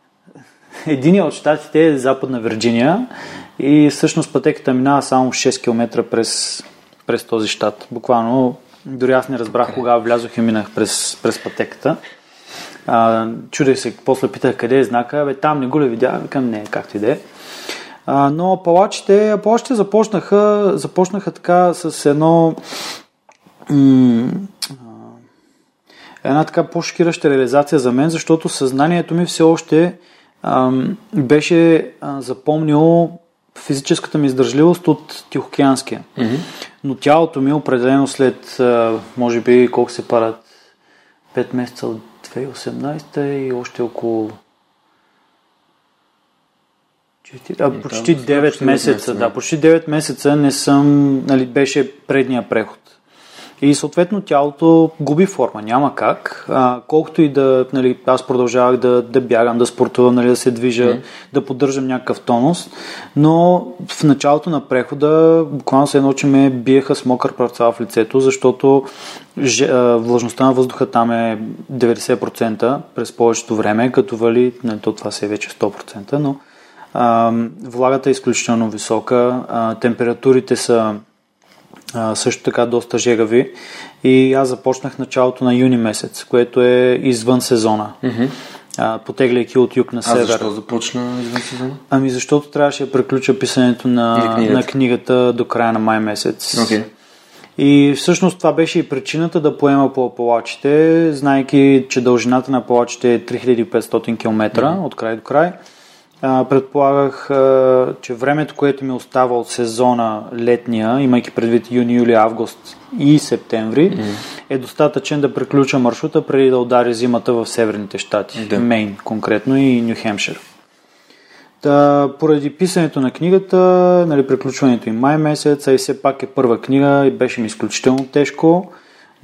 един от щатите е Западна Вирджиния и всъщност пътеката минава само 6 км през, през този щат. Буквално, дори аз не разбрах кога влязох и минах през, през пътеката. А, чудех се, после питах къде е знака, бе там не го ли видя, викам не, както и да е. Но палачите, палачите започнаха, започнаха така с едно м- една така по-шокираща реализация за мен, защото съзнанието ми все още ам, беше а, запомнило физическата ми издържливост от Тихоокеанския. Mm-hmm. Но тялото ми определено след, а, може би, колко се парат, 5 месеца от 2018 и още около а, почти 9 месеца, да, почти 9 месеца не съм, нали, беше предния преход. И съответно тялото губи форма, няма как. А, колкото и да, нали, аз продължавах да, да бягам, да спортувам, нали, да се движа, mm. да поддържам някакъв тонус, но в началото на прехода буквално се едно, че ме биеха с мокър парцал в лицето, защото влажността на въздуха там е 90% през повечето време, като вали, не, то това се е вече 100%, но а, влагата е изключително висока, а, температурите са а, също така доста жегави и аз започнах началото на юни месец, което е извън сезона. Mm-hmm. А, потегляйки от юг на север. А защо започна извън сезона? Ами защото трябваше да приключа писането на, книгата. на книгата до края на май месец. Okay. И всъщност това беше и причината да поема по Апалачите, знайки, че дължината на Апалачите е 3500 км mm-hmm. от край до край предполагах, че времето, което ми остава от сезона летния, имайки предвид юни, юли, август и септември, mm. е достатъчен да приключа маршрута преди да удари зимата в северните щати, да. Мейн конкретно и Нью Хемшир. Та, поради писането на книгата, нали, приключването и май месец, а и все пак е първа книга и беше ми изключително тежко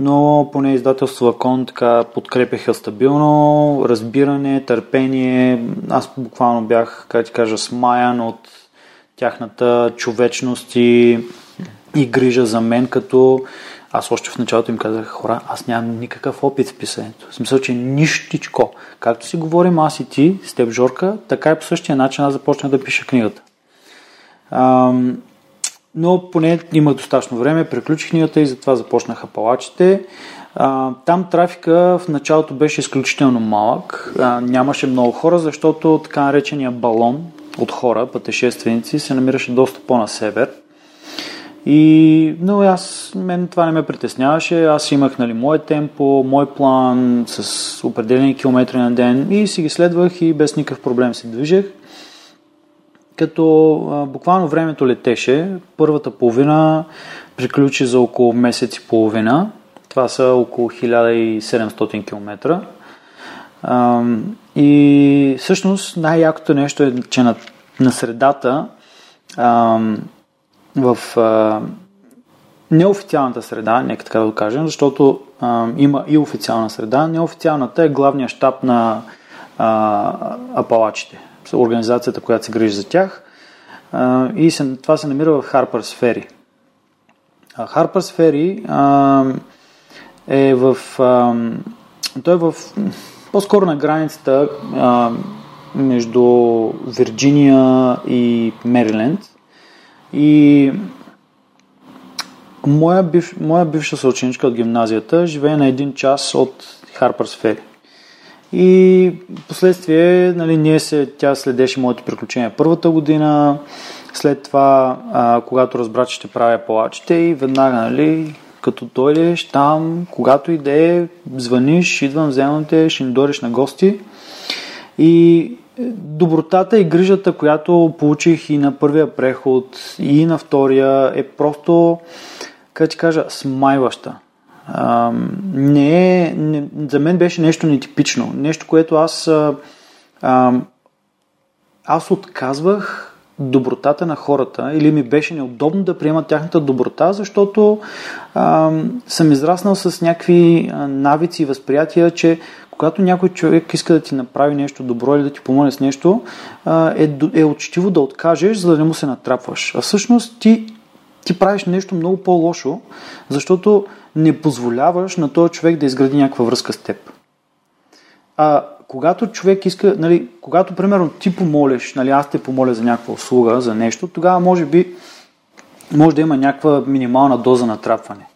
но поне издателство Лакон така подкрепяха стабилно, разбиране, търпение. Аз буквално бях, как ти кажа, смаян от тяхната човечност и, и грижа за мен, като аз още в началото им казах, хора, аз нямам никакъв опит в писането. В смисъл, че нищичко. Както си говорим аз и ти, с теб, Жорка, така и по същия начин аз започнах да пиша книгата. А, но поне имах достатъчно време, приключих книгата и затова започнаха палачите. А, там трафика в началото беше изключително малък. А, нямаше много хора, защото така наречения балон от хора, пътешественици, се намираше доста по-на север. И, но аз, мен това не ме притесняваше. Аз имах нали, мое темпо, мой план с определени километри на ден и си ги следвах и без никакъв проблем се движех. Като а, буквално времето летеше, първата половина приключи за около месец и половина. Това са около 1700 км. А, и всъщност най-якото нещо е, че на, на средата а, в а, неофициалната среда, нека така да го кажем, защото а, има и официална среда. Неофициалната е главния щаб на а, апалачите, организацията, която се грижи за тях. И това се намира в Харпърс Фери. Харпърс Фери е в... Той е в... По-скоро на границата между Вирджиния и Мериленд. И моя, бив, моя бивша съученичка от гимназията живее на един час от Харпърс Фери. И последствие, нали, ние се, тя следеше моите приключения първата година, след това, а, когато разбра, че ще правя палачите и веднага, нали, като дойдеш там, когато иде, звъниш, идвам, вземам те, ще ни дойдеш на гости. И добротата и грижата, която получих и на първия преход, и на втория, е просто, как ти кажа, смайваща. А, не е, не, за мен беше нещо нетипично. Нещо, което аз а, аз отказвах добротата на хората или ми беше неудобно да приема тяхната доброта, защото а, съм израснал с някакви навици и възприятия, че когато някой човек иска да ти направи нещо добро или да ти помогне с нещо, е, е учтиво да откажеш, за да не му се натрапваш. А всъщност ти, ти правиш нещо много по-лошо, защото не позволяваш на този човек да изгради някаква връзка с теб. А когато човек иска, нали, когато примерно ти помолиш, нали, аз те помоля за някаква услуга, за нещо, тогава може би може да има някаква минимална доза натрапване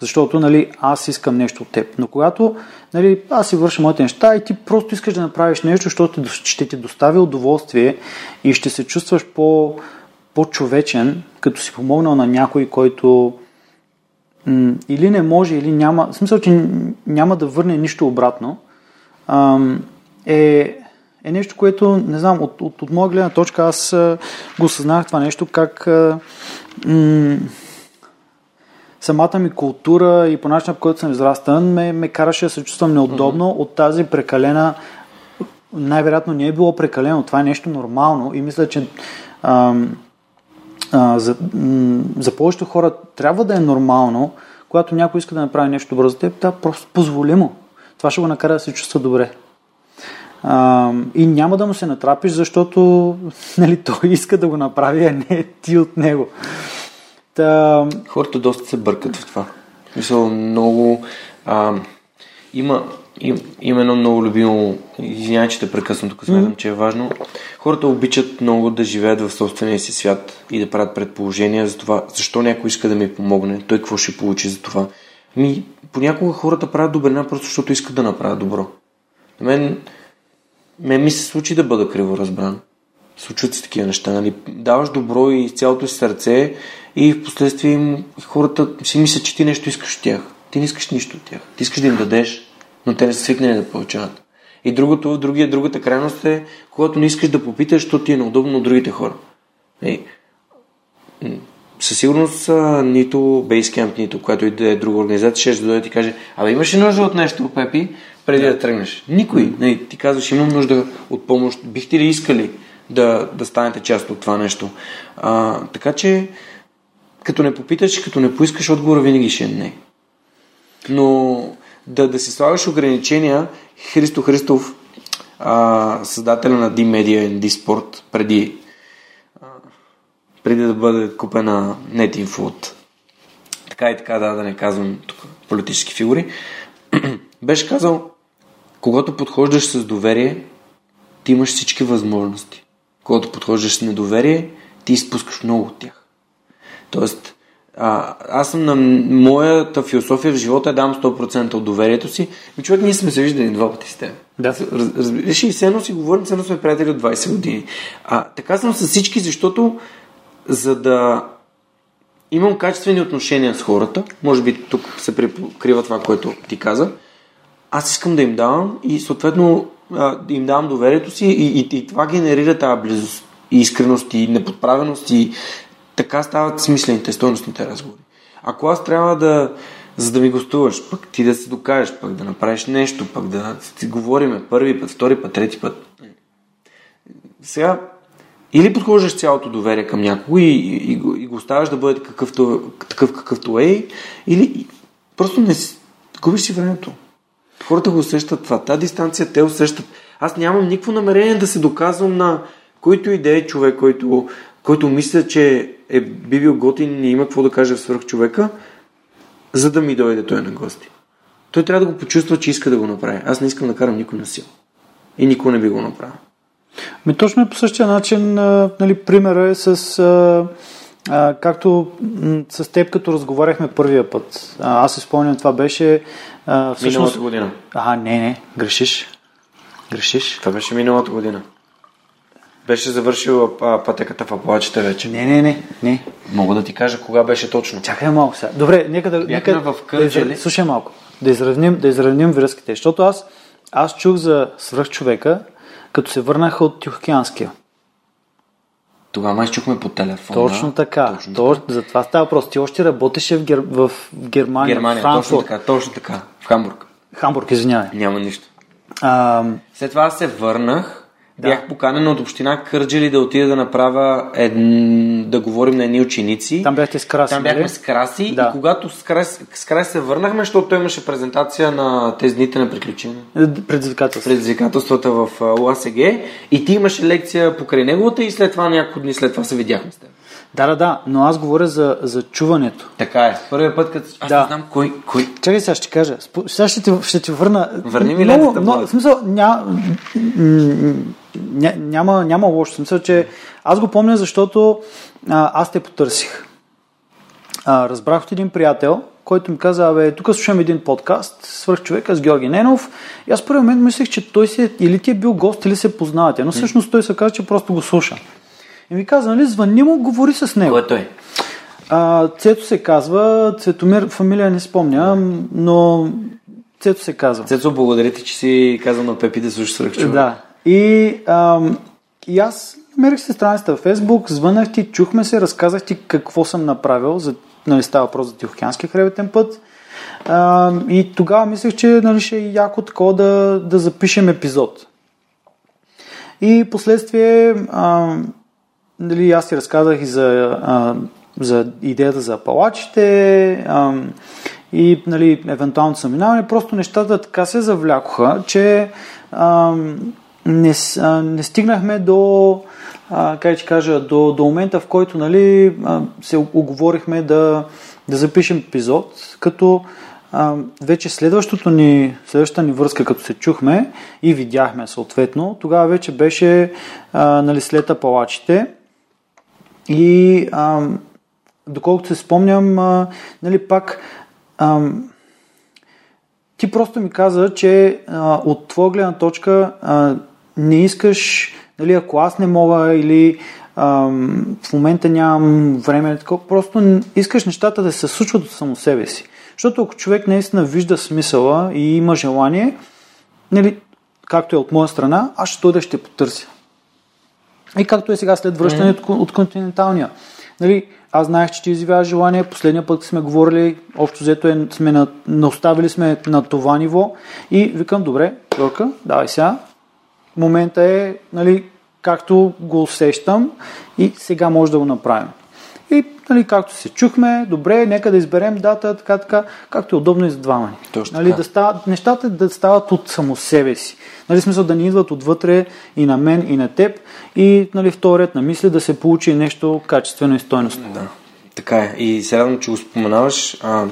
защото нали, аз искам нещо от теб. Но когато нали, аз си върша моите неща и ти просто искаш да направиш нещо, защото ще ти достави удоволствие и ще се чувстваш по, по-човечен, като си помогнал на някой, който или не може, или няма, в смисъл, че няма да върне нищо обратно, е, е нещо, което, не знам, от, от, от моя гледна точка аз го съзнах това нещо, как м- самата ми култура и по начина, по който съм израстан, ме, ме караше да се чувствам неудобно mm-hmm. от тази прекалена. Най-вероятно не е било прекалено, това е нещо нормално и мисля, че ам, а, за, м, за повечето хора трябва да е нормално, когато някой иска да направи нещо добро за теб, да, просто позволи му. Това ще го накара да се чувства добре. А, и няма да му се натрапиш, защото нали, той иска да го направи, а не ти от него. Та... Хората доста се бъркат в това. Мисля, много... А, има, им, има едно много любимо... Извинявай, че те прекъсвам, тук смятам, че е важно. Хората обичат много да живеят в собствения си свят и да правят предположения за това, защо някой иска да ми помогне, той какво ще получи за това. Ми, понякога хората правят добрина просто защото искат да направят добро. На мен, мен ми се случи да бъда криво разбран. Случват се такива неща. Нали? Даваш добро и цялото си сърце и в последствие хората си мислят, че ти нещо искаш от тях. Ти не искаш нищо от тях. Ти искаш да им дадеш, но те не са свикнали да получават. И другото, другия, другата крайност е, когато не искаш да попиташ, защото ти е неудобно от другите хора. И, със сигурност нито Basecamp, нито която и да е друга организация, ще дойде и ти каже, абе имаш ли нужда от нещо, Пепи, преди да, да тръгнеш? Никой. Не, ти казваш, имам нужда от помощ. Бихте ли искали да, да станете част от това нещо? А, така че, като не попиташ, като не поискаш, отговора винаги ще е не. Но да, да си слагаш ограничения, Христо Христов, а, създателя на D-Media и D-Sport, преди, а, преди да бъде купена NetInfo от така и така, да, да не казвам тук политически фигури, беше казал, когато подхождаш с доверие, ти имаш всички възможности. Когато подхождаш с недоверие, ти изпускаш много от тях. Тоест, а, аз съм на моята философия в живота е дам 100% от доверието си. И човек, ние сме се виждали два пъти с теб. Да. Разбираш и все си говорим, все сме приятели от 20 години. А, така съм с всички, защото за да имам качествени отношения с хората, може би тук се прикрива това, което ти каза, аз искам да им давам и съответно да им давам доверието си и, и, и това генерира тази близост и искреност и неподправеност и така стават смислените, стойностните разговори. Ако аз трябва да, за да ми гостуваш, пък ти да се докажеш, пък да направиш нещо, пък да си говориме първи път, втори път, трети път. Сега, или подхождаш цялото доверие към някого и, и, и, и го оставаш да бъде какъвто, такъв какъвто е, или просто не губиш си времето. Хората го усещат това. Та дистанция те усещат. Аз нямам никакво намерение да се доказвам на който и да е човек, който, който мисля, че е би бил готин и има какво да каже в свърх човека, за да ми дойде той на гости. Той трябва да го почувства, че иска да го направи. Аз не искам да карам никой на сила. И никой не би го направил. Ми точно е по същия начин, нали, примера е с а, а, както с теб, като разговаряхме първия път. А, аз се спомням, това беше а, всъщност... Миналата година. А, не, не, грешиш. Грешиш. Това беше миналата година. Беше завършил пътеката в Апалачите вече. Не, не, не, не. Мога да ти кажа кога беше точно. Чакай малко сега. Добре, нека да... Нека, в Кърджали. да слушай малко. Да изравним, да изравним връзките. Защото аз, аз чух за свръхчовека, като се върнах от Тихоокеанския. Тогава май чухме по телефона. Точно така. Точно така. За това става въпрос. Ти още работеше в, Гер... в Германия, Германия в точно така, точно така. В Хамбург. Хамбург, извинявай. Няма нищо. А... След това аз се върнах да. Бях поканен от община Кърджели да отида да направя ед... да говорим на едни ученици. Там бяхте с краси. Там бяхме нали? с краси да. и когато с краси, с краси се върнахме, защото той имаше презентация на тези дните на приключения. Предизвикателства. Предизвикателствата в ОАСГ и ти имаше лекция покрай неговата и след това няколко дни след това се видяхме с теб. Да, да, да, но аз говоря за, за чуването. Така е. Първият път, като аз да. не знам кой, кой. Чакай сега, ще кажа. Сега ще ти, ще ти върна. Върни ми лентата. Но, в смисъл, ня, ня, няма, няма лошо. В смисъл, че аз го помня, защото а, аз те потърсих. А, разбрах от един приятел, който ми каза, абе, тук слушам един подкаст, свърх човека с Георги Ненов. И аз първи момент мислех, че той си, или ти е бил гост, или се познавате. Но всъщност той се каза, че просто го слуша. И ми каза, нали, звъни му, говори с него. Кой е той? А, Цето се казва, Цветомир, фамилия не спомня, но Цето се казва. Цето, благодаря ти, че си казал на Пепи да слушаш свърх човек. Да. И, ам, и аз намерих се страницата в Фейсбук, звънах ти, чухме се, разказах ти какво съм направил, за, нали, става въпрос за Тихоокеанския хребетен път. А, и тогава мислех, че нали, ще е яко такова да, да запишем епизод. И последствие а, нали, аз ти разказах и за, а, за идеята за палачите а, и нали, евентуално съминаване. Просто нещата така се завлякоха, че а, не, а, не стигнахме до, а, как ще кажа, до, до момента, в който нали, а, се оговорихме да, да запишем епизод, като а, вече следващото ни, следващата ни връзка, като се чухме и видяхме съответно, тогава вече беше а, нали, след апалачите и а, доколкото се спомням, а, нали, пак а, ти просто ми каза, че а, от твоя гледна точка а, не искаш, нали, ако аз не мога или а, в момента нямам време, просто искаш нещата да се случват от само себе си. Защото ако човек наистина вижда смисъла и има желание, нали, както е от моя страна, аз ще дойда ще потърся. И както е сега след връщането mm-hmm. от континенталния. Нали, аз знаех, че ти изявява желание. Последния път сме говорили, общо взето е, сме на оставили сме на това ниво. И викам, добре, Йорка, давай сега. Момента е, нали, както го усещам и сега може да го направим. И нали, както се чухме, добре, нека да изберем дата, така, така, както е удобно и за двама ни. Точно нали, да стават, нещата да стават от само себе си. Нали, смисъл да ни идват отвътре и на мен, и на теб. И нали, вторият на мисли да се получи нещо качествено и стойностно. Да, така е. И се радвам, че го споменаваш. А,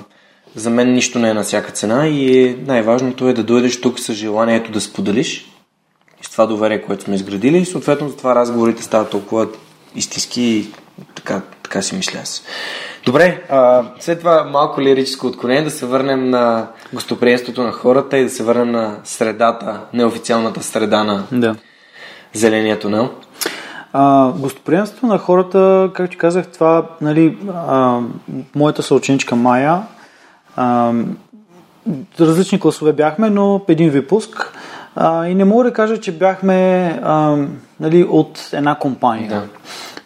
за мен нищо не е на всяка цена и е, най-важното е да дойдеш тук с желанието да споделиш и с това доверие, което сме изградили и съответно за това разговорите стават толкова истински Така, така си мисля аз. Добре, а, след това малко лирическо отклонение да се върнем на гостоприемството на хората и да се върнем на средата, неофициалната среда на Да. зеления тунел. А, гостоприемството на хората, както казах, това, нали, а, моята съученичка Майя, а, различни класове бяхме, но един випуск. А, и не мога да кажа, че бяхме а, нали, от една компания. Да.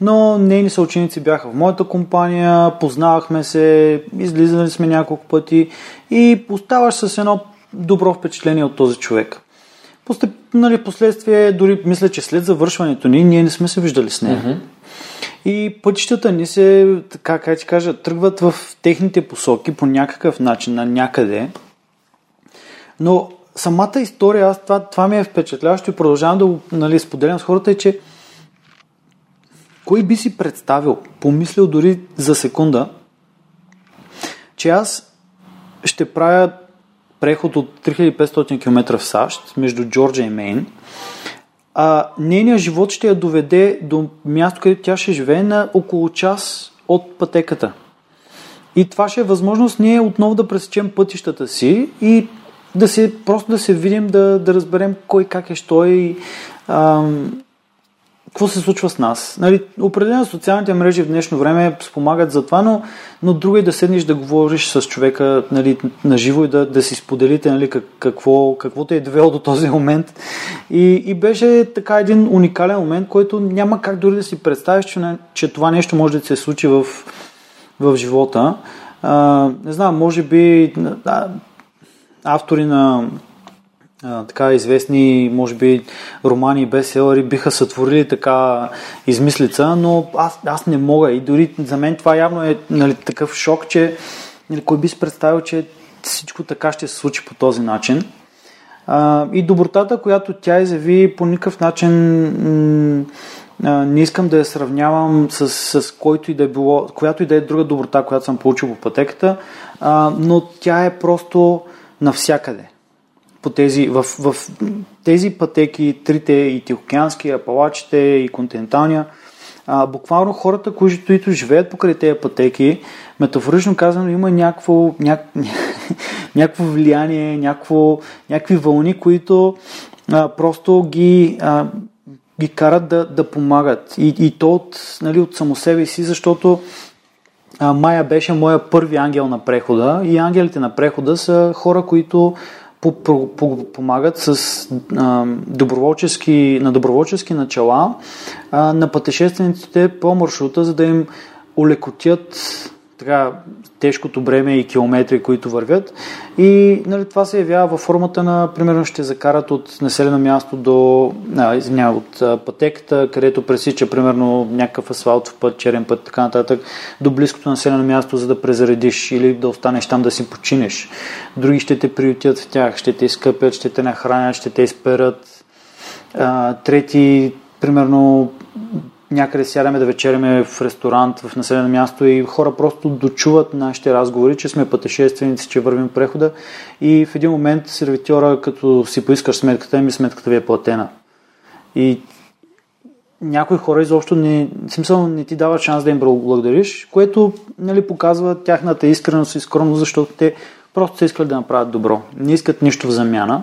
Но нейни съученици бяха в моята компания, познавахме се, излизали сме няколко пъти и оставаш с едно добро впечатление от този човек. Постеп, нали, последствие, дори мисля, че след завършването ни, ние не сме се виждали с нея. Mm-hmm. И пътищата ни се, така как ти кажа, тръгват в техните посоки по някакъв начин, на някъде. Но самата история, аз това, това ми е впечатляващо и продължавам да го нали, споделям с хората, е, че кой би си представил, помислил дори за секунда, че аз ще правя преход от 3500 км в САЩ между Джорджия и Мейн, а нейният живот ще я доведе до място, където тя ще живее на около час от пътеката. И това ще е възможност ние отново да пресечем пътищата си и да се, просто да се видим, да, да разберем кой как е, що е и ам, какво се случва с нас. Нали, определено социалните мрежи в днешно време спомагат за това, но, но друго е да седнеш да говориш с човека нали, на живо и да, да си споделите нали, как, какво, какво те е довело до този момент. И, и беше така един уникален момент, който няма как дори да си представиш, че, че това нещо може да се случи в, в живота. А, не знам, може би а, автори на така известни, може би, романи и бестселери биха сътворили така измислица, но аз, аз не мога и дори за мен това явно е нали, такъв шок, че нали, кой би си представил, че всичко така ще се случи по този начин. А, и добротата, която тя изяви, по никакъв начин не искам да я сравнявам с, с който и да е било, която и да е друга доброта, която съм получил по пътеката, а, но тя е просто навсякъде по тези, в, в тези пътеки, трите и Тихоокеански, Апалачите и континенталния, а, буквално хората, които, живеят покрай тези пътеки, метафорично казано, има някакво, няк, някакво влияние, някакво, някакви вълни, които а, просто ги, а, ги карат да, да помагат. И, и то от, нали, от само себе си, защото а, Майя беше моя първи ангел на прехода и ангелите на прехода са хора, които помагат с а, доброволчески, на доброволчески начала а, на пътешествениците по маршрута, за да им улекотят така, тежкото бреме и километри, които вървят. И нали, това се явява във формата на, примерно, ще закарат от населено място до, а, извиня, от а, пътеката, където пресича, примерно, някакъв асфалтов път, черен път, така нататък, до близкото населено място, за да презаредиш или да останеш там да си починеш. Други ще те приютят в тях, ще те изкъпят, ще те нахранят, ще те изперат. А, трети, примерно, някъде сядаме да вечеряме в ресторант, в населено място и хора просто дочуват нашите разговори, че сме пътешественици, че вървим прехода и в един момент сервитьора, като си поискаш сметката, ми сметката ви е платена. И някои хора изобщо не, смисъл, не ти дават шанс да им благодариш, което нали, показва тяхната искреност и скромност, защото те просто са искали да направят добро. Не искат нищо в замяна.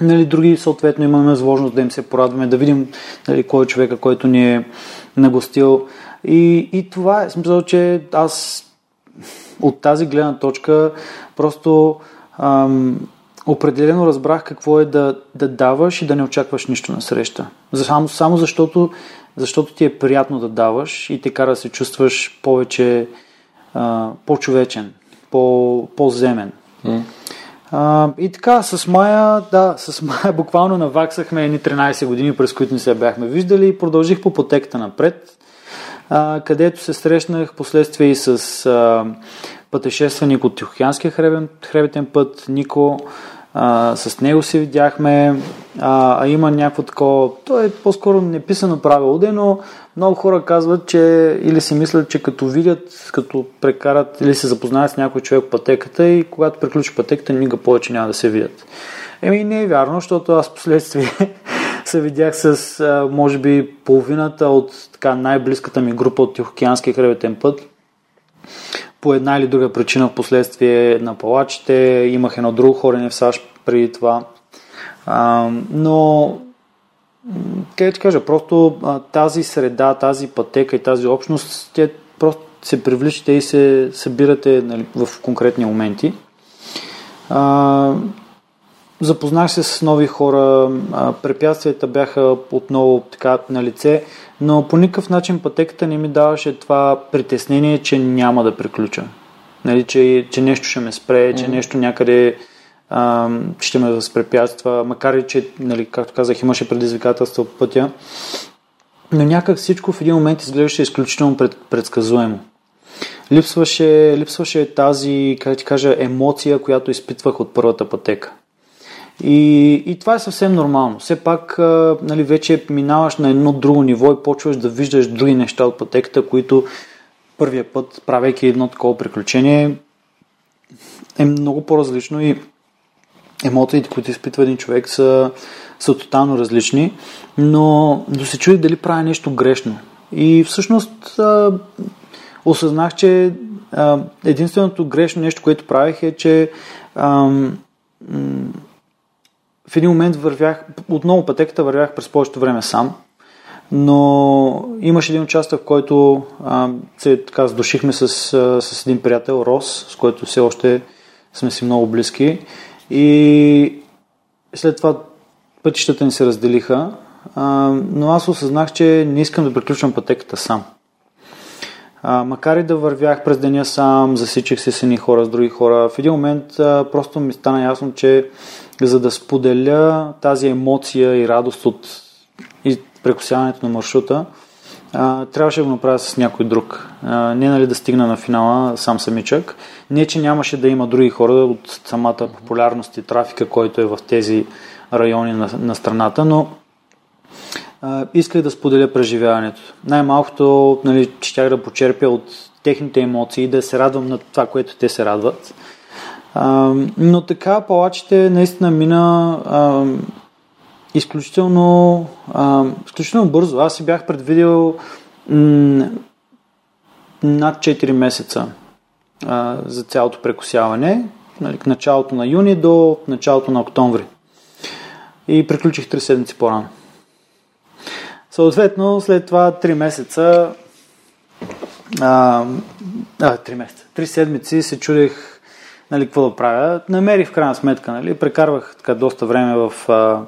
Нали, други, съответно, имаме възможност да им се порадваме, да видим нали, кой е човека, който ни е нагостил. И, и това е смисъл, че аз от тази гледна точка просто ам, определено разбрах какво е да, да даваш и да не очакваш нищо на среща. Само, само защото, защото ти е приятно да даваш и те кара да се чувстваш повече а, по-човечен, по, по-земен. Mm. А, и така, с Майя, да, с Майя буквално наваксахме едни 13 години, през които не се бяхме виждали и продължих по потеката напред, а, където се срещнах последствие и с а, пътешественик от Тихоокеанския хребен, хребетен път, Нико, а, с него се видяхме, а, а има някакво такова, то е по-скоро неписано правило, но много хора казват, че или си мислят, че като видят, като прекарат или се запознаят с някой човек пътеката и когато приключи пътеката, никога повече няма да се видят. Еми не е вярно, защото аз последствие се видях с, може би, половината от така най-близката ми група от Тихоокеанския хребетен път. По една или друга причина в последствие на палачите. Имах едно друго хорене в САЩ преди това. А, но как ти кажа, просто а, тази среда, тази пътека и тази общност, те просто се привличате и се събирате нали, в конкретни моменти. А, запознах се с нови хора, а, препятствията бяха отново така на лице, но по никакъв начин пътеката не ми даваше това притеснение, че няма да приключа. Нали, че, че нещо ще ме спре, че нещо някъде а, ще ме възпрепятства, макар и че, нали, както казах, имаше предизвикателства по пътя. Но някак всичко в един момент изглеждаше изключително пред, предсказуемо. Липсваше, липсваше тази, как ти кажа, емоция, която изпитвах от първата пътека. И, и това е съвсем нормално. Все пак нали, вече минаваш на едно друго ниво и почваш да виждаш други неща от пътеката, които първия път, правейки едно такова приключение, е много по-различно и емоциите, които изпитва един човек са, са тотално различни, но да се чуди дали прави нещо грешно. И всъщност а, осъзнах, че а, единственото грешно нещо, което правих е, че а, в един момент вървях, отново пътеката вървях през повечето време сам, но имаше един участък, в който а, се така сдушихме с, с един приятел, Рос, с който все още сме си много близки. И след това пътищата ни се разделиха, а, но аз осъзнах, че не искам да приключвам пътеката сам. А, макар и да вървях през деня сам, засичих се с едни хора, с други хора, в един момент а, просто ми стана ясно, че за да споделя тази емоция и радост от и прекусяването на маршрута, а, трябваше да го направя с някой друг. А, не нали да стигна на финала сам самичък. Не, че нямаше да има други хора от самата популярност и трафика, който е в тези райони на, на страната, но а, исках да споделя преживяването. Най-малкото, нали, щях да почерпя от техните емоции, да се радвам на това, което те се радват. А, но така палачите наистина мина а, изключително, а, изключително бързо. Аз си бях предвидел м- над 4 месеца а, за цялото прекусяване, нали, началото на юни до началото на октомври. И приключих 3 седмици по-рано. Съответно, след това 3 месеца, а, а, 3 месеца, 3 седмици се чудех нали, какво да правя. Намерих в крайна сметка, нали, прекарвах така доста време в а,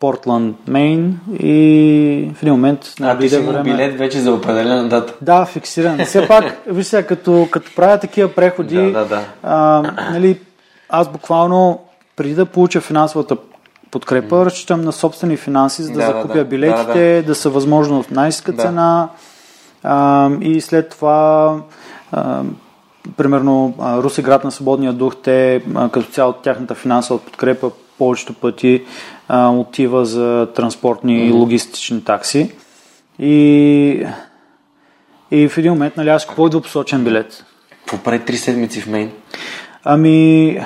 Портланд, Мейн и в един момент... А ти си време... билет вече за определена дата. Да, фиксиран. Все пак, виж сега, като, като правя такива преходи, да, да, да. А, нали, аз буквално преди да получа финансовата подкрепа, mm. разчитам на собствени финанси, за да, да закупя да, билетите, да, да. да са възможно в най-ска да. цена а, и след това а, примерно Руси град на свободния дух, те като цяло тяхната финансова подкрепа повечето пъти а, отива за транспортни mm-hmm. и логистични такси. И, и в един момент, нали, аз купувах двупосочен билет. Какво прави три седмици в Мейн? Ами,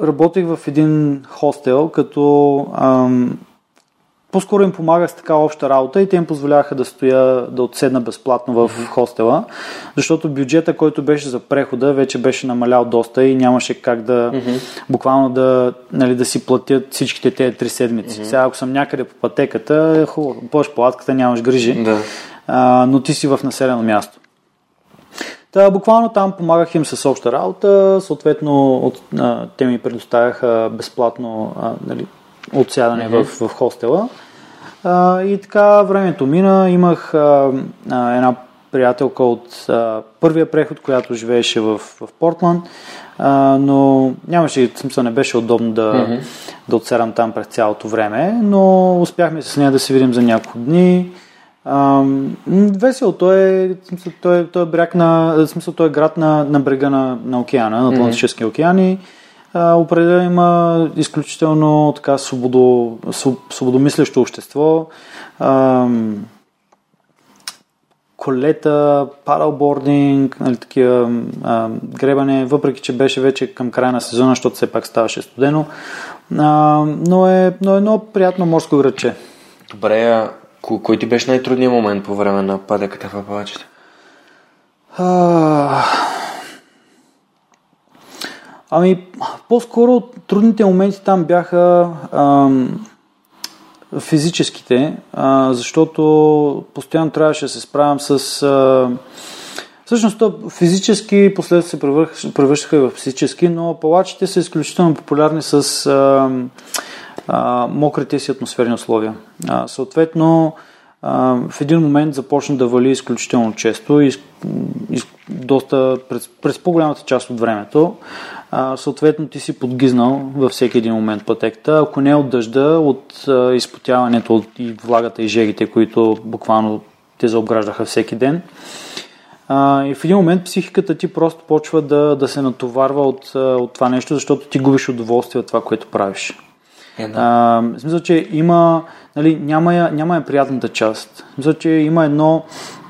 работех в един хостел, като ам, по-скоро им помагах с така обща работа и те им позволяваха да стоя, да отседна безплатно в mm-hmm. хостела, защото бюджета, който беше за прехода, вече беше намалял доста и нямаше как да mm-hmm. буквално да, нали, да си платят всичките тези три седмици. Mm-hmm. Сега, ако съм някъде по пътеката, е хубаво, пълш палатката, нямаш грижи, да. а, но ти си в населено място. Та, буквално там помагах им с обща работа, съответно от, а, те ми предоставяха безплатно а, нали, отсядане mm-hmm. в, в хостела. А, и така времето мина. Имах а, а, една приятелка от а, първия преход, която живееше в, в Портланд, а, но нямаше смисъл, не беше удобно да, mm-hmm. да отсядам там през цялото време, но успяхме с нея да се видим за няколко дни. А, весело, той е, смисъл, той, той е бряг на, смисъл, той е град на, на брега на, на океана, на Атлантическия mm-hmm. океан и а, определено има изключително така свободо, свободомислещо общество. А, колета, паралбординг, нали, такива а, гребане, въпреки че беше вече към края на сезона, защото все пак ставаше студено, А, но, е, но е едно приятно морско градче. Добре, а ко- кой ти беше най-трудният момент по време на пътеката в Апалачите? А, ами, по-скоро трудните моменти там бяха ам, физическите, а, защото постоянно трябваше да се справям с... А, всъщност, то физически последствия се превърх- превръщаха в психически, но палачите са изключително популярни с а, а, мокрите си атмосферни условия. А, съответно, а, в един момент започна да вали изключително често и, и доста през, през по-голямата част от времето. А, съответно, ти си подгизнал във всеки един момент пътеката. Ако не от дъжда, от а, изпотяването от и влагата и жегите, които буквално те заобграждаха всеки ден. А, и в един момент психиката ти просто почва да, да се натоварва от, от това нещо, защото ти губиш удоволствие от това, което правиш. Е, да. А, в смисъл, че има, нали, няма, я, няма я приятната част. Смисъл, че има едно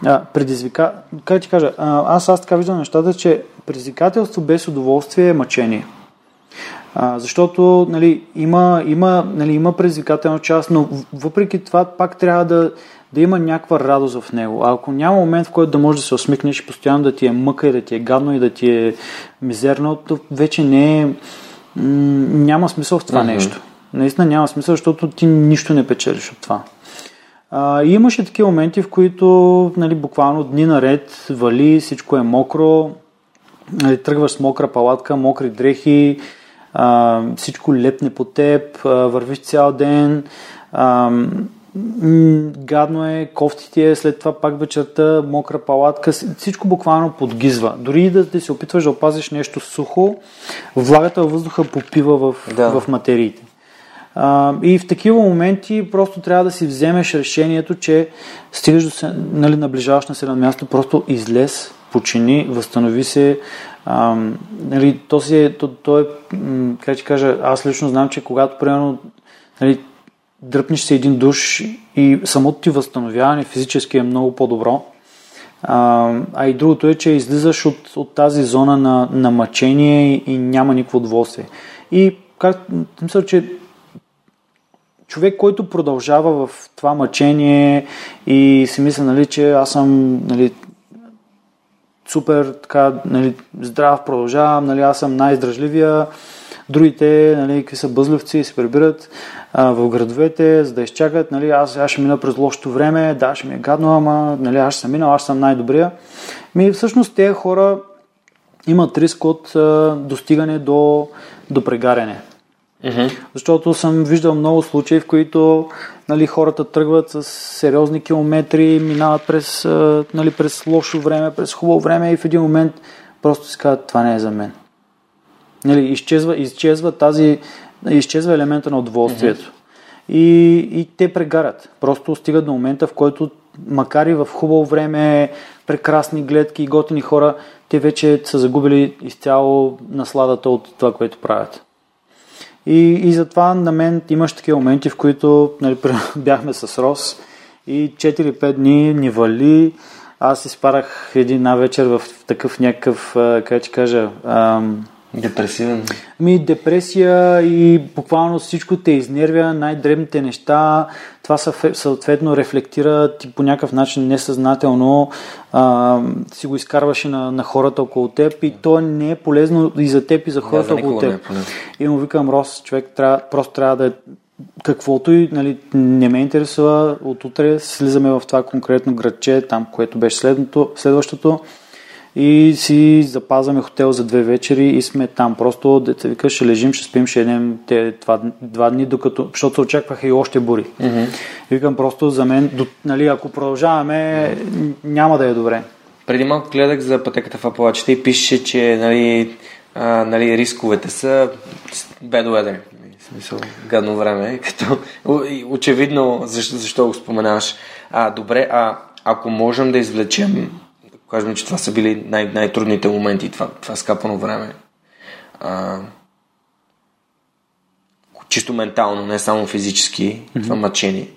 а, предизвика... Как ти кажа, а, аз, аз така виждам нещата, че предизвикателство без удоволствие е мъчение. А, защото нали, има, има, нали, има предизвикателна част, но въпреки това пак трябва да, да има някаква радост в него. А ако няма момент, в който да можеш да се усмихнеш и постоянно да ти е мъка и да ти е гадно и да ти е мизерно, то вече не е... м- няма смисъл в това Мгм. нещо. Наистина няма смисъл, защото ти нищо не печелиш от това. А, и имаше такива моменти, в които нали, буквално дни наред вали, всичко е мокро, нали, тръгваш с мокра палатка, мокри дрехи, а, всичко лепне по теб, а, вървиш цял ден, а, гадно е, кофти ти е, след това пак вечерта, мокра палатка, всичко буквално подгизва. Дори и да, да се опитваш да опазиш нещо сухо, влагата във въздуха попива в, Да. в материите. И в такива моменти просто трябва да си вземеш решението, че стигаш до се, нали, наближаваш на седем място, просто излез, почини, възстанови се. А, нали, то, си е, то, то е, как ти кажа, аз лично знам, че когато примерно нали, дръпнеш се един душ и самото ти възстановяване физически е много по-добро. А, а и другото е, че излизаш от, от тази зона на, на мъчение и, и няма никакво удоволствие. И как, мисля, че човек, който продължава в това мъчение и си мисля, нали, че аз съм нали, супер така, нали, здрав, продължавам, нали, аз съм най-издръжливия, другите, нали, какви са бъзливци, се прибират а, в градовете, за да изчакат, нали, аз, аз ще мина през лошото време, да, ще ми е гадно, ама нали, аз ще съм минал, аз съм най-добрия. Ми, всъщност тези хора имат риск от а, достигане до, до прегаряне. Мгм. Защото съм виждал много случаи, в които нали, хората тръгват с сериозни километри, минават през, нали, през лошо време, през хубаво време и в един момент просто си казват, това не е за мен. Нали, изчезва, изчезва тази, изчезва елемента на удоволствието. И, и те прегарят. Просто стигат до момента, в който макар и в хубаво време, прекрасни гледки и готини хора, те вече са загубили изцяло насладата от това, което правят. И, и затова на мен имаш такива моменти, в които нали, бяхме с Рос и 4-5 дни ни вали. Аз изпарах една вечер в такъв някакъв, как ти кажа, ам, Депресивен. ми депресия и буквално всичко те изнервя, най-дребните неща, това съответно рефлектира ти по някакъв начин несъзнателно, а, си го изкарваше на, на хората около теб и то не е полезно и за теб и за хората за около никого не теб. е. И му викам, Рос, човек трябва, просто трябва да е каквото и нали, не ме интересува, от утре слизаме в това конкретно градче, там, което беше следното, следващото и си запазваме хотел за две вечери и сме там. Просто, деца вика, ще лежим, ще спим, ще едем те два, два дни, докато, защото се очакваха и още бури. И викам просто за мен, до, нали, ако продължаваме, няма да е добре. Преди малко гледах за пътеката в Апалачите и пише, че нали, а, нали, рисковете са bad weather. Нали, В смисъл, гадно време. Като, очевидно, защо, защо го споменаваш. А, добре, а ако можем да извлечем, кажем, че това са били най- най-трудните моменти, това, това скапано време, а, чисто ментално, не само физически, mm-hmm. това мъчение.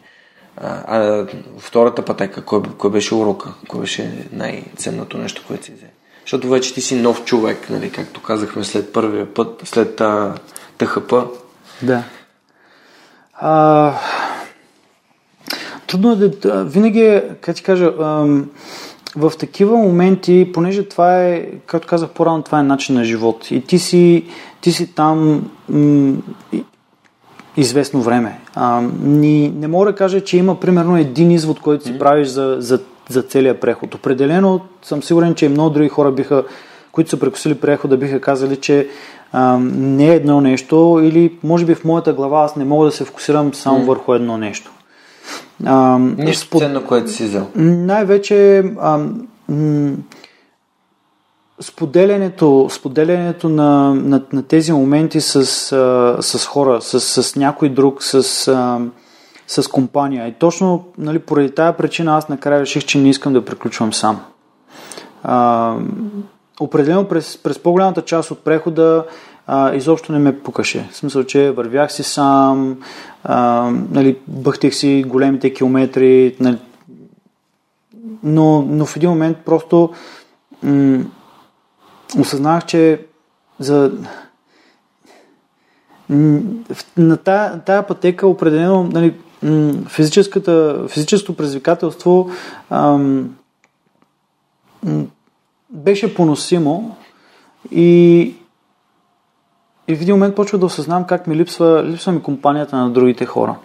А, а втората пътека, кой, кой беше урока? Кой беше най-ценното нещо, което си взе? Защото вече ти си нов човек, нали, както казахме след първия път, след а, ТХП. Да. А, трудно е да... Винаги е, как ти кажа, ам, в такива моменти, понеже това е, както казах по-рано, това е начин на живот. И ти си, ти си там м- известно време. А, ни, не мога да кажа, че има примерно един извод, който си правиш за, за, за целият преход. Определено съм сигурен, че и много други хора биха, които са прекусили прехода, биха казали, че а, не е едно нещо или може би в моята глава аз не мога да се фокусирам само mm. върху едно нещо. А, спод... ценно, което си взел. Най-вече а, м- споделянето, споделянето на, на, на тези моменти с, а, с хора, с, с някой друг, с, а, с компания. И точно нали, поради тази причина аз накрая реших, че не искам да приключвам сам. А, определено през, през по-голямата част от прехода а, изобщо не ме пукаше. В смисъл, че вървях си сам, а, нали, бъхтех си големите километри, нали, но, но в един момент просто м- осъзнах, че за на тая, тая пътека определено нали, физическата, физическото предизвикателство ам, беше поносимо и, и в един момент почва да осъзнавам как ми липсва, липсва ми компанията на другите хора.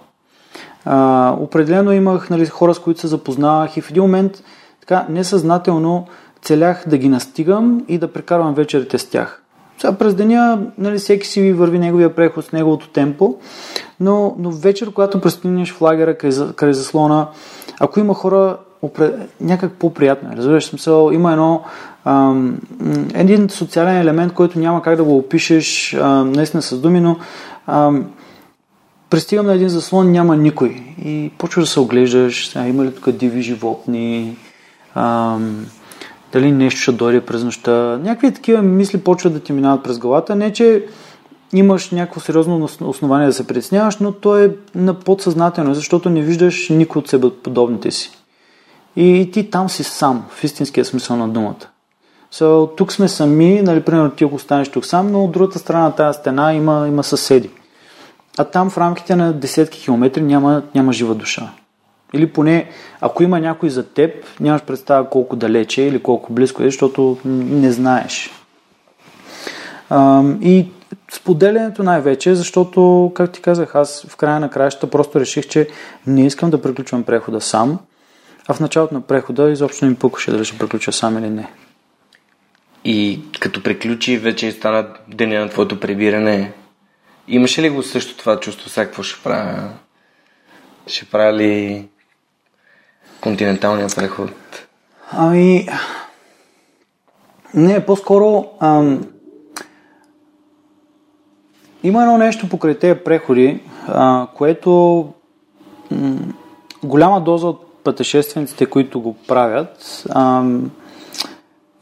А, определено имах нали, хора, с които се запознавах и в един момент така несъзнателно целях да ги настигам и да прекарвам вечерите с тях. Сега през деня нали, всеки си върви неговия преход с неговото темпо, но, но вечер, когато пристигнеш в лагера край, край заслона, ако има хора някак по-приятно, разбираш смисъл, има едно ам, един социален елемент, който няма как да го опишеш ам, наистина с думи, но ам, пристигам на един заслон, няма никой и почваш да се оглеждаш, сега има ли тук диви животни, ам, дали нещо ще дойде през нощта. Някакви такива мисли почват да ти минават през главата. Не, че имаш някакво сериозно основание да се притесняваш, но то е на подсъзнателно, защото не виждаш никой от себе подобните си. И, ти там си сам, в истинския смисъл на думата. So, тук сме сами, нали, примерно ти ако останеш тук сам, но от другата страна на тази стена има, има съседи. А там в рамките на десетки километри няма, няма жива душа. Или поне, ако има някой за теб, нямаш представа колко далече или колко близко е, защото не знаеш. и споделянето най-вече, защото, как ти казах, аз в края на краищата просто реших, че не искам да приключвам прехода сам, а в началото на прехода изобщо не ми пукаше дали ще приключа сам или не. И като приключи, вече стана деня на твоето прибиране, имаше ли го също това чувство, сега какво ще правя? Ще правя ли континенталния преход? Ами, не, по-скоро ам, има едно нещо покрай тези преходи, а, което м- голяма доза от пътешествениците, които го правят, ам,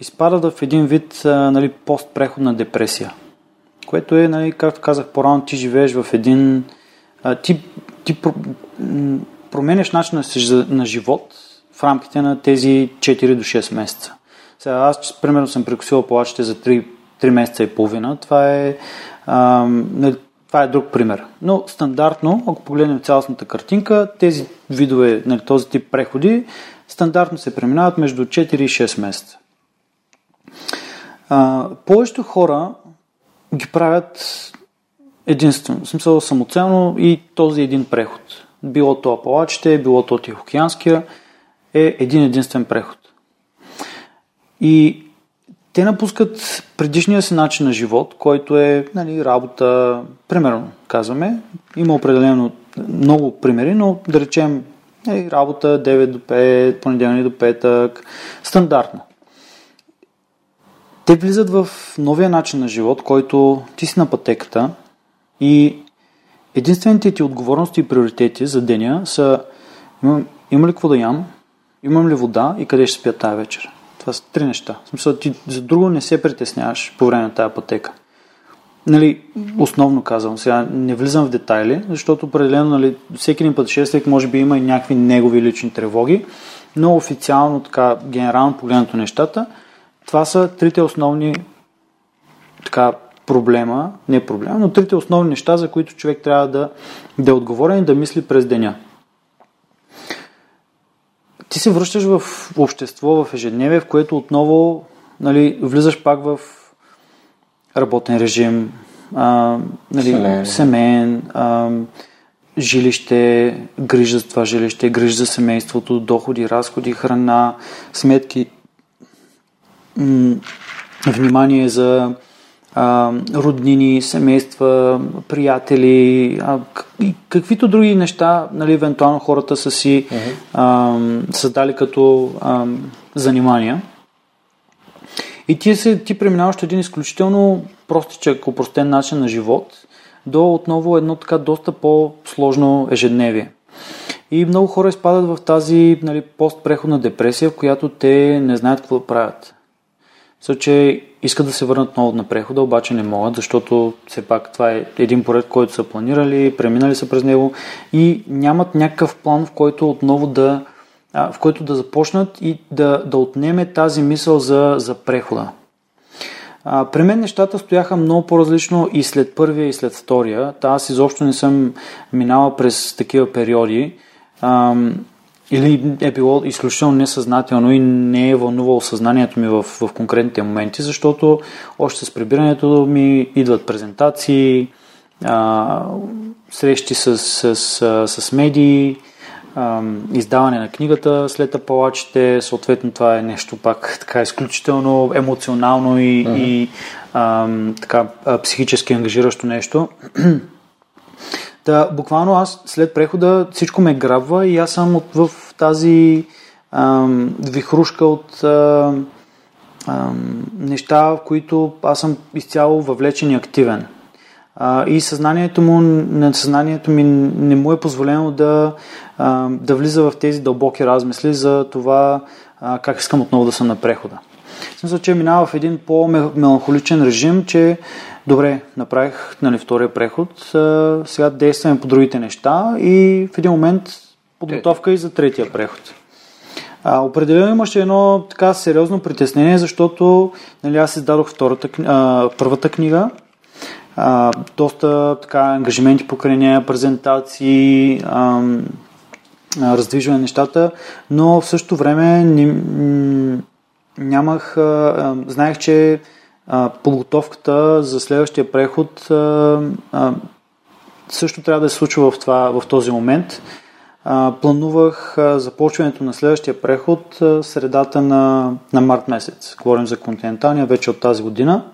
изпадат в един вид а, нали, постпреходна депресия. Което е, нали, както казах по-рано, ти живееш в един... А, ти, ти променяш начина си на живот в рамките на тези 4 до 6 месеца. Сега аз, примерно, съм прекусил палачите за 3, 3 месеца и половина. Това е, а, това е друг пример. Но стандартно, ако погледнем цялостната картинка, тези видове, нали, този тип преходи, стандартно се преминават между 4 и 6 месеца. Повечето хора ги правят единствено, в смисъл самоцелно и този един преход било то Апалачите, било то Тихоокеанския, е един единствен преход. И те напускат предишния си начин на живот, който е нали, работа, примерно казваме, има определено много примери, но да речем нали, работа 9 до 5, понеделник до петък, стандартно. Те влизат в новия начин на живот, който ти си на пътеката и Единствените ти отговорности и приоритети за деня са имам, има ли какво да ям, имам ли вода и къде ще спя тази вечер. Това са три неща. В смисъл, ти за друго не се притесняваш по време на тази пътека. Нали, основно казвам, сега не влизам в детайли, защото определено нали, всеки един пътешественик може би има и някакви негови лични тревоги, но официално, така, генерално погледнато нещата, това са трите основни така, проблема, не проблема, но трите основни неща, за които човек трябва да, да е отговорен и да мисли през деня. Ти се връщаш в общество, в ежедневие, в което отново нали, влизаш пак в работен режим, а, нали, семейен, семейен а, жилище, грижа за това жилище, грижа за семейството, доходи, разходи, храна, сметки, м- внимание за а, роднини, семейства, приятели, а, и каквито други неща, нали, евентуално хората са си uh-huh. а, създали като а, занимания. И ти, се, ти преминаваш един изключително простичък, упростен начин на живот до отново едно така доста по-сложно ежедневие. И много хора изпадат в тази нали, постпреходна депресия, в която те не знаят какво да правят. Мисля, че искат да се върнат отново на прехода, обаче не могат, защото все пак това е един поред, който са планирали, преминали са през него и нямат някакъв план, в който отново да, в който да започнат и да, да отнеме тази мисъл за, за прехода. А, при мен нещата стояха много по-различно и след първия и след втория. Та аз изобщо не съм минала през такива периоди. Или е било изключително несъзнателно и не е вълнувало съзнанието ми в, в конкретните моменти, защото още с прибирането ми идват презентации, а, срещи с, с, с, с медии, а, издаване на книгата след апалачите, съответно това е нещо пак така изключително емоционално и, uh-huh. и а, така психически ангажиращо нещо. Да, буквално аз след прехода всичко ме грабва и аз съм от, в тази ам, вихрушка от ам, ам, неща, в които аз съм изцяло въвлечен и активен. А, и съзнанието, му, на съзнанието ми не му е позволено да, а, да влиза в тези дълбоки размисли за това а, как искам отново да съм на прехода. В смисъл, че минава в един по-меланхоличен режим, че добре, направих нали, втория преход, сега действаме по другите неща и в един момент подготовка и за третия преход. А, определено имаше едно така сериозно притеснение, защото нали, аз издадох втората, а, първата книга, а, доста така ангажименти покрай нея, презентации, а, раздвижване на нещата, но в същото време не, нямах, а, знаех, че подготовката за следващия преход също трябва да се случва в, това, в този момент. Планувах започването на следващия преход а, средата на, на март месец. Говорим за континенталния вече от тази година.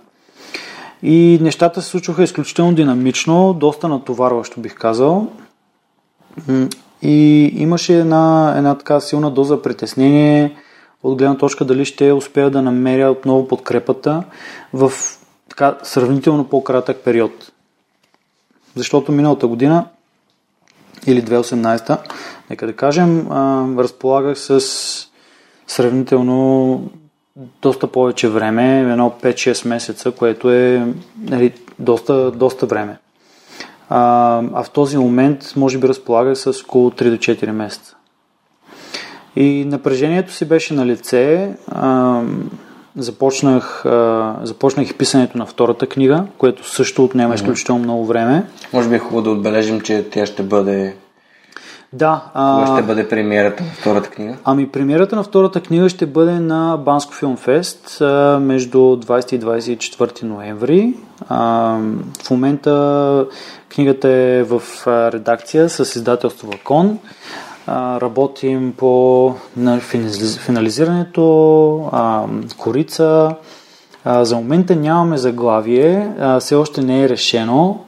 И нещата се случваха изключително динамично, доста натоварващо бих казал. И имаше една, една така силна доза притеснение, от гледна точка дали ще успея да намеря отново подкрепата в така сравнително по-кратък период. Защото миналата година или 2018, нека да кажем, разполагах с сравнително доста повече време, едно 5-6 месеца, което е нали, доста, доста време. А, а в този момент може би разполагах с около 3 до 4 месеца. И напрежението си беше на лице. А, започнах, а, започнах и писането на втората книга, което също отнема изключително много време. Може би е хубаво да отбележим, че тя ще бъде да. А... Кога ще бъде премиерата на втората книга? Ами премиерата на втората книга ще бъде на Банско Филм Фест между 20 и 24 ноември. А, в момента книгата е в редакция с издателство Вакон работим по финализирането, корица. За момента нямаме заглавие, все още не е решено.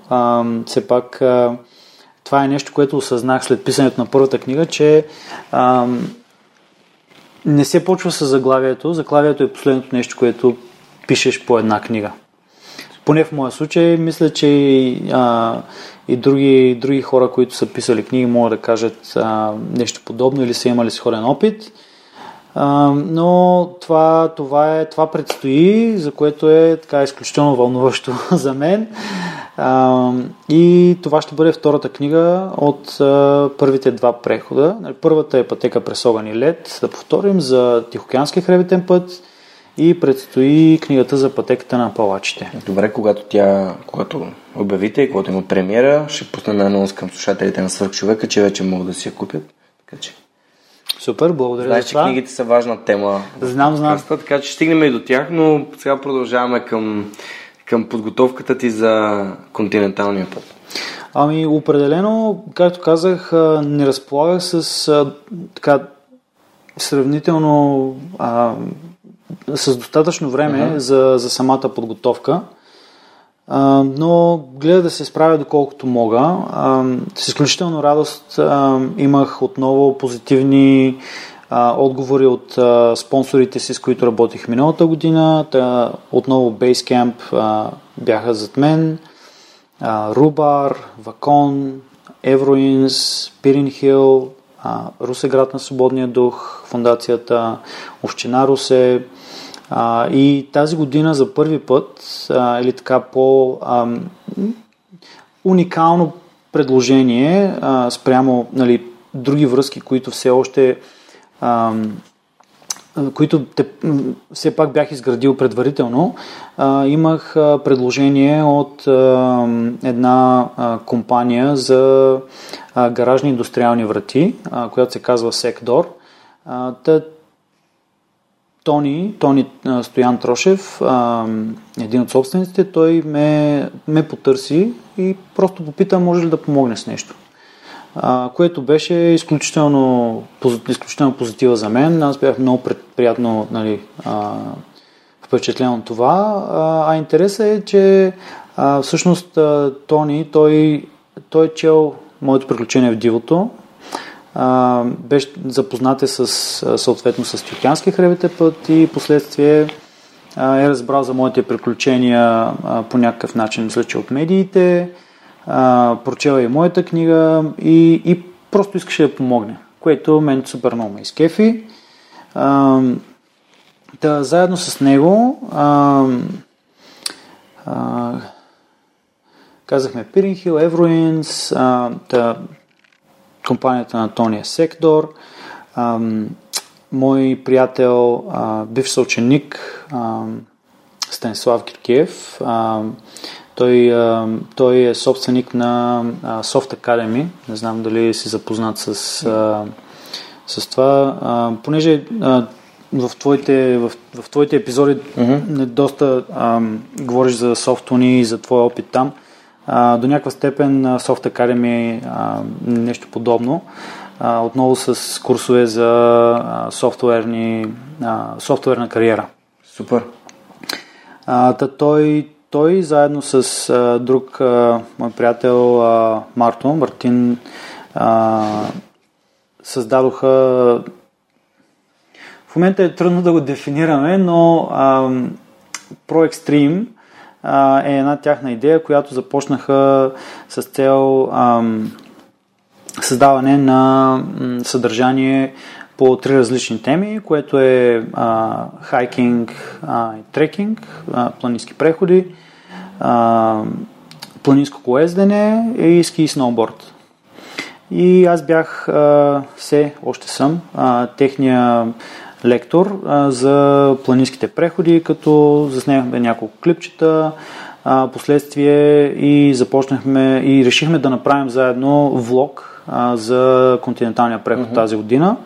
Все пак това е нещо, което осъзнах след писането на първата книга, че не се почва с заглавието. Заглавието е последното нещо, което пишеш по една книга. Поне в моя случай, мисля, че и други, други хора, които са писали книги, могат да кажат а, нещо подобно или са имали сходен опит. А, но това, това, е, това предстои, за което е така изключително вълнуващо за мен. А, и това ще бъде втората книга от а, първите два прехода. Първата е пътека през огън и лед, да повторим, за Тихоокеански хребетен път и предстои книгата за пътеката на палачите. Добре, когато тя, когато обявите и когато има премиера, ще пуснем анонс към слушателите на свърх човека, че вече могат да си я купят. Така че. Супер, благодаря Знаеш, за че това. книгите са важна тема. Знам, знам. подкаста, Така че стигнем и до тях, но сега продължаваме към, към подготовката ти за континенталния път. Ами, определено, както казах, не разполагах с а, така сравнително а, с достатъчно време Ага. за, за самата подготовка. Но гледа да се справя доколкото мога. С изключително радост имах отново позитивни отговори от спонсорите си, с които работих миналата година. Отново Basecamp бяха зад мен. А, Рубар, Вакон, Евроинс, Пирин Хил, а, Русеград на свободния дух, фундацията, Община Русе. А, и тази година за първи път, а, или така по ам, уникално предложение а, спрямо нали, други връзки, които все още ам, които те, все пак бях изградил предварително, а, имах а, предложение от а, една а, компания за а, гаражни индустриални врати, а, която се казва Секдор. А, Тони, Тони Стоян Трошев, един от собствениците, той ме, ме потърси и просто попита може ли да помогне с нещо. Което беше изключително, изключително позитива за мен. Аз бях много приятно нали, впечатлен от това. А, интересът е, че всъщност Тони, той, той е чел моето приключение в дивото. Беше запознат е с, съответно с Тюркянски хребете път и последствие е разбрал за моите приключения по някакъв начин, мисля, че от медиите, а, прочела и моята книга и, и просто искаше да помогне, което мен супер много ме изкефи. Да, заедно с него а, а, казахме Пиринхил, Евроинс, да, компанията на Тония Сектор, ам, мой приятел, а, бивш съученик ам, Станислав Киркиев, ам, той, ам, той е собственик на а, Soft Academy, не знам дали си запознат с, а, с това, а, понеже а, в твоите, в, в твоите епизоди mm-hmm. доста ам, говориш за Softuni и за твоя опит там. А, до някаква степен Soft Academy а, нещо подобно. А, отново с курсове за а, софтуерни, а, софтуерна кариера. Супер. А, та той, той заедно с а, друг а, мой приятел а, Марто, Мартин, а, създадоха в момента е трудно да го дефинираме, но а, Pro Extreme е една тяхна идея, която започнаха с цел а, създаване на м, съдържание по три различни теми, което е а, хайкинг а, и трекинг, а, планински преходи, а, планинско колездене и ски и сноуборд. И аз бях а, все, още съм, а, техния лектор а, за планинските преходи, като заснехме няколко клипчета, а, последствие и започнахме и решихме да направим заедно влог а, за континенталния преход uh-huh. тази година.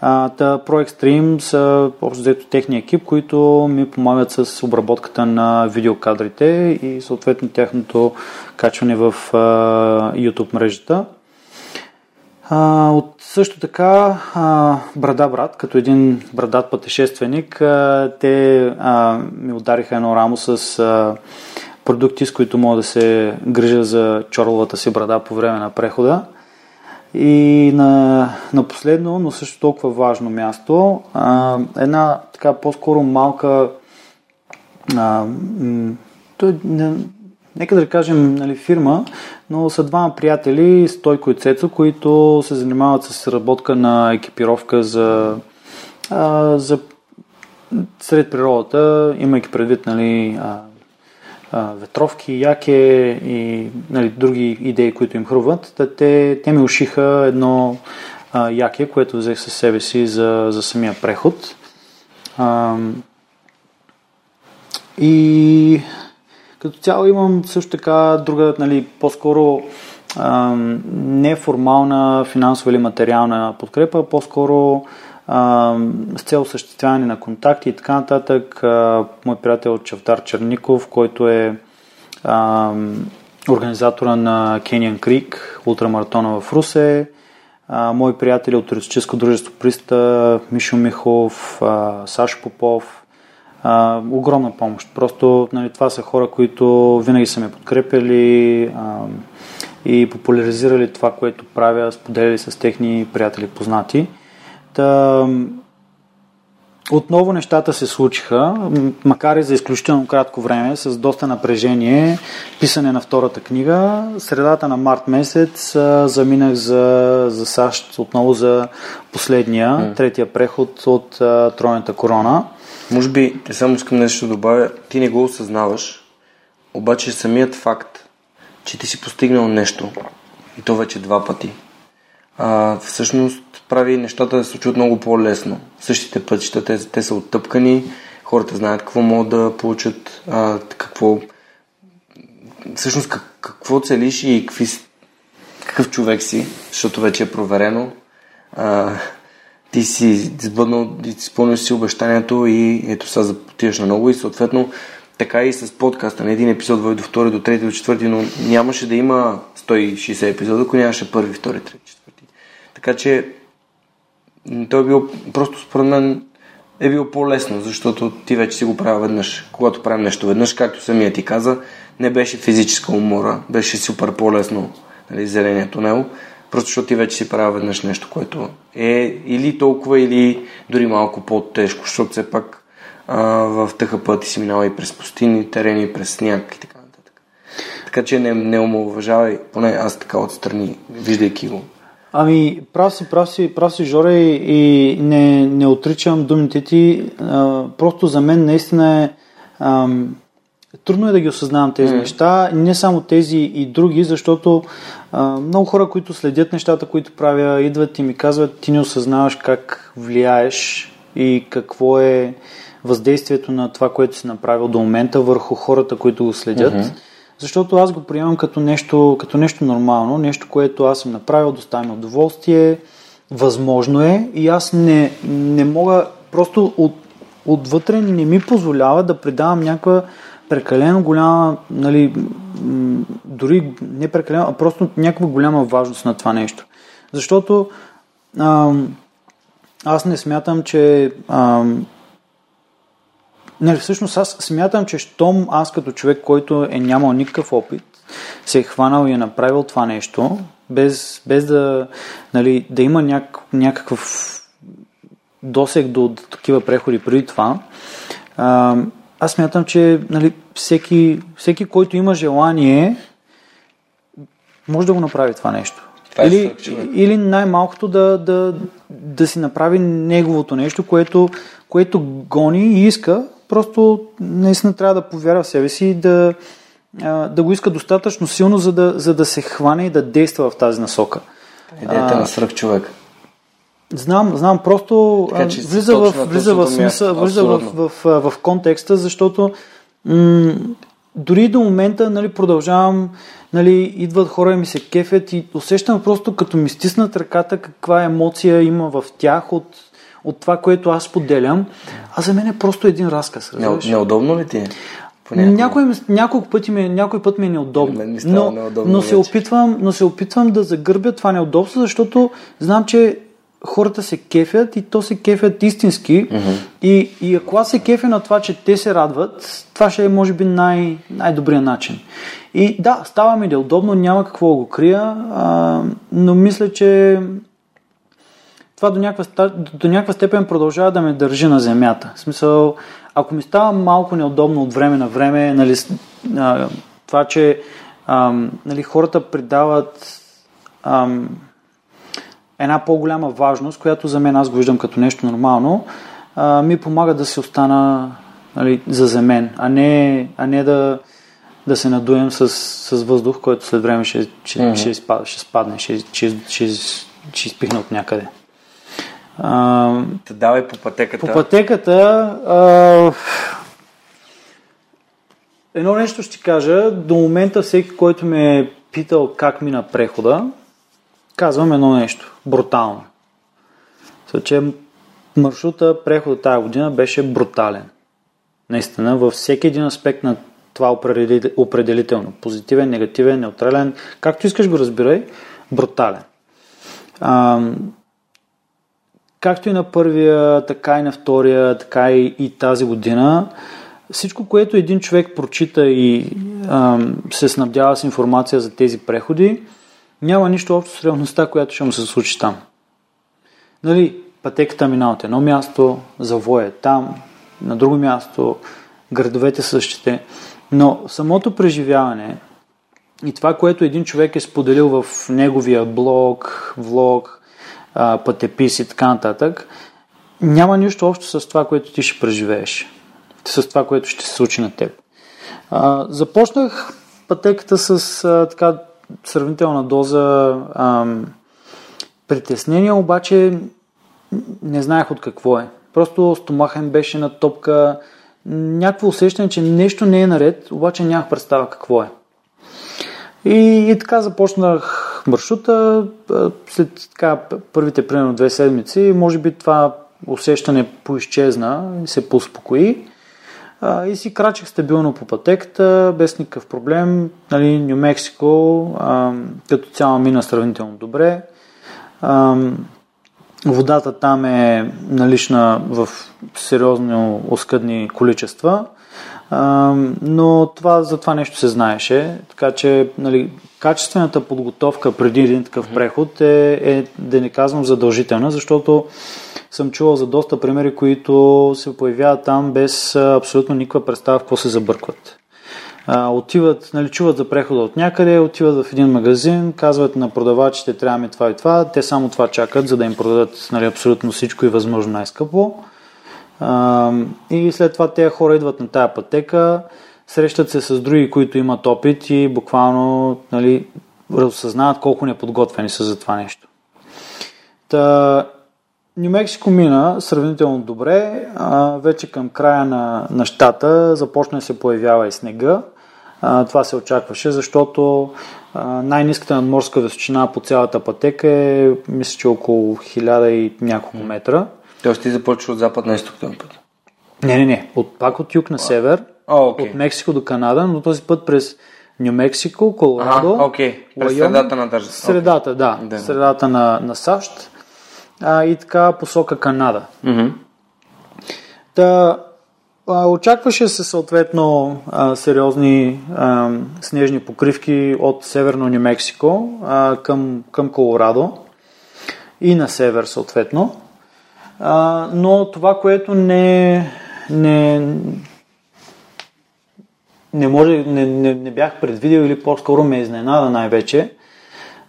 Та Pro Extreme са общо взето техния екип, които ми помагат с обработката на видеокадрите и съответно тяхното качване в а, YouTube мрежата. А, от също така а, Брада брат, като един брадат пътешественик, а, те а, ми удариха едно рамо с а, продукти, с които мога да се грижа за чорловата си брада по време на прехода. И на, на последно, но също толкова важно място, а, една така по-скоро малка а, м, той, нека да кажем нали, фирма, но са двама приятели, Стойко и Цецо, които се занимават с разработка на екипировка за, а, за сред природата, имайки предвид нали, а, а, ветровки, яке и нали, други идеи, които им хруват. Те, те ми ушиха едно а, яке, което взех със себе си за, за самия преход. А, и като цяло имам също така друга, нали, по-скоро а, неформална финансова или материална подкрепа, по-скоро с цел осъществяване на контакти и така нататък. А, мой приятел Чавдар Черников, който е организатора на Canyon Creek, ултрамаратона в Русе, а, мои приятели от туристическо дружество Приста, Мишо Михов, а, Сашо Попов, а, огромна помощ. Просто нали, това са хора, които винаги са ме подкрепили а, и популяризирали това, което правя, споделяли с техни приятели познати. Та, отново нещата се случиха, макар и за изключително кратко време, с доста напрежение, писане на втората книга. Средата на март месец заминах за, за САЩ, отново за последния, третия преход от а, тройната корона. Може би, само искам нещо да добавя, ти не го осъзнаваш, обаче самият факт, че ти си постигнал нещо, и то вече два пъти, а, всъщност прави нещата да се случват много по-лесно. Същите пътища, те, те са оттъпкани, хората знаят какво могат да получат, а, какво всъщност как, какво целиш и какви, какъв човек си, защото вече е проверено. А, ти си сбъднал, ти си изпълнил си обещанието и ето сега запотиваш на много и съответно така и с подкаста. На един епизод върви до втори, до трети, до четвърти, но нямаше да има 160 епизода, ако нямаше първи, втори, трети, четвърти. Така че той е бил просто според мен е било по-лесно, защото ти вече си го правил веднъж. Когато правим нещо веднъж, както самия ти каза, не беше физическа умора, беше супер по-лесно нали, него, просто защото ти вече си правил веднъж нещо, което е или толкова, или дори малко по-тежко, защото все пак а, в тъха път си минава и през пустини, терени, през сняг и така нататък. Така че не, не омалуважавай, поне аз така отстрани, виждайки го. Ами, прав си, прав си, прав си, Жоре, и не, не отричам думите ти. А, просто за мен наистина е ам, трудно е да ги осъзнавам тези mm. неща. Не само тези и други, защото а, много хора, които следят нещата, които правя, идват и ми казват, ти не осъзнаваш как влияеш и какво е въздействието на това, което си направил до момента върху хората, които го следят. Mm-hmm. Защото аз го приемам като нещо, като нещо нормално, нещо, което аз съм направил, доставя ми удоволствие, възможно е и аз не, не мога, просто от, отвътре не ми позволява да придавам някаква прекалено голяма, нали, дори не прекалено, а просто някаква голяма важност на това нещо. Защото а, аз не смятам, че а, Нали, всъщност аз смятам, че щом аз като човек, който е нямал никакъв опит, се е хванал и е направил това нещо, без, без да, нали, да има няк, някакъв досег до, до такива преходи преди това, а, аз смятам, че нали, всеки, всеки, който има желание, може да го направи това нещо. Това е или, или най-малкото да, да, да си направи неговото нещо, което, което гони и иска Просто наистина трябва да повярва в себе си и да, да го иска достатъчно силно, за да, за да се хване и да действа в тази насока. Идеята на свръх човек. Знам, знам, просто така, че влиза, в, влиза в смисъл, влиза в, в, в, в контекста, защото м- дори до момента нали, продължавам, нали, идват хора и ми се кефят и усещам просто като ми стиснат ръката каква емоция има в тях от от това, което аз поделям, а за мен е просто един разказ. Разбираш? неудобно ли ти е? Някой, няколко пъти ми, някой път ми е неудобно. Ми но, неудобно но, се опитвам, но се опитвам да загърбя това неудобство, защото знам, че хората се кефят и то се кефят истински. Mm-hmm. И, и ако аз се кефя на това, че те се радват, това ще е може би най- най-добрият начин. И да, става ми неудобно, няма какво го крия, а, но мисля, че това до някаква, до някаква степен продължава да ме държи на земята. В смисъл, ако ми става малко неудобно от време на време, нали, а, това, че а, нали, хората придават а, една по-голяма важност, която за мен аз го виждам като нещо нормално, а, ми помага да се остана нали, за мен, а не, а не да, да се надуем с, с въздух, който след време ще, ще, mm-hmm. ще, ще, ще спадне, ще, ще, ще, ще изпихне от някъде. А, давай по пътеката. По пътеката а, едно нещо ще кажа. До момента всеки, който ме е питал как мина прехода, казвам едно нещо. Брутално. За че маршрута прехода тази година беше брутален. Наистина, във всеки един аспект на това определително. Позитивен, негативен, неутрален. Както искаш го разбирай, брутален. А, както и на първия, така и на втория, така и, и тази година, всичко, което един човек прочита и а, се снабдява с информация за тези преходи, няма нищо общо с реалността, която ще му се случи там. Нали, пътеката мина от едно място, завоя е там, на друго място, градовете същите. Но самото преживяване и това, което един човек е споделил в неговия блог, влог, пътепис и така нататък, няма нищо общо с това, което ти ще преживееш. С това, което ще се случи на теб. Започнах пътеката с така сравнителна доза а, притеснение, обаче не знаех от какво е. Просто стомахен беше на топка, някакво усещане, че нещо не е наред, обаче нямах представа какво е. И, и така започнах маршрута. След така, първите примерно две седмици, може би това усещане поизчезна и се поуспокои. И си крачех стабилно по пътеката, без никакъв проблем. Нали, Нью Мексико като цяло мина сравнително добре. Водата там е налична в сериозно оскъдни количества, но това, за това нещо се знаеше, така че нали, качествената подготовка преди един такъв преход е, е, да не казвам, задължителна, защото съм чувал за доста примери, които се появяват там без абсолютно никаква представа в какво се забъркват а, отиват, нали, чуват за прехода от някъде, отиват в един магазин, казват на продавачите трябва ми това и това, те само това чакат, за да им продадат нали, абсолютно всичко и възможно най-скъпо. А, и след това тези хора идват на тая пътека, срещат се с други, които имат опит и буквално нали, осъзнават колко неподготвени са за това нещо. Та, Нью Мексико мина сравнително добре. А, вече към края на, на щата започна да се появява и снега. А, това се очакваше, защото най-низката надморска височина по цялата пътека е, мисля, че около 1000 и няколко метра. Тоест ти започваш от запад на изток този път? Не, не, не. От, пак от юг на север. А, okay. От Мексико до Канада, но този път през Нью Мексико, Колорадо. Ага, okay. През средата на държавата. Средата, да. да. Средата на, на САЩ а, и така посока Канада. Mm-hmm. Та, а, очакваше се съответно а, сериозни а, снежни покривки от северно Нью Мексико а, към, към Колорадо и на север съответно. А, но това, което не, не, не, може, не, не, не бях предвидел или по-скоро ме изненада най-вече,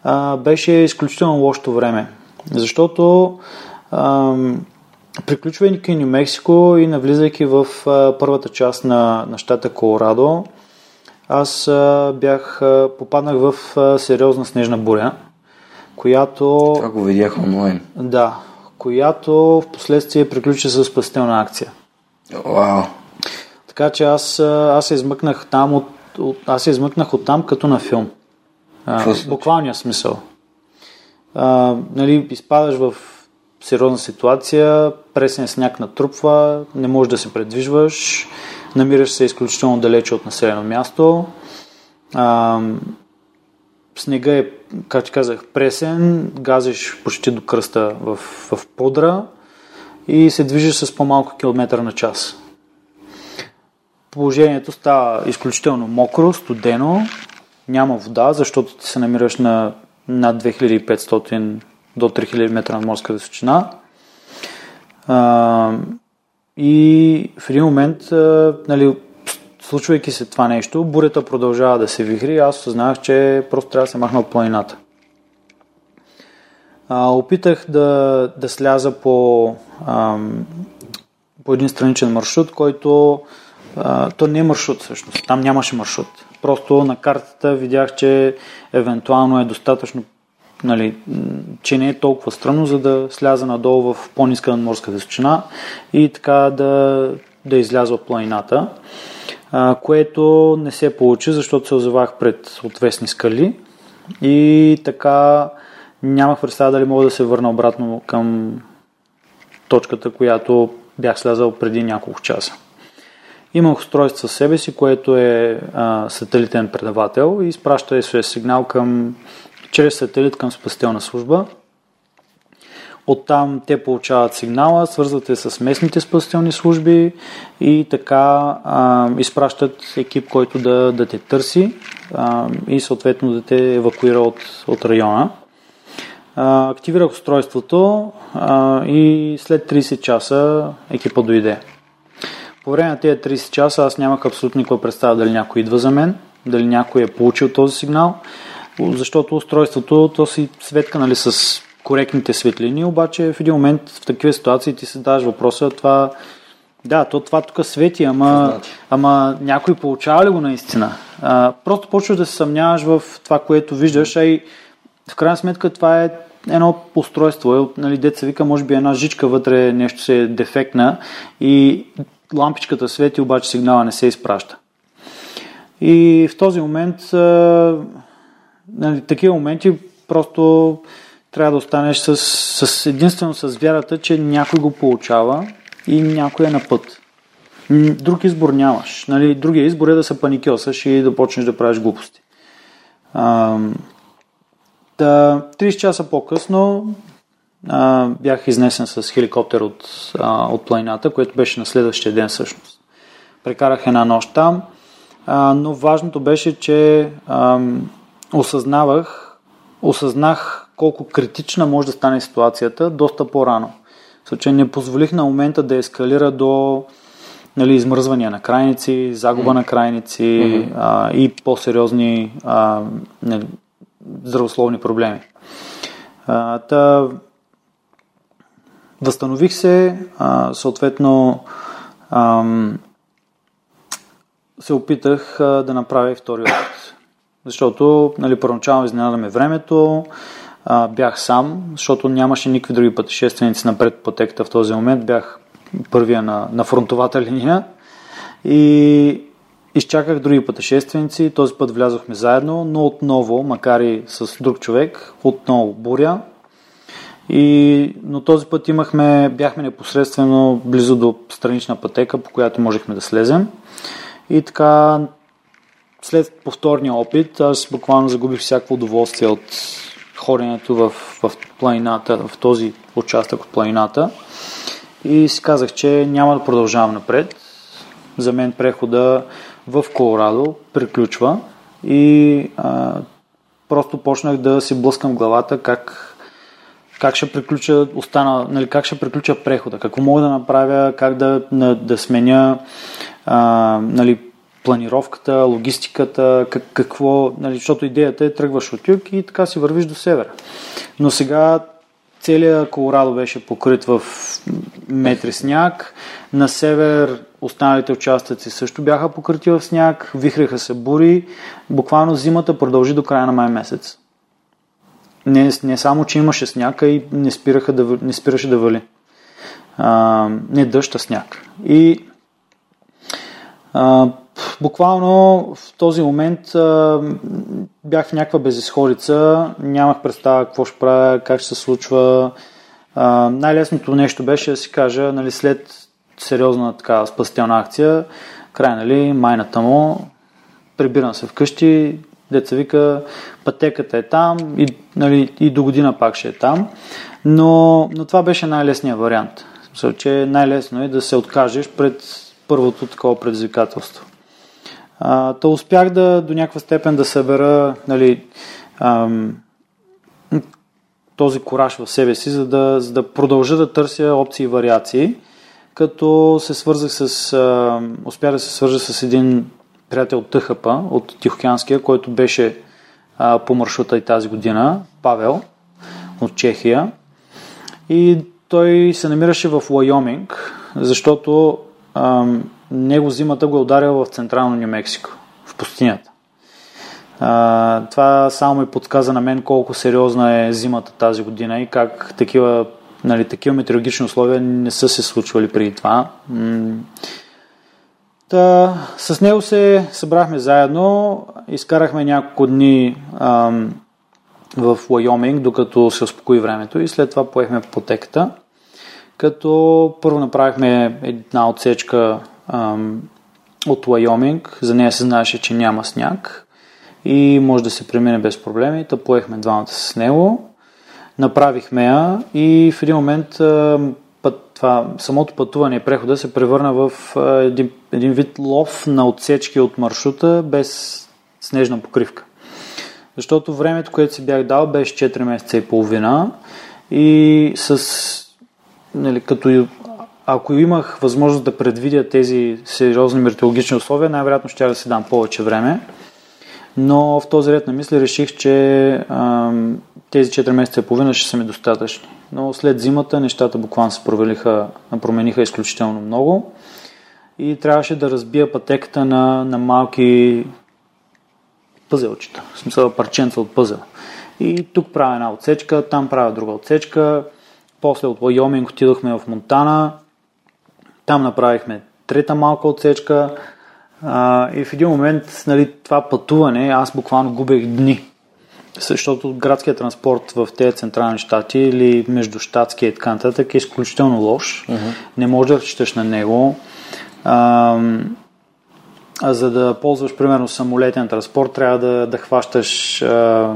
а, беше изключително лошото време. Защото ам, приключвайки Нью Мексико и навлизайки в а, първата част на, на щата Колорадо, аз а, бях, а, попаднах в а, сериозна снежна буря, която... Това го видях онлайн. Да, която в последствие приключи с спасителна акция. Вау! Така че аз, аз се измъкнах там от, от, аз се измъкнах от там като на филм. А, буквалния смисъл а, нали, изпадаш в сериозна ситуация, пресен сняг натрупва, не можеш да се предвижваш, намираш се изключително далече от населено място. А, снега е, както казах, пресен, газиш почти до кръста в, в пудра и се движиш с по-малко километър на час. Положението става изключително мокро, студено, няма вода, защото ти се намираш на над 2500 до 3000 метра на морска височина. А, и в един момент, а, нали, случвайки се това нещо, бурята продължава да се вихри аз осъзнах, че просто трябва да се махна от планината. А, опитах да, да сляза по, а, по един страничен маршрут, който а, то не е маршрут всъщност, там нямаше маршрут. Просто на картата видях, че евентуално е достатъчно, нали, че не е толкова странно, за да сляза надолу в по-ниска надморска височина и така да, да изляза от планината. а, което не се получи, защото се озовах пред отвесни скали и така нямах представа дали мога да се върна обратно към точката, която бях слязал преди няколко часа. Имах устройство със себе си, което е а, сателитен предавател и изпраща SOS сигнал към, чрез сателит към спасителна служба. Оттам те получават сигнала, свързвате с местните спасителни служби и така а, изпращат екип, който да, да те търси а, и съответно да те евакуира от, от района. А, активирах устройството а, и след 30 часа екипа дойде. По време на тези 30 часа аз нямах абсолютно никаква представа дали някой идва за мен, дали някой е получил този сигнал, защото устройството то си светка нали, с коректните светлини, обаче в един момент в такива ситуации ти се даваш въпроса това да, то това тук свети, ама, значи? ама някой получава ли го наистина? А, просто почваш да се съмняваш в това, което виждаш, а и в крайна сметка това е едно устройство, нали, деца вика, може би една жичка вътре нещо се е дефектна и лампичката свети, обаче сигнала не се изпраща. И в този момент, нали, такива моменти просто трябва да останеш с, с единствено с вярата, че някой го получава и някой е на път. Друг избор нямаш. Нали, другия избор е да се паникьосаш и да почнеш да правиш глупости. А, да, 30 часа по-късно а, бях изнесен с хеликоптер от, а, от планината, което беше на следващия ден всъщност. Прекарах една нощ там, а, но важното беше, че а, осъзнавах, осъзнах колко критична може да стане ситуацията доста по-рано. Че не позволих на момента да ескалира до нали, измръзвания на крайници, загуба на крайници mm-hmm. а, и по-сериозни а, нали, здравословни проблеми. А, та, възстанових се, а, съответно ам, се опитах а, да направя втори опит. Защото нали, първоначално изненадаме времето, а, бях сам, защото нямаше никакви други пътешественици напред по в този момент. Бях първия на, на фронтовата линия и изчаках други пътешественици. Този път влязохме заедно, но отново, макар и с друг човек, отново буря. И, но този път имахме, бяхме непосредствено близо до странична пътека, по която можехме да слезем. И така, след повторния опит, аз буквално загубих всяко удоволствие от ходенето в, в планината, в този участък от планината. И си казах, че няма да продължавам напред. За мен прехода в Колорадо приключва и а, просто почнах да си блъскам главата как, как ще приключа остана, нали, как ще приключа прехода, какво мога да направя, как да, да, да сменя а, нали, планировката, логистиката, как, какво, нали, защото идеята е тръгваш от юг и така си вървиш до севера. Но сега целият Колорадо беше покрит в метри сняг, на север останалите участъци също бяха покрити в сняг, вихреха се бури, буквално зимата продължи до края на май месец. Не, не само, че имаше сняг, а и не, спираха да, не спираше да вали. А, не дъжд, сняг. И а, буквално в този момент а, бях в някаква безисходица, нямах представа какво ще правя, как ще се случва. А, най-лесното нещо беше да си кажа, нали, след сериозна така спасителна акция, край, нали, майната му, прибирам се вкъщи, деца вика, пътеката е там и, нали, и до година пак ще е там. Но, но това беше най-лесният вариант. Мисля, че най-лесно е да се откажеш пред първото такова предизвикателство. А, то успях да до някаква степен да събера нали, ам, този кораж в себе си, за да, за да продължа да търся опции и вариации, като се свързах с, а, успях да се свържа с един приятел ТХП, от Тихоокеанския, който беше а, по маршрута и тази година, Павел от Чехия. И той се намираше в Лайоминг, защото ам, него зимата го е ударил в централно Нью Мексико, в пустинята. А, това само ми подсказа на мен колко сериозна е зимата тази година и как такива, нали, такива метеорологични условия не са се случвали преди това. Та, с него се събрахме заедно, изкарахме няколко дни ам, в Лайоминг, докато се успокои времето и след това поехме потеката. Като първо направихме една отсечка ам, от Лайоминг, за нея се знаеше, че няма сняг и може да се премине без проблеми. Та поехме двамата с него, направихме я и в един момент ам, път, това, самото пътуване и прехода се превърна в един, един вид лов на отсечки от маршрута без снежна покривка. Защото времето, което си бях дал, беше 4 месеца и половина и с, нали, като ако имах възможност да предвидя тези сериозни метеорологични условия, най-вероятно ще да си дам повече време. Но в този ред на мисли реших, че ам, тези 4 месеца и половина ще са ми достатъчни. Но след зимата нещата буквално се провалиха, промениха изключително много и трябваше да разбия пътеката на, на малки пъзелчета, в смисъл парченца от пъзел. И тук правя една отсечка, там правя друга отсечка. После от Лайоминг отидохме в Монтана, там направихме трета малка отсечка а, и в един момент нали, това пътуване, аз буквално губех дни. Защото градският транспорт в тези централни щати или между щатския и така нататък е изключително лош. Uh-huh. Не можеш да разчиташ на него. А, а за да ползваш, примерно, самолетен транспорт, трябва да, да хващаш, а,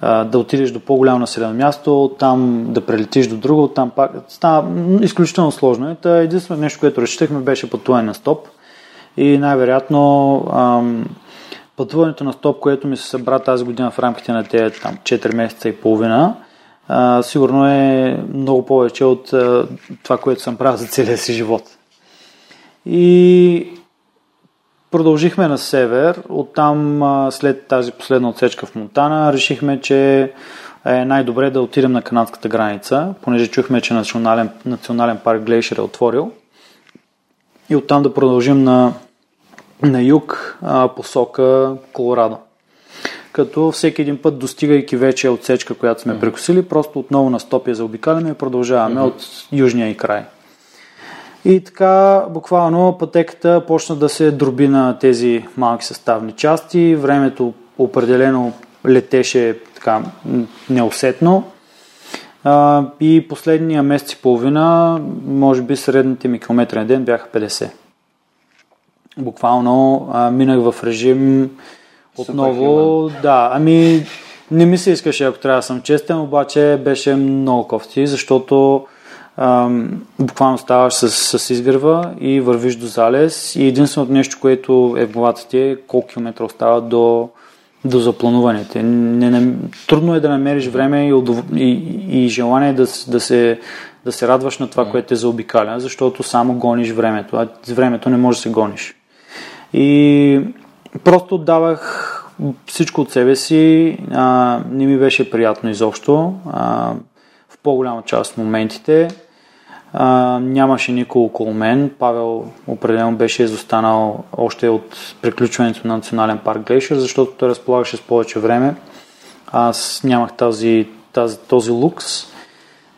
а, да отидеш до по-голямо населено място, там да прелетиш до друго, там пак. Става изключително сложно. Та единственото нещо, което разчитахме, беше пътуване на стоп. И най-вероятно пътуването на стоп, което ми се събра тази година в рамките на тези там, 4 месеца и половина, а, сигурно е много повече от а, това, което съм правил за целия си живот. И продължихме на север. Оттам, а, след тази последна отсечка в Монтана, решихме, че е най-добре да отидем на канадската граница, понеже чухме, че национален, национален парк Глейшер е отворил. И оттам да продължим на на юг а, посока Колорадо. Като всеки един път, достигайки вече отсечка, която сме прекусили, просто отново на стопия за обикаляме и продължаваме mm-hmm. от южния и край. И така, буквално пътеката почна да се дроби на тези малки съставни части. Времето определено летеше така неусетно. А, и последния месец и половина, може би средните ми километри на ден бяха 50 буквално а, минах в режим отново. Да, ами не ми се искаше, ако трябва да съм честен, обаче беше много кофти, защото ам, буквално ставаш с, с изгрева и вървиш до залез и единственото нещо, което е в главата ти е колко километра остава до, до заплануваните. Не, не, трудно е да намериш време и, и, и желание да, да, се, да се радваш на това, което е заобикаля, защото само гониш времето, а времето не можеш да се гониш. И просто отдавах всичко от себе си. А, не ми беше приятно изобщо. А, в по-голяма част от моментите. А, нямаше никой около мен. Павел определено беше изостанал още от приключването на Национален парк Глейшер, защото той разполагаше с повече време. Аз нямах тази, тази, този лукс.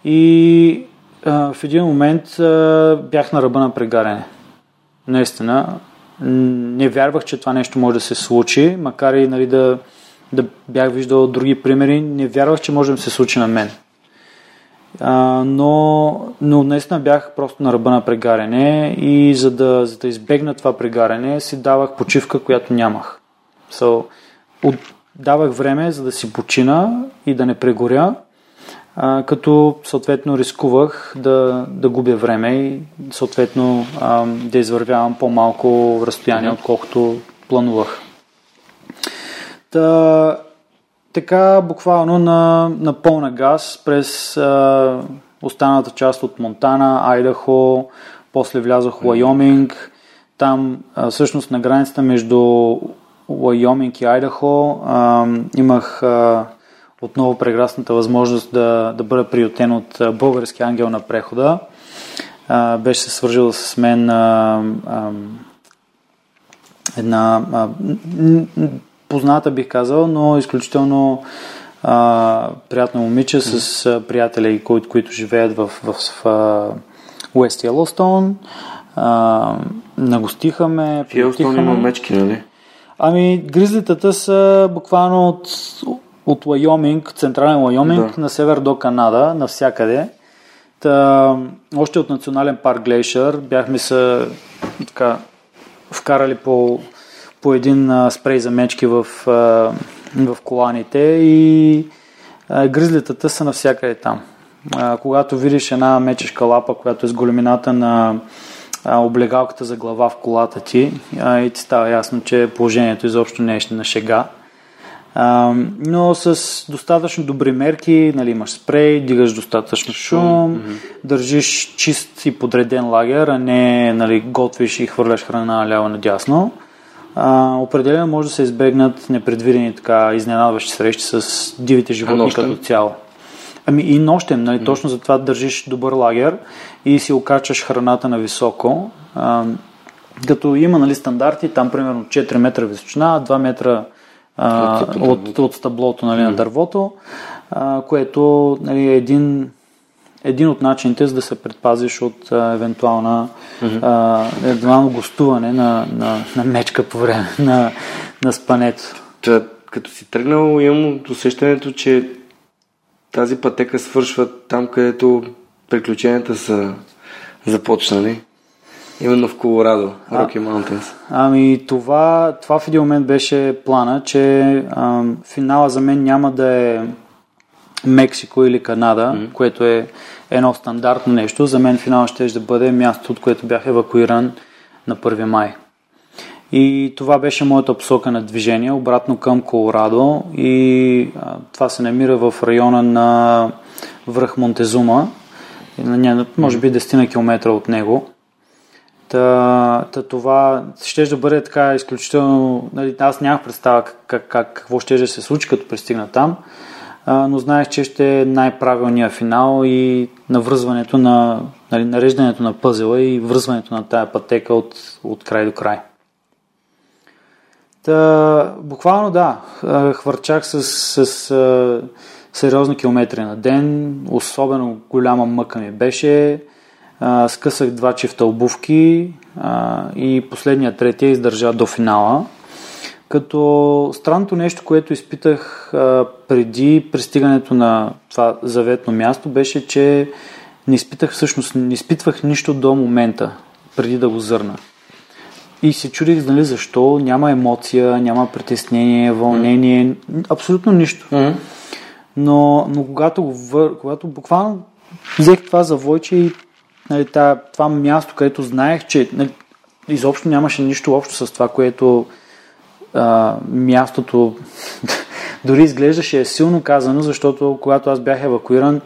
И а, в един момент а, бях на ръба на прегаряне. Наистина, не вярвах, че това нещо може да се случи, макар и нали, да, да бях виждал други примери, не вярвах, че може да се случи на мен. А, но, но наистина бях просто на ръба на прегаряне и за да, за да избегна това прегаряне си давах почивка, която нямах. So, от, давах време за да си почина и да не прегоря а, като съответно рискувах да, да губя време и съответно а, да извървявам по-малко разстояние, отколкото планувах. Та, така буквално на, на пълна газ през а, останалата част от Монтана, Айдахо, после влязох в Лайоминг. Там а, всъщност на границата между Лайоминг и Айдахо а, имах а, отново прекрасната възможност да, да бъда приютен от български ангел на прехода. А, беше се свържил с мен а, а, една а, позната, бих казал, но изключително а, приятно момиче с а, приятели, които, които живеят в, в, в Уест Йеллоустон. А, нагостиха ме, приютиха основни ме. мечки, нали? Ами, гризлитата са буквално от, от Лайоминг, централен Лайоминг, Да. на север до Канада, навсякъде. Та, още от Национален парк Глейшър бяхме се така, вкарали по, по един а, спрей за мечки в, а, в коланите и а, гризлитата са навсякъде там. А, когато видиш една мечешка лапа, която е с големината на а, облегалката за глава в колата ти а, и ти става ясно, че положението изобщо не е на шега. А, но с достатъчно добри мерки, нали, имаш спрей, дигаш достатъчно шум, държиш чист и подреден лагер, а не нали, готвиш и хвърляш храна ляво надясно. А, определено може да се избегнат непредвидени така изненадващи срещи с дивите животни като цяло. Ами и нощем, нали, точно за това държиш добър лагер и си окачаш храната на високо. А, като има нали, стандарти, там примерно 4 метра височина, 2 метра а, От от, от стъблото нали, на дървото, а, което нали, е един, един от начините за да се предпазиш от а, евентуална, а, евентуално гостуване на, на, на мечка по време на, на спането. Та, като си тръгнал, имам усещането, че тази пътека свършва там, където приключенията са започнали. Именно в Колорадо, Rocky Mountains. Ами това, това в един момент беше плана, че а, финала за мен няма да е Мексико или Канада, mm-hmm. което е едно стандартно нещо. За мен финала ще да бъде мястото, от което бях евакуиран на 1 май. И това беше моята посока на движение, обратно към Колорадо и а, това се намира в района на връх Монтезума, на може би 10 на километра от него. Та, та това ще да бъде така изключително... Нали, аз нямах представа как, как, как, какво ще се случи, като пристигна там, а, но знаех, че ще е най-правилният финал и навръзването на... Нали, нареждането на пъзела и връзването на тая пътека от, от край до край. Та, буквално да, хвърчах с, с а, сериозни километри на ден, особено голяма мъка ми беше. А, скъсах два чифта обувки а, и последния третия издържа до финала. Като странното нещо, което изпитах а, преди пристигането на това заветно място, беше, че не изпитах всъщност, не изпитвах нищо до момента, преди да го зърна. И се чудих, нали, защо няма емоция, няма притеснение, вълнение, абсолютно нищо. Mm-hmm. Но, но когато, го вър... когато буквално взех това завойче и нали, това, място, където знаех, че нали, изобщо нямаше нищо общо с това, което а, мястото дори изглеждаше силно казано, защото когато аз бях евакуиран,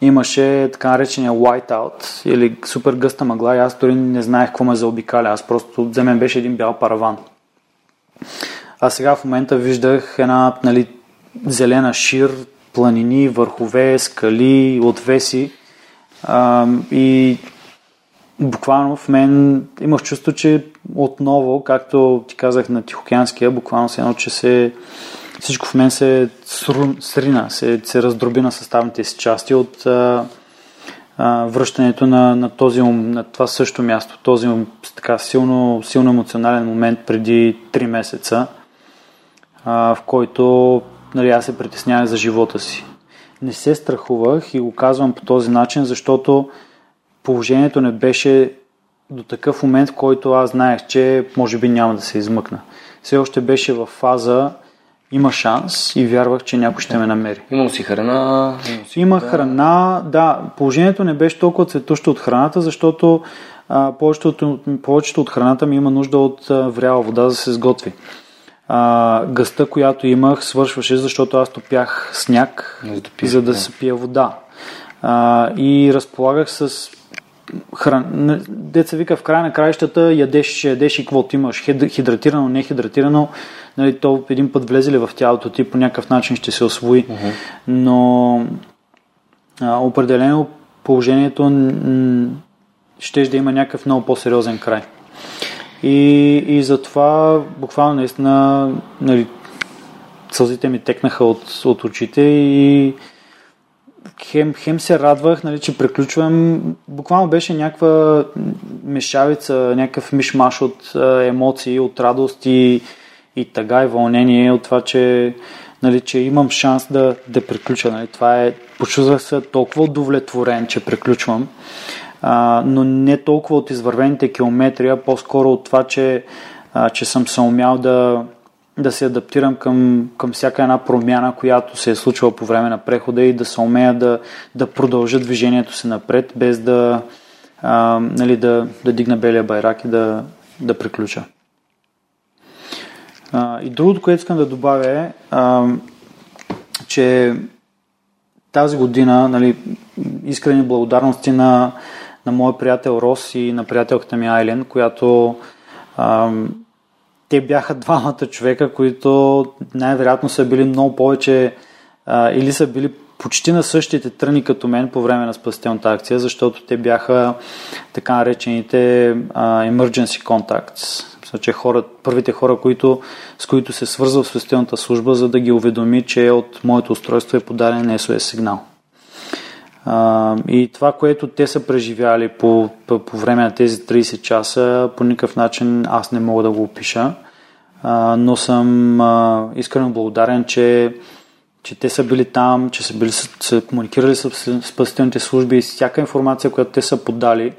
имаше така наречения whiteout или супер гъста мъгла и аз дори не знаех какво ме заобикаля. Аз просто, за мен беше един бял параван. А сега в момента виждах една нали, зелена шир, планини, върхове, скали, отвеси а, и буквално в мен имах чувство, че отново, както ти казах на Тихоокеанския, буквално се едно, че се всичко в мен се срина, се, се раздроби на съставните си части от а, а, връщането на, на, този, на това също място, този така силно, силно емоционален момент преди 3 месеца, а, в който нали, аз се притеснявах за живота си. Не се страхувах и го казвам по този начин, защото положението не беше до такъв момент, в който аз знаех, че може би няма да се измъкна. Все още беше в фаза има шанс и вярвах, че някой ще ме намери. Имам си храна. Имам си... Има храна, да, положението не беше толкова цветущо от храната, защото а, повечето, от, повечето от храната ми има нужда от а, вряла вода за да се сготви. А, гъста, която имах, свършваше, защото аз топях сняг, За да за да да. се пие вода. А, и разполагах с хран... Деца вика в края на краищата ядеш, ядеш и каквото имаш, хид- хидратирано, не хидратирано, нали, то един път влезе ли в тялото ти, по някакъв начин ще се освои. Но а, определено положението м- ще да има някакъв много по-сериозен край. И, и затова буквално наистина нали, сълзите ми текнаха от, от очите и хем, хем се радвах, нали, че приключвам. Буквално беше някаква мешавица, някакъв мишмаш от емоции, от радост и, и тъга и вълнение от това, че, нали, че имам шанс да, да приключа. Нали. Това е, почувствах се толкова удовлетворен, че приключвам, а, но не толкова от извървените километри, а по-скоро от това, че, а, че съм се умял да, да се адаптирам към, към всяка една промяна, която се е случила по време на прехода и да се умея да, да продължа движението си напред, без да, а, нали, да, да дигна белия байрак и да, да приключа. А, и другото, което искам да добавя е, а, че тази година нали, искрени благодарности на, на моя приятел Рос и на приятелката ми Айлен, която а, те бяха двамата човека, които най-вероятно са били много повече а, или са били почти на същите тръни като мен по време на спасителната акция, защото те бяха така наречените а, emergency contacts. Значи хора, първите хора, които, с които се свързва в спасителната служба, за да ги уведоми, че от моето устройство е подаден SOS сигнал. А, и това, което те са преживяли по, по, по време на тези 30 часа, по никакъв начин аз не мога да го опиша, а, но съм а, искрено благодарен, че, че те са били там, че са, били, са комуникирали с спасителните служби и всяка информация, която те са подали,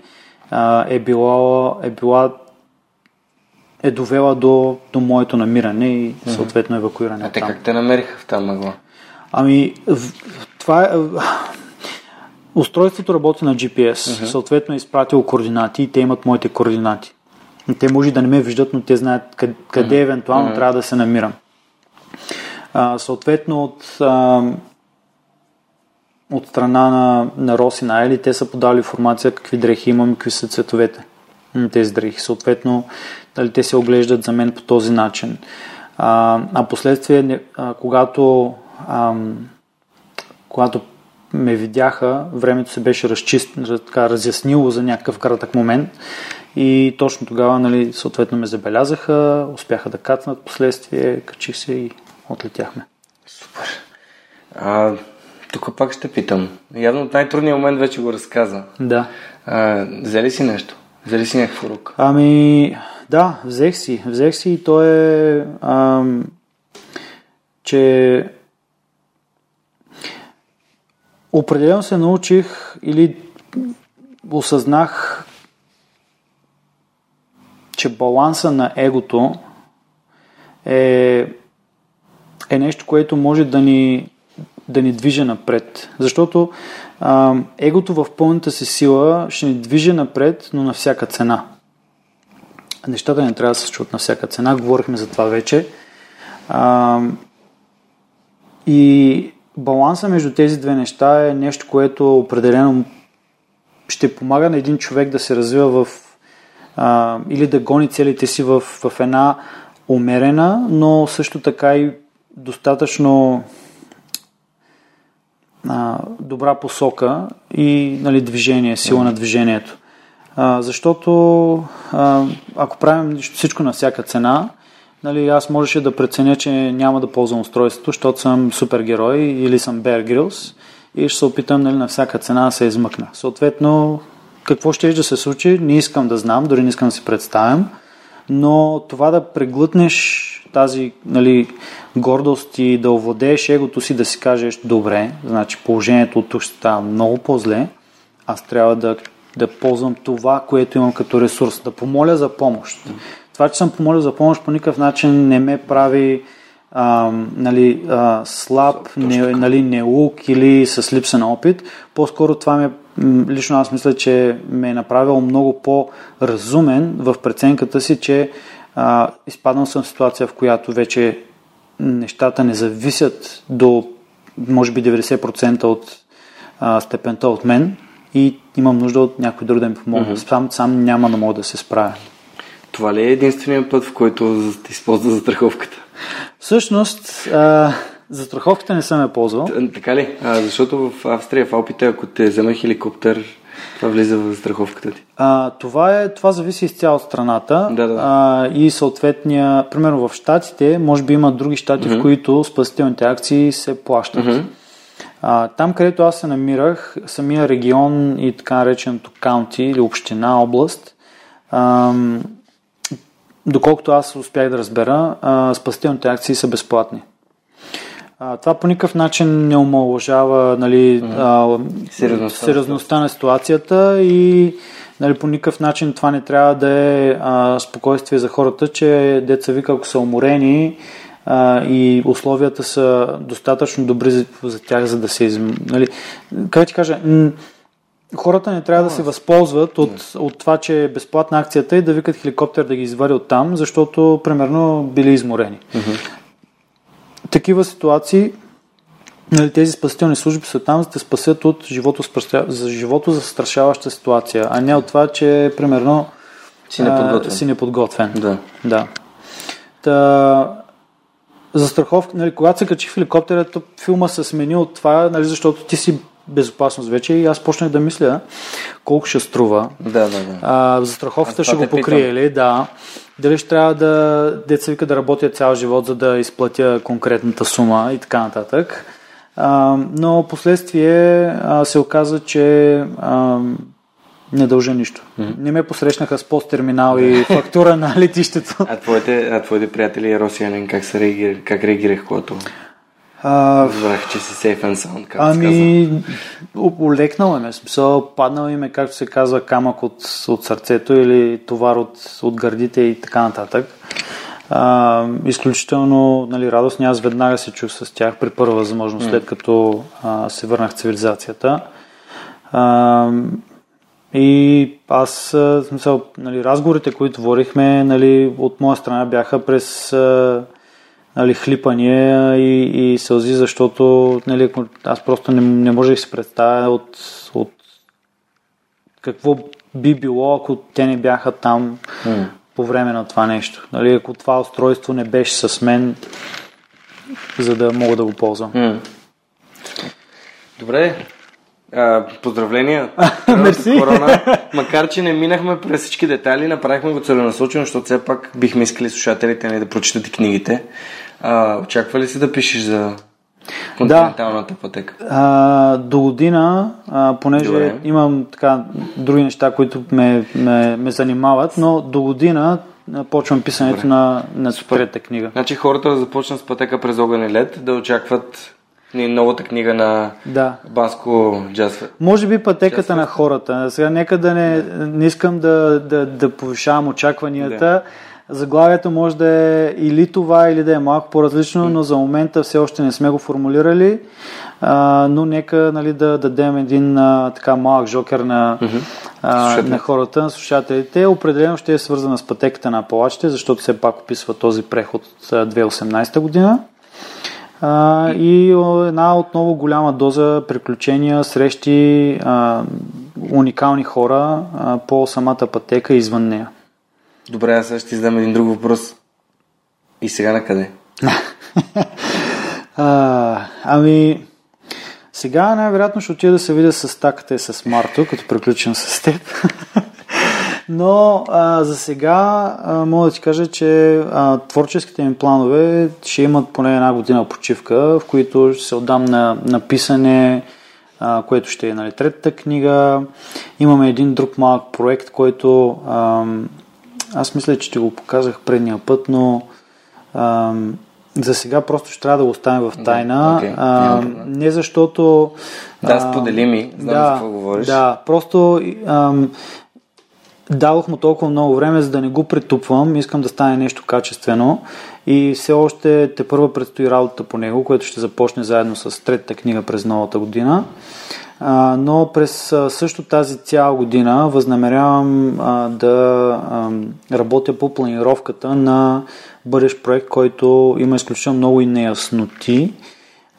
а, е, била, е била е довела до, до моето намиране и съответно евакуиране. А те как те намериха в тази мъгла? Ами, това е Устройството работи на GPS, uh-huh. съответно е изпратил координати и те имат моите координати. Те може да не ме виждат, но те знаят къде, къде uh-huh. евентуално uh-huh. трябва да се намирам. А, съответно от, а, от страна на, на Роси на те са подали информация какви дрехи имам и какви са цветовете на тези дрехи. Съответно, дали те се оглеждат за мен по този начин. А, а последствие, а, когато, а, когато ме видяха, времето се беше разчист, така, разяснило за някакъв кратък момент и точно тогава, нали, съответно ме забелязаха, успяха да кацнат последствие, качих се и отлетяхме. Супер. А, тук пак ще питам. Явно от най-трудния момент вече го разказа. Да. А, взели си нещо? Взели си някакво рук? Ами, да, взех си. Взех си и то е, ам, че Определено се научих или осъзнах, че баланса на егото е, е нещо, което може да ни, да ни движи напред. Защото а, егото в пълната си сила ще ни движи напред, но на всяка цена. Нещата не трябва да се случват на всяка цена. Говорихме за това вече. А, и баланса между тези две неща е нещо, което определено ще помага на един човек да се развива в а, или да гони целите си в, в една умерена, но също така и достатъчно а, добра посока и нали, движение, сила на движението. А, защото а, ако правим всичко на всяка цена, нали, аз можеше да преценя, че няма да ползвам устройството, защото съм супергерой или съм Bear Grylls и ще се опитам нали, на всяка цена да се измъкна. Съответно, какво ще да се случи, не искам да знам, дори не искам да си представям, но това да преглътнеш тази нали, гордост и да овладееш егото си, да си кажеш добре, значи положението от тук ще става много по-зле, аз трябва да, да ползвам това, което имам като ресурс, да помоля за помощ това, че съм помолил за помощ по никакъв начин не ме прави а, нали, а, слаб, не, нали, неук или с липса на опит. По-скоро това ме, лично аз мисля, че ме е направил много по-разумен в преценката си, че а, изпаднал съм в ситуация, в която вече нещата не зависят до може би 90% от а, степента от мен и имам нужда от някой друг да ми помогне. Mm-hmm. Сам, сам няма да мога да се справя. Това ли е единствения път, в който ти използва застраховката? Всъщност, а, застраховката не съм я ползвал. така ли? А, защото в Австрия, в Алпите, ако те вземе хеликоптер, това влиза в застраховката ти. А, това, е, това зависи изцяло от страната да, да. А, и съответния, примерно в Штатите, може би има други щати, mm-hmm. в които спасителните акции се плащат. Mm-hmm. А, там, където аз се намирах, самия регион и така нареченото каунти или община, област, ам, доколкото аз успях да разбера, спасителните акции са безплатни. А, това по никакъв начин не омалъжава нали, а, Сериозността. сериозността на ситуацията и нали, по никакъв начин това не трябва да е а, спокойствие за хората, че деца вика, ако са уморени а, и условията са достатъчно добри за, за тях, за да се изм... Нали, как ти кажа, хората не трябва да се възползват от, от това, че е безплатна акцията и да викат хеликоптер да ги извади от там, защото примерно били изморени. Такива ситуации нали, тези спасителни служби са там, за да спасят от живото, за живото застрашаваща ситуация, а не от това, че примерно Си неподготвен. а, си неподготвен. Да. Да. Та, застраховка, нали, когато се качи в хеликоптера, то филма се смени от това, нали, защото ти си безопасност вече и аз почнах да мисля колко ще струва. Да, да, да. А, застраховката ще го покрие ли? Да. Дали ще трябва да деца вика да работя цял живот, за да изплатя конкретната сума и така нататък. А, но последствие а, се оказа, че а, не дължа нищо. Не ме посрещнаха с посттерминал и фактура на летището. А твоите, а твоите приятели Росиянин как, се реагир, как реагирах, когато А, разбрах, че си safe and sound, както? Ами, олекнал е ме. Смисъл, паднал им е, както се казва, камък от, от сърцето или товар от, от гърдите и така нататък. А, изключително нали, радостни. Аз веднага се чух с тях при първа възможност, след като а, се върнах в цивилизацията. А, и аз, смисъл, нали, разговорите, които водихме, нали, от моя страна бяха през а, нали, хлипания и, и сълзи, защото нали, аз просто не, не можех да си представя от, от какво би било, ако те не бяха там по време на това нещо. Нали, ако това устройство не беше с мен, за да мога да го ползвам. М. Добре. А, поздравления. Мерси. Корона. Макар, че не минахме през всички детайли, направихме го целенасочено, защото все пак бихме искали слушателите ни да прочитат и книгите. А, очаква ли си да пишеш за континенталната пътека? А, до година, а, понеже Добре. имам така други неща, които ме, ме, ме занимават, но до година почвам писането на, на трета книга. Значи хората да започнат с пътека през огън и лед, да очакват новата книга на Да. Банско Джаз. Може би пътеката на хората. Сега нека да не, не искам да, да, да повишавам очакванията. Заглавието може да е или това, или да е малко по-различно, но за момента все още не сме го формулирали. А, но нека нали, да дадем един а, така малък жокер на, а, на хората, на слушателите. Определено ще е свързана с пътеката на палачите, защото все пак описва този преход от а, 2018 година. А, и една отново голяма доза приключения, срещи, а, уникални хора а, по самата пътека и извън нея. Добре, аз ще ти задам един друг въпрос. И сега на къде? А, ами, сега най-вероятно ще отида да се видя с стаката и с Марто, като приключим с теб. Но а, за сега а, мога да ти кажа, че а, творческите ми планове ще имат поне една година почивка, в които ще се отдам на, на писане, а, което ще е нали, третата книга. Имаме един друг малък проект, който аз мисля, че ти го показах предния път, но ам, за сега просто ще трябва да го оставим в тайна. окей, а, няма проблем. не защото... Да, а, сподели ми, знам за какво говориш. Да, просто ам, дадох му толкова много време, за да не го претупвам. Искам да стане нещо качествено и все още те първа предстои работа по него, което ще започне заедно с третата книга през новата година. Но през също тази цяла година възнамерявам да работя по планировката на бъдещ проект, който има изключително много и неясноти.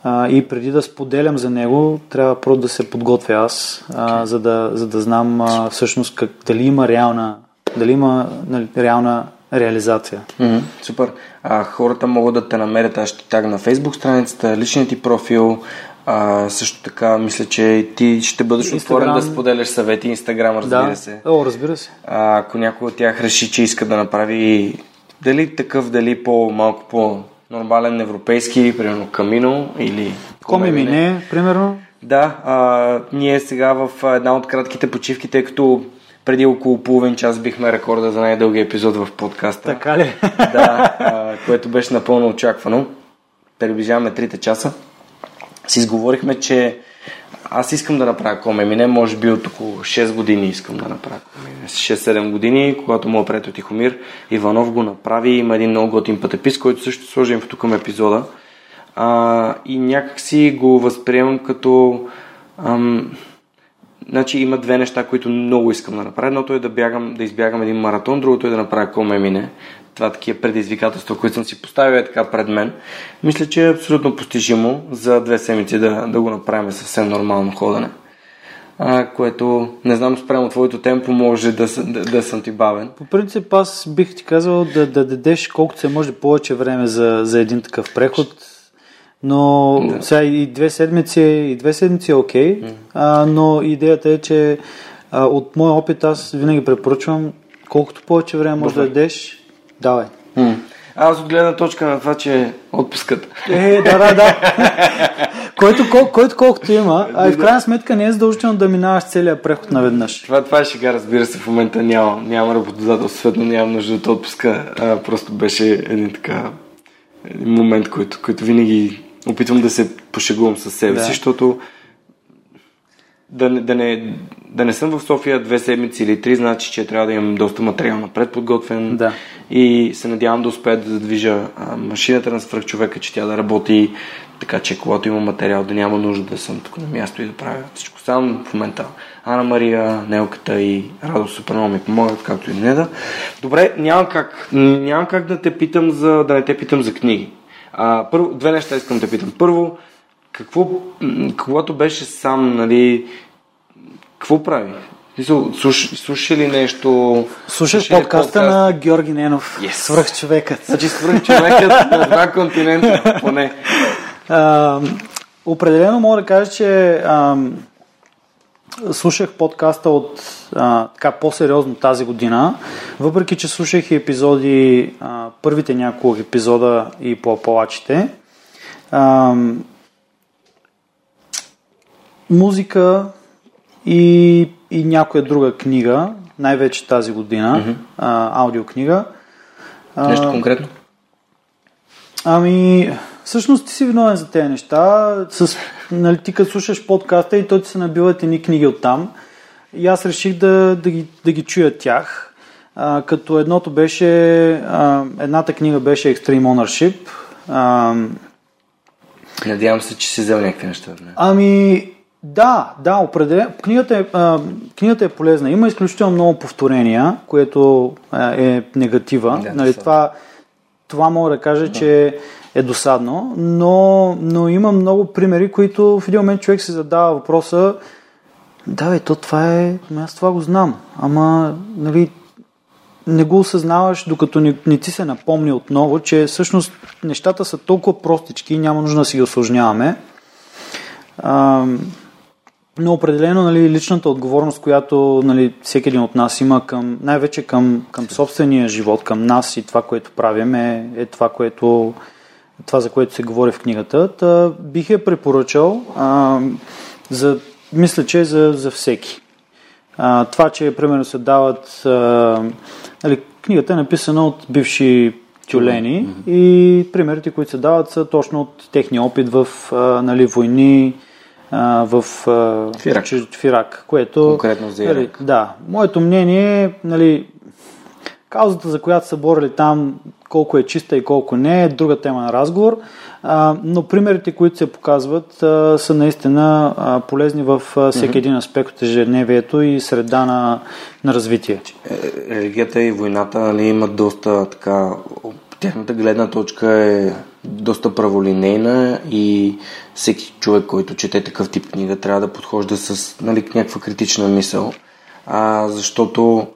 А, и преди да споделям за него, трябва просто да се подготвя аз, а, за, да, за да знам а, всъщност как, дали има реална, дали има нали, реална реализация. Мгм, Супер. А, хората могат да те намерят, аз ще тагна на Facebook страницата, личният ти профил. А, също така, мисля, че ти ще бъдеш отворен Инстаграм. да споделяш съвети. Инстаграм, разбира да. се. О, разбира се. А, ако някой от тях реши, че иска да направи дали такъв, дали по-малко по нормален европейски, примерно Камино или Коми мине, примерно. Да, а, ние сега в една от кратките почивки, тъй като преди около половин час бихме рекорда за най-дълги епизод в подкаста. Така ли? Да, а, което беше напълно очаквано. Приближаваме трите часа. Си изговорихме, че аз искам да направя комемине, може би от около 6 години искам да направя комемине. 6-7 години, когато моят приятел Тихомир Иванов го направи, има един много готин пътепис, който също сложим в тук епизода. А, и някак си го възприемам като... Ам, значи има две неща, които много искам да направя. Едното е да, бягам, да избягам един маратон, другото е да направя комемине. Това е такива предизвикателства, които съм си поставил е така пред мен. Мисля, че е абсолютно постижимо за две седмици да, да го направим съвсем нормално ходене. А, което не знам спрямо твоето темпо може да, да, да съм ти бавен. По принцип аз бих ти казал да, да дадеш колкото се може повече време за, за един такъв преход. Но да. сега и две седмици, и две седмици е окей, okay, а, но идеята е, че а, от моя опит аз винаги препоръчвам колкото повече време може да дадеш, давай. М. Аз от гледна точка на това, че отпускат. Е, да, да, да. който, кол, който колкото има, а и в крайна сметка не е задължително да минаваш целият преход наведнъж. Това, това е шега, разбира се, в момента няма, няма работодател, съответно нямам нужда от отпуска. А, просто беше един така един момент, който, който винаги опитвам да се пошегувам със себе да. си, защото да не, да, не, да не съм в София две седмици или три, значи, че трябва да имам доста материал напред подготвен да. и се надявам да успея да задвижа а, машината на свръхчовека, че тя да работи така, че когато има материал да няма нужда да съм тук на място и да правя всичко сам в момента. Ана Мария, Нелката и Радо супер много ми помогат, както и не да. Добре, няма как, няма как да те питам за, да не те питам за книги. А, първо, две неща искам да питам. Първо, какво, когато беше сам, нали, какво прави? Слуш, слуша ли нещо? Слушах подкаста подкаст? на Георги Ненов. Yes. Свръхчовекът. Значи свръхчовекът на два континента, поне. А, определено мога да кажа, че а, слушах подкаста от а, така по-сериозно тази година, въпреки че слушах и епизоди, а, първите няколко епизода и по палачите. А, музика и, и някоя друга книга, най-вече тази година, mm-hmm. а, аудиокнига. Нещо конкретно? Ами, всъщност ти си виновен за тези неща. С, нали, ти като слушаш подкаста и той ти се набиват едни книги от там. И аз реших да, да, ги, да ги чуя тях. А, като едното беше, а, едната книга беше Extreme Ownership. А, Надявам се, че си взел някакви неща. Не? Ами, да, да, определено. Книгата е, а, книгата е полезна. Има изключително много повторения, което а, е негатива. Да, нали, това, това мога да кажа, да. че е досадно, но, но има много примери, които в един момент човек се задава въпроса да, бе, то това е, аз това го знам, ама, нали, не го осъзнаваш, докато не, не ти се напомни отново, че всъщност нещата са толкова простички и няма нужда да си ги осложняваме. А, но определено нали, личната отговорност, която нали, всеки един от нас има към, най-вече към, към собствения живот, към нас и това, което правим е, е това, което, това, за което се говори в книгата. Та, бих я препоръчал, а, за, мисля, че е за, за всеки. А, това, че примерно се дават... А, нали, книгата е написана от бивши тюлени mm-hmm. и примерите, които се дават са точно от техния опит в а, нали, войни, а, в а, Фирак. Фирак, което... Конкретно за Нали, да, моето мнение е, нали, каузата, за която са борили там, колко е чиста и колко не, е друга тема на разговор, а, но примерите, които се показват, а, са наистина а, полезни в всеки mm-hmm. един аспект от ежедневието и среда на, на развитие. Е, религията и войната нали, имат доста така тяхната гледна точка е доста праволинейна и всеки човек, който чете такъв тип книга, трябва да подхожда с нали, някаква критична мисъл, а, защото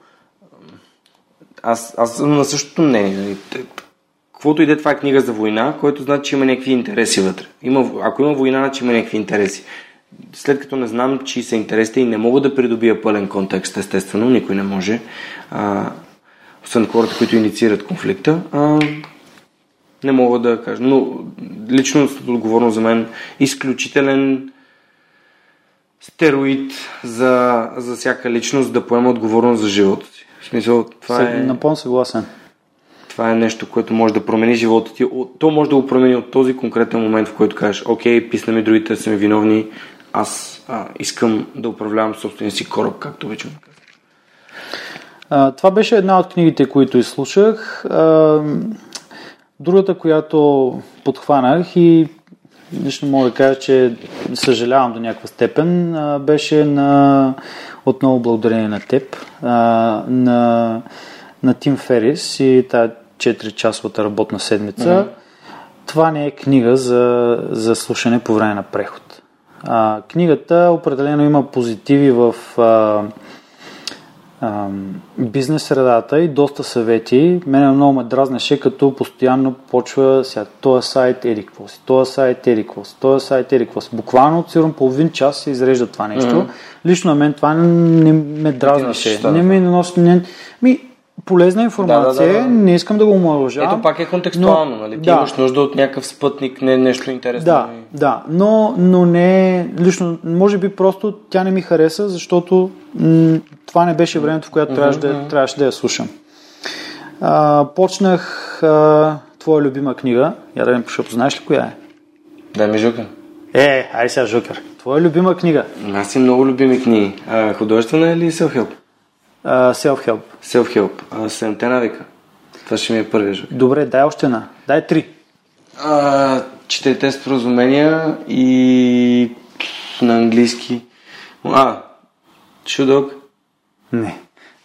аз, аз съм на същото мнение. Нали. Каквото иде, това е книга за война, което значи, че има някакви интереси вътре. Има, ако има война, значи има някакви интереси. След като не знам, че са интересите и не мога да придобия пълен контекст, естествено, никой не може, а, освен хората, които инициират конфликта, а, Не мога да кажа. Но личностната отговорност за мен изключителен стероид за, за всяка личност да поема отговорност за живота си. В смисъл, това Съ- е, Напълно съгласен. това е нещо, което може да промени живота ти. То може да го промени от този конкретен момент, в който кажеш, окей, писна ми другите са ми виновни, аз а, искам да управлявам собствения си кораб, както да кажа. А, това беше една от книгите, които изслушах. А, другата, която подхванах и лично мога да кажа, че съжалявам до някаква степен, беше на отново благодарение на теб, на, на Тим Ферис и тази 4-часовата работна седмица. Mm-hmm. Това не е книга за, за слушане по време на преход. А, книгата определено има позитиви в а, ам, бизнес средата и доста съвети. Мене много ме дразнеше, като постоянно почва сега, този сайт еди какво си, този сайт еди какво си, този сайт еди какво си. Буквално от сигурно половин час се изрежда това нещо. Mm-hmm. Лично на мен това не ме дразнеше. щастта, Не ми носи... Не, ми, полезна информация, Да, да, да, да. не искам да го омалъжавам. Ето пак е контекстуално, но- нали? Ти да. имаш нужда от някакъв спътник, не нещо интересно. Да, да, но, но не, лично, може би просто тя не ми хареса, защото м- това не беше времето, в което трябваше, да, трябваше да я слушам. А, почнах а, твоя любима книга, я да не защото знаеш ли коя е? Дай ми жука. Е, ай сега, Жукър. Твоя любима книга, Аз имам много любими книги. А, художествена или self-help? А, Self-Help. Self-help. Седемте навика. Това ще ми е първия жук. Добре, дай още една. Дай три. А, четирите споразумения и на английски. А, Шудок. Не.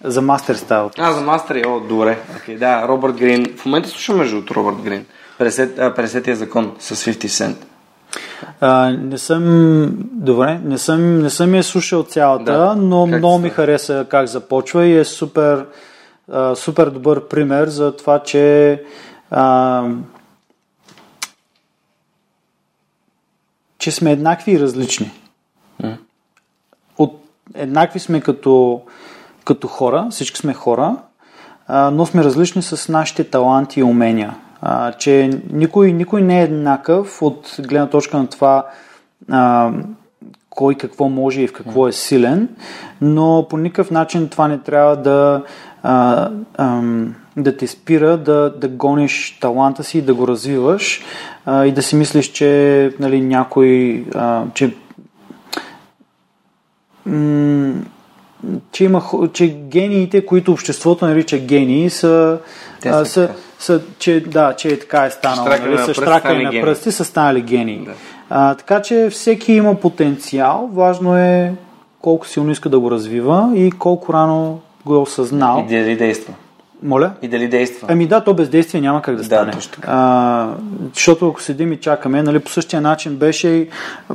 За мастер стайл. А, за мастери, о, добре. Okay, да, Робърт Грин. В момента слушам между другото Робърт Грин. 50, а, 50-тия закон с 50 Cent. А, не съм, добре, не съм, не съм я слушал цялата, Да. но Как много ми хареса как започва и е супер, а, супер добър пример за това, че а, че сме еднакви и различни. От, еднакви сме като, като хора, всички сме хора, а, но сме различни с нашите таланти и умения. А, че никой, никой не е еднакъв от гледна точка на това а, кой какво може и в какво е силен, но по никакъв начин това не трябва да, а, ам, да те спира да, да гониш таланта си, да го развиваш а, и да си мислиш, че нали, някой, а, че м- че, има, че гениите, които обществото нарича гении, са, Те а, са са, са, че, да, че така е станало. Щракане Нали, на с пръсти штракане на пръсти са станали гении. Да. А, така че всеки има потенциал, важно е колко силно иска да го развива и колко рано го е осъзнал. И дали действа. Моля? И дали действа. Ами да, то бездействие няма как да Да, стане. точно така. А, защото ако седим и чакаме, нали, по същия начин беше и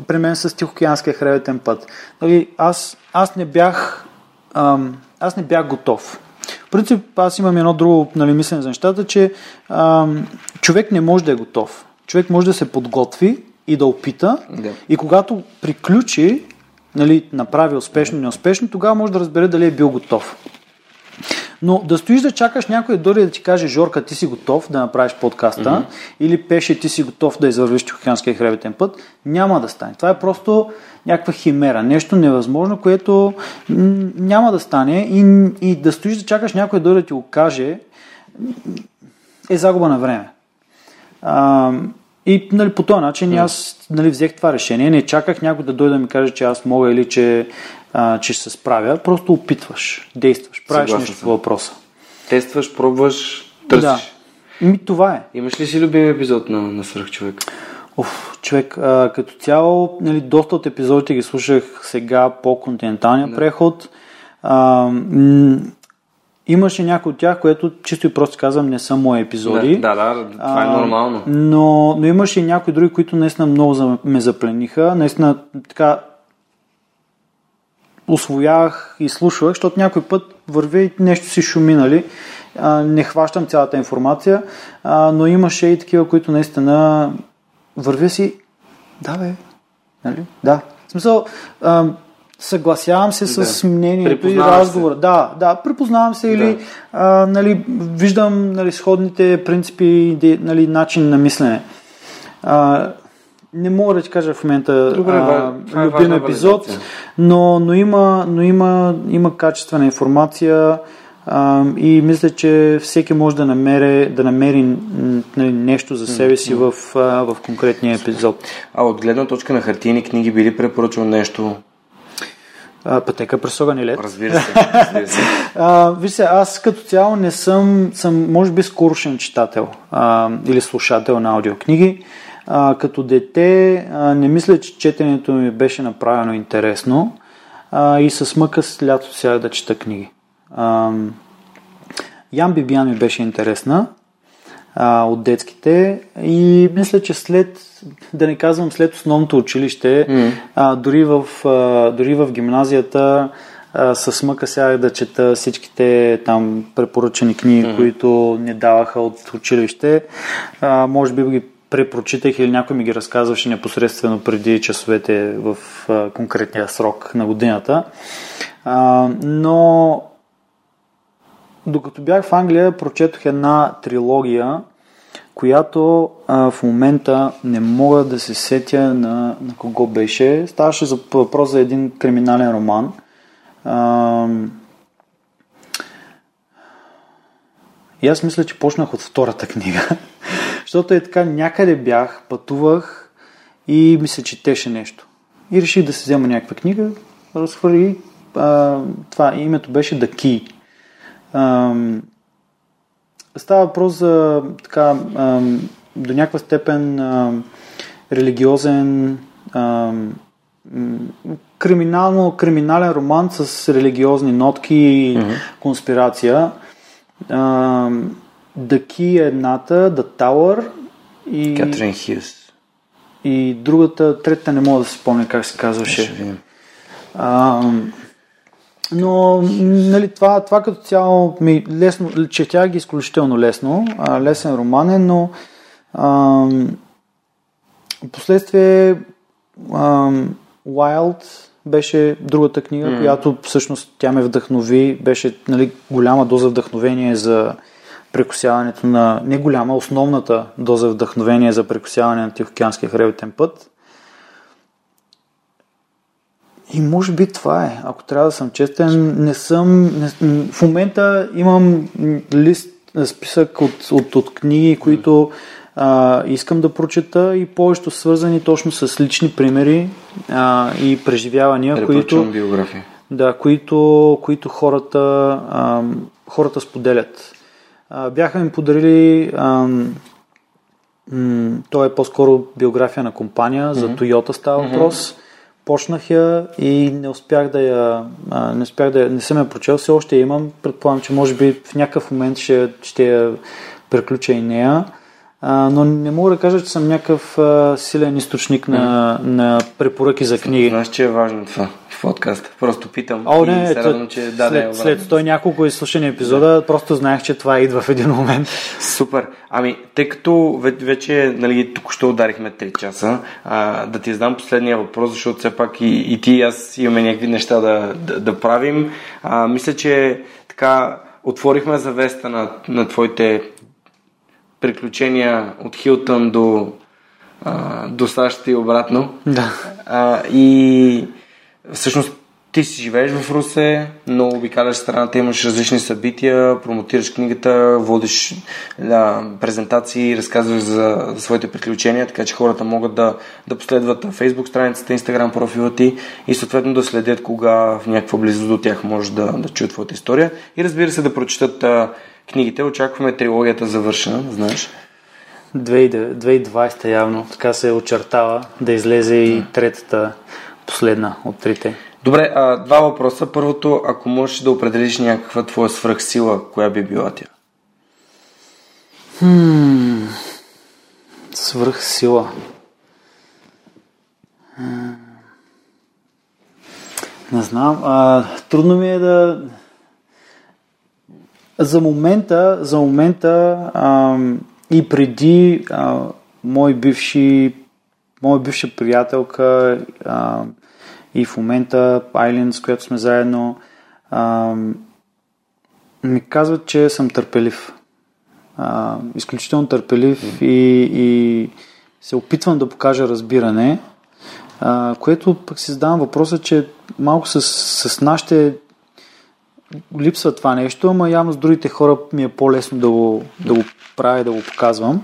при мен с Тихоокеанския хребетен път. Нали, аз, аз не бях ам, аз не бях готов. В принцип, аз имам едно друго нали, мислене за нещата, че ам, човек не може да е готов. Човек може да се подготви и да опита Да. и когато приключи, нали, направи успешно, неуспешно, тогава може да разбере дали е бил готов. Но да стоиш да чакаш някой да дойде да ти каже, Жорка, ти си готов да направиш подкаста, mm-hmm. или Пеше, ти си готов да извървиш Тихоокеанския хребетен път, няма да стане. Това е просто някаква химера, нещо невъзможно, което м- няма да стане и, и да стоиш да чакаш някой да дойде да ти го каже, е загуба на време. А, и нали, по този начин аз нали, взех това решение. Не чаках някой да дойде да ми каже, че аз мога или че, а, че ще се справя. Просто опитваш, действаш, правиш Съгласен нещо съм. по въпроса. Тестваш, пробваш, търсиш. Да. Ми, това е. Имаш ли си любим епизод на, на Свърхчовек? Оф, човек, а, като цяло, нали, доста от епизодите ги слушах сега по континенталния да. преход. А, м- имаше някои от тях, което чисто и просто казвам, не са мои епизоди. Да, да, да, това е А, нормално. Но, но имаше и някои други, които наистина много за- ме заплениха. Наистина така освоявах и слушах, защото някой път вървя и нещо си шуми, нали? Не хващам цялата информация, но имаше и такива, които наистина вървя си, да бе, нали? Да. В смисъл, Съгласявам се с Да. мнението и се. разговора. Да, да, припознавам се или а, нали, виждам нали, сходните принципи и нали, начин на мислене. А, не мога да ти кажа в момента Добре, а, е любим епизод, валидация. но, но, има, но има, има качествена информация а, и мисля, че всеки може да намери, да намери нали, нещо за себе си в, а, в конкретния епизод. А от гледна точка на хартийни книги би ли препоръчал нещо? Пътека през огън лед. Разбира се. Разбира се. А, виж се, аз като цяло не съм, съм може би скорошен читател а, или слушател на аудиокниги. А, като дете а, не мисля, че четенето ми беше направено интересно а, и с мъка с лято сега да чета книги. А, Ян Бибиян ми беше интересна а, от детските и мисля, че след, да не казвам след основното училище, mm. а, дори, в, а, дори в гимназията а, с мъка сядах да чета всичките там препоръчани книги, mm. които ни даваха от училище. А, може би ги препрочитах или някой ми ги разказваше непосредствено преди часовете в а, конкретния срок на годината. А, но докато бях в Англия, прочетох една трилогия, която а, в момента не мога да се сетя на, на кого беше. Ставаше за въпрос за един криминален роман. А, и аз мисля, че почнах от втората книга. Защото е така, някъде бях, пътувах и ми се четеше нещо. И реших да се взема някаква книга, разхвърли. А, това името беше The Key. Ам, става въпрос за така, ам, до някаква степен ам, религиозен м, криминално, криминален роман с религиозни нотки и mm-hmm. конспирация. Ам, The Key е едната, The Tower и, Катрин Хюс. и другата, третата не мога да се спомня как се казваше. А, но, нали, това, това като цяло ми лесно, четях ги изключително лесно, а, лесен роман е, но а, последствие а, Wild беше другата книга, mm. която всъщност тя ме вдъхнови, беше нали, голяма доза вдъхновение за прекусяването на, не голяма, основната доза вдъхновение за прекусяване на Тихоокеанския хребетен път. И може би това е. Ако трябва да съм честен, не съм... Не, в момента имам лист, списък от, от, от книги, които а, искам да прочета и повечето свързани точно с лични примери а, и преживявания, които, Препоръчвам биография. да, които, които хората, а, хората споделят. А, бяха ми подарили а, м, то е по-скоро биография на компания, за Toyota става въпрос. Почнах я и не успях да я, а, не успях да я, не съм я прочел, все още я имам. Предполагам, че може би в някакъв момент ще, ще я приключа и нея. А, но не мога да кажа, че съм някакъв а, силен източник на, на препоръки за книги. Знаеш, че е важно това в подкаста. Просто питам О, и не, се то- радвам, че да, да, е след, след обратно. 100 и няколко изслушани епизода, просто знаех, че това идва в един момент. Супер. Ами, тъй като ве- вече нали, току-що ударихме 3 часа, а, да ти задам последния въпрос, защото все пак и, и ти и аз имаме някакви неща да, да, да правим. А, мисля, че така отворихме завеста на, на твоите приключения от Хилтън до, а, до САЩ и обратно. Да. А, и всъщност ти си живееш в Русе, но обикаляш страната, имаш различни събития, промотираш книгата, водиш да, презентации, разказваш за, за своите приключения, така че хората могат да, да последват Facebook страницата, Instagram профила ти и съответно да следят кога в някаква близост до тях може да, да чуят твоята история и разбира се да прочитат а, книгите. Очакваме трилогията завършена, знаеш. 2020 явно, така се очертава да излезе и третата последна от трите. Добре, а, два въпроса. Първото, ако можеш да определиш някаква твоя свръхсила, коя би била тя? Свръх сила. М, Не знам. А, трудно ми е да. За момента, за момента а, и преди а, мой бивши, моя бивша приятелка а, и в момента Айлин, с която сме заедно, а, ми казват, че съм търпелив. А, изключително търпелив и, и се опитвам да покажа разбиране, а, което пък си задавам въпроса, че малко с, с нашите липсва това нещо, ама явно с другите хора ми е по-лесно да го, да го правя, да го показвам.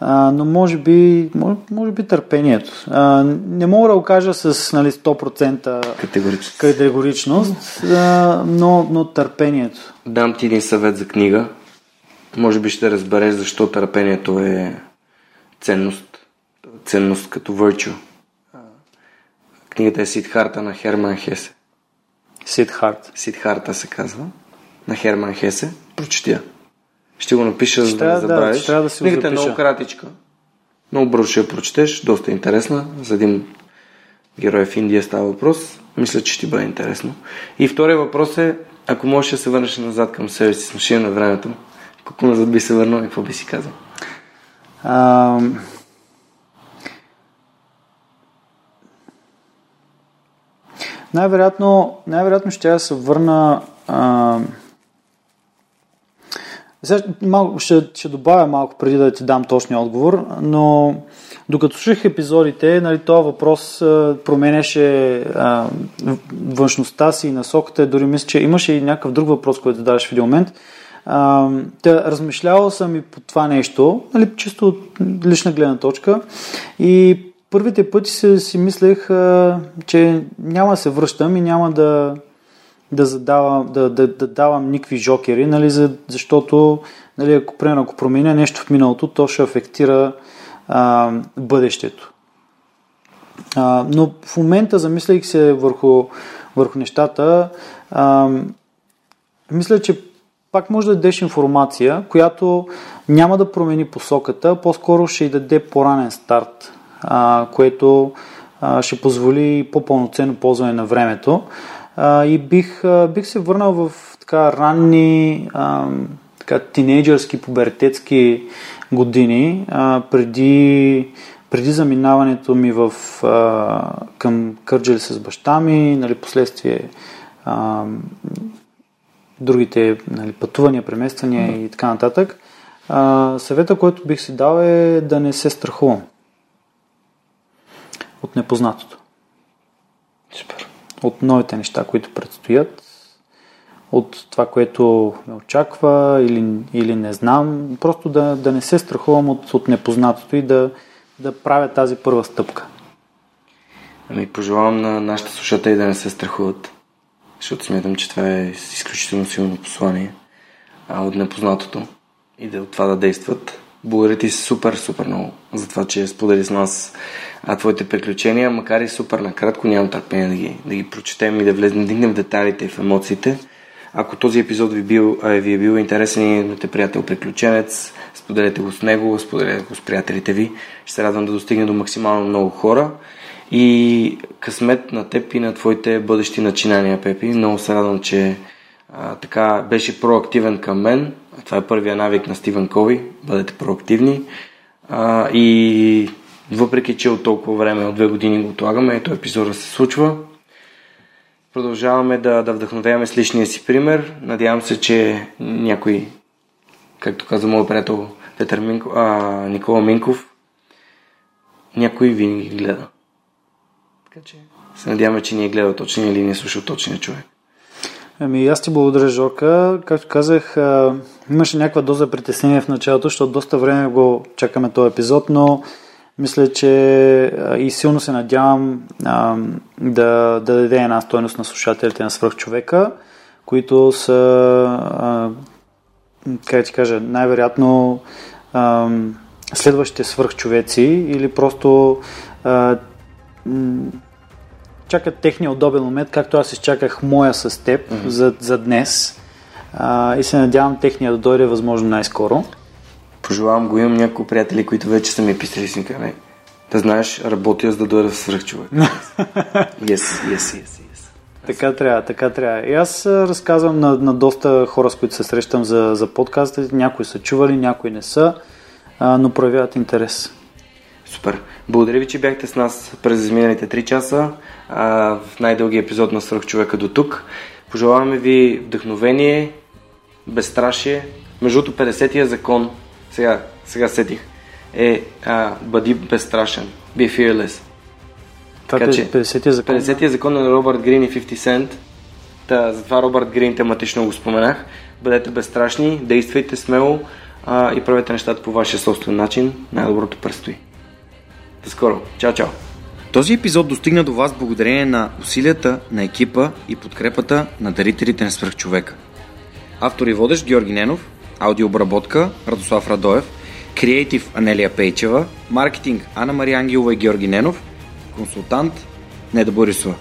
А, но може би, може, може би търпението. А, не мога да го кажа с нали, 100% Категорично. категоричност, а, но, но търпението. Дам ти един съвет за книга. Може би ще разбереш защо търпението е ценност. Ценност като virtue. Книгата е Сидхарта на Херман Хесе. Сидхарт. Сидхарта се казва. На Херман Хесе. Прочети я. Ще го напиша, за да не да- забравиш. трябва да си Книгата е много кратичка. Много бързо ще я прочетеш. Доста интересна. За един герой в Индия става въпрос. Мисля, че ще ти бъде интересно. И втория въпрос е, ако можеш да се върнеш назад към себе си с машина на времето, колко назад би се върнал и какво би си казал? А, най-вероятно, най-вероятно ще я се върна. А, сега малко, ще, ще добавя малко преди да ти дам точния отговор, но докато слушах епизодите, нали, този въпрос а, променяше а, външността си и насоката. Дори мисля, че имаше и някакъв друг въпрос, който задаваш в един момент. А, размишлявал съм и по това нещо, нали, чисто от лична гледна точка. И първите пъти си, си мислех, а, че няма да се връщам и няма да, да, задавам, да, да, да давам никакви жокери, нали, за, защото нали, ако, примерно, ако променя нещо в миналото, то ще афектира а, бъдещето. А, но в момента, замисляйки се върху, върху нещата, а, мисля, че пак може да дадеш информация, която няма да промени посоката, по-скоро ще й даде по-ранен старт, а, което а, ще позволи по-пълноценно ползване на времето. А, и бих, а, бих се върнал в така ранни, а, така тинейджърски, пубертетски години, а, преди, преди заминаването ми в, а, към Кърджали с баща ми, нали, последствие а, другите нали, пътувания, премествания и така нататък. А, съвета, който бих си дал е да не се страхувам от непознатото. Супер. От новите неща, които предстоят, от това, което ме очаква или, или не знам. Просто да, да не се страхувам от, от непознатото и да, да правя тази първа стъпка. Ами пожелавам на нашите слушатели да не се страхуват, защото смятам, че това е изключително силно послание а, от непознатото и да от това да действат. Благодаря ти супер, супер много за това, че сподели с нас а, твоите приключения, макар и супер накратко, нямам търпение да ги, да ги прочетем и да влезем, дигнем в детайлите и в емоциите. Ако този епизод ви, бил, а, ви е бил интересен и имате приятел приключенец, споделете го с него, споделете го с приятелите ви. Ще се радвам да достигне до максимално много хора. И късмет на теб и на твоите бъдещи начинания, Пепи. Много се радвам, че а, така беше проактивен към мен. Това е първия навик на Стивен Кови. Бъдете проактивни. А, и въпреки, че от толкова време, от две години го отлагаме, ето епизода се случва. Продължаваме да, да вдъхновяваме с личния си пример. Надявам се, че някой, както каза моят приятел Петър Минко, а, Никола Минков, някой винаги гледа. Така че се надяваме, че ни е гледал точния или ни е слушал точния човек. Ами аз ти благодаря, Жорка. Както казах, а, имаше някаква доза притеснение в началото, защото доста време го чакаме този епизод, но мисля, че и силно се надявам а, да, да даде една стойност на слушателите на свръхчовека, които са, а, как ти кажа, най-вероятно а, следващите свръхчовеци или просто а, чакат техния удобен момент, както аз изчаках моя с теб mm-hmm. за, за днес. А, и се надявам техния да дойде възможно най-скоро. Пожелавам го, имам няколко приятели, които вече са ми писали си не. Да знаеш, работя за да дойда в свръхчовек. yes, yes, yes, yes. Така трябва, така трябва. И аз разказвам на, на доста хора, с които се срещам за, за подкаста. Някои са чували, някои не са, а, но проявяват интерес. Супер. Благодаря ви, че бяхте с нас през изминалите 3 часа а, в най-дълги епизод на Свърх човека до тук. Пожелаваме ви вдъхновение, безстрашие. Между другото, 50-я закон, сега, сега сетих, е а, бъди безстрашен. Be fearless. Това е 50-я закон. 50-я закон на Робърт Грин и 50 Cent. Та, затова Робърт Грин тематично го споменах. Бъдете безстрашни, действайте смело а, и правете нещата по вашия собствен начин. Най-доброто предстои. До скоро. Чао, чао. Този епизод достигна до вас благодарение на усилията на екипа и подкрепата на дарителите на свръхчовека. Автор и водещ Георги Ненов, аудиообработка Радослав Радоев, креатив Анелия Пейчева, маркетинг Анна Мария Ангелова и Георги Ненов, консултант Неда Борисова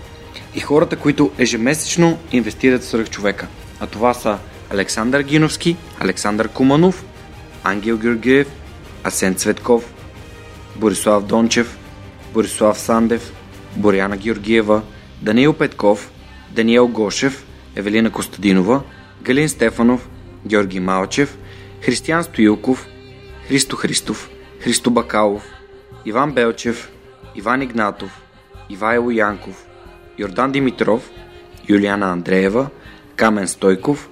и хората, които ежемесечно инвестират в свръхчовека. А това са Александър Гиновски, Александър Куманов, Ангел Георгиев, Асен Цветков, Борислав Дончев, Борислав Сандев, Боряна Георгиева, Даниил Петков, Даниел Гошев, Евелина Костадинова, Галин Стефанов, Георги Малчев, Християн Стоилков, Христо Христов, Христо Бакалов, Иван Белчев, Иван Игнатов, Ивайло Янков, Йордан Димитров, Юлиана Андреева, Камен Стойков,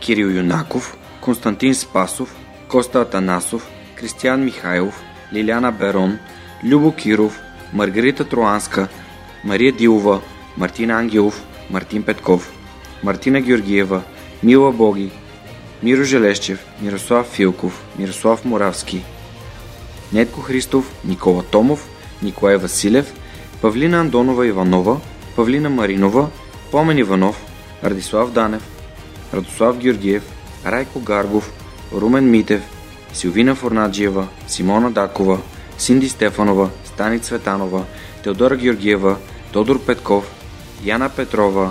Кирил Юнаков, Константин Спасов, Коста Атанасов, Кристиян Михайлов, Лиляна Берон, Любо Киров, Маргарита Троанска, Мария Дилова, Мартин Ангелов, Мартин Петков, Мартина Георгиева, Мила Боги, Миро Желещев, Мирослав Филков, Мирослав Моравски, Нетко Христов, Никола Томов, Николай Василев, Павлина Андонова Иванова, Павлина Маринова, Помен Иванов, Радислав Данев, Радослав Георгиев, Райко Гаргов, Румен Митев, Силвина Форнаджиева, Симона Дакова, Синди Стефанова, Стани Цветанова, Теодора Георгиева, Тодор Петков, Яна Петрова,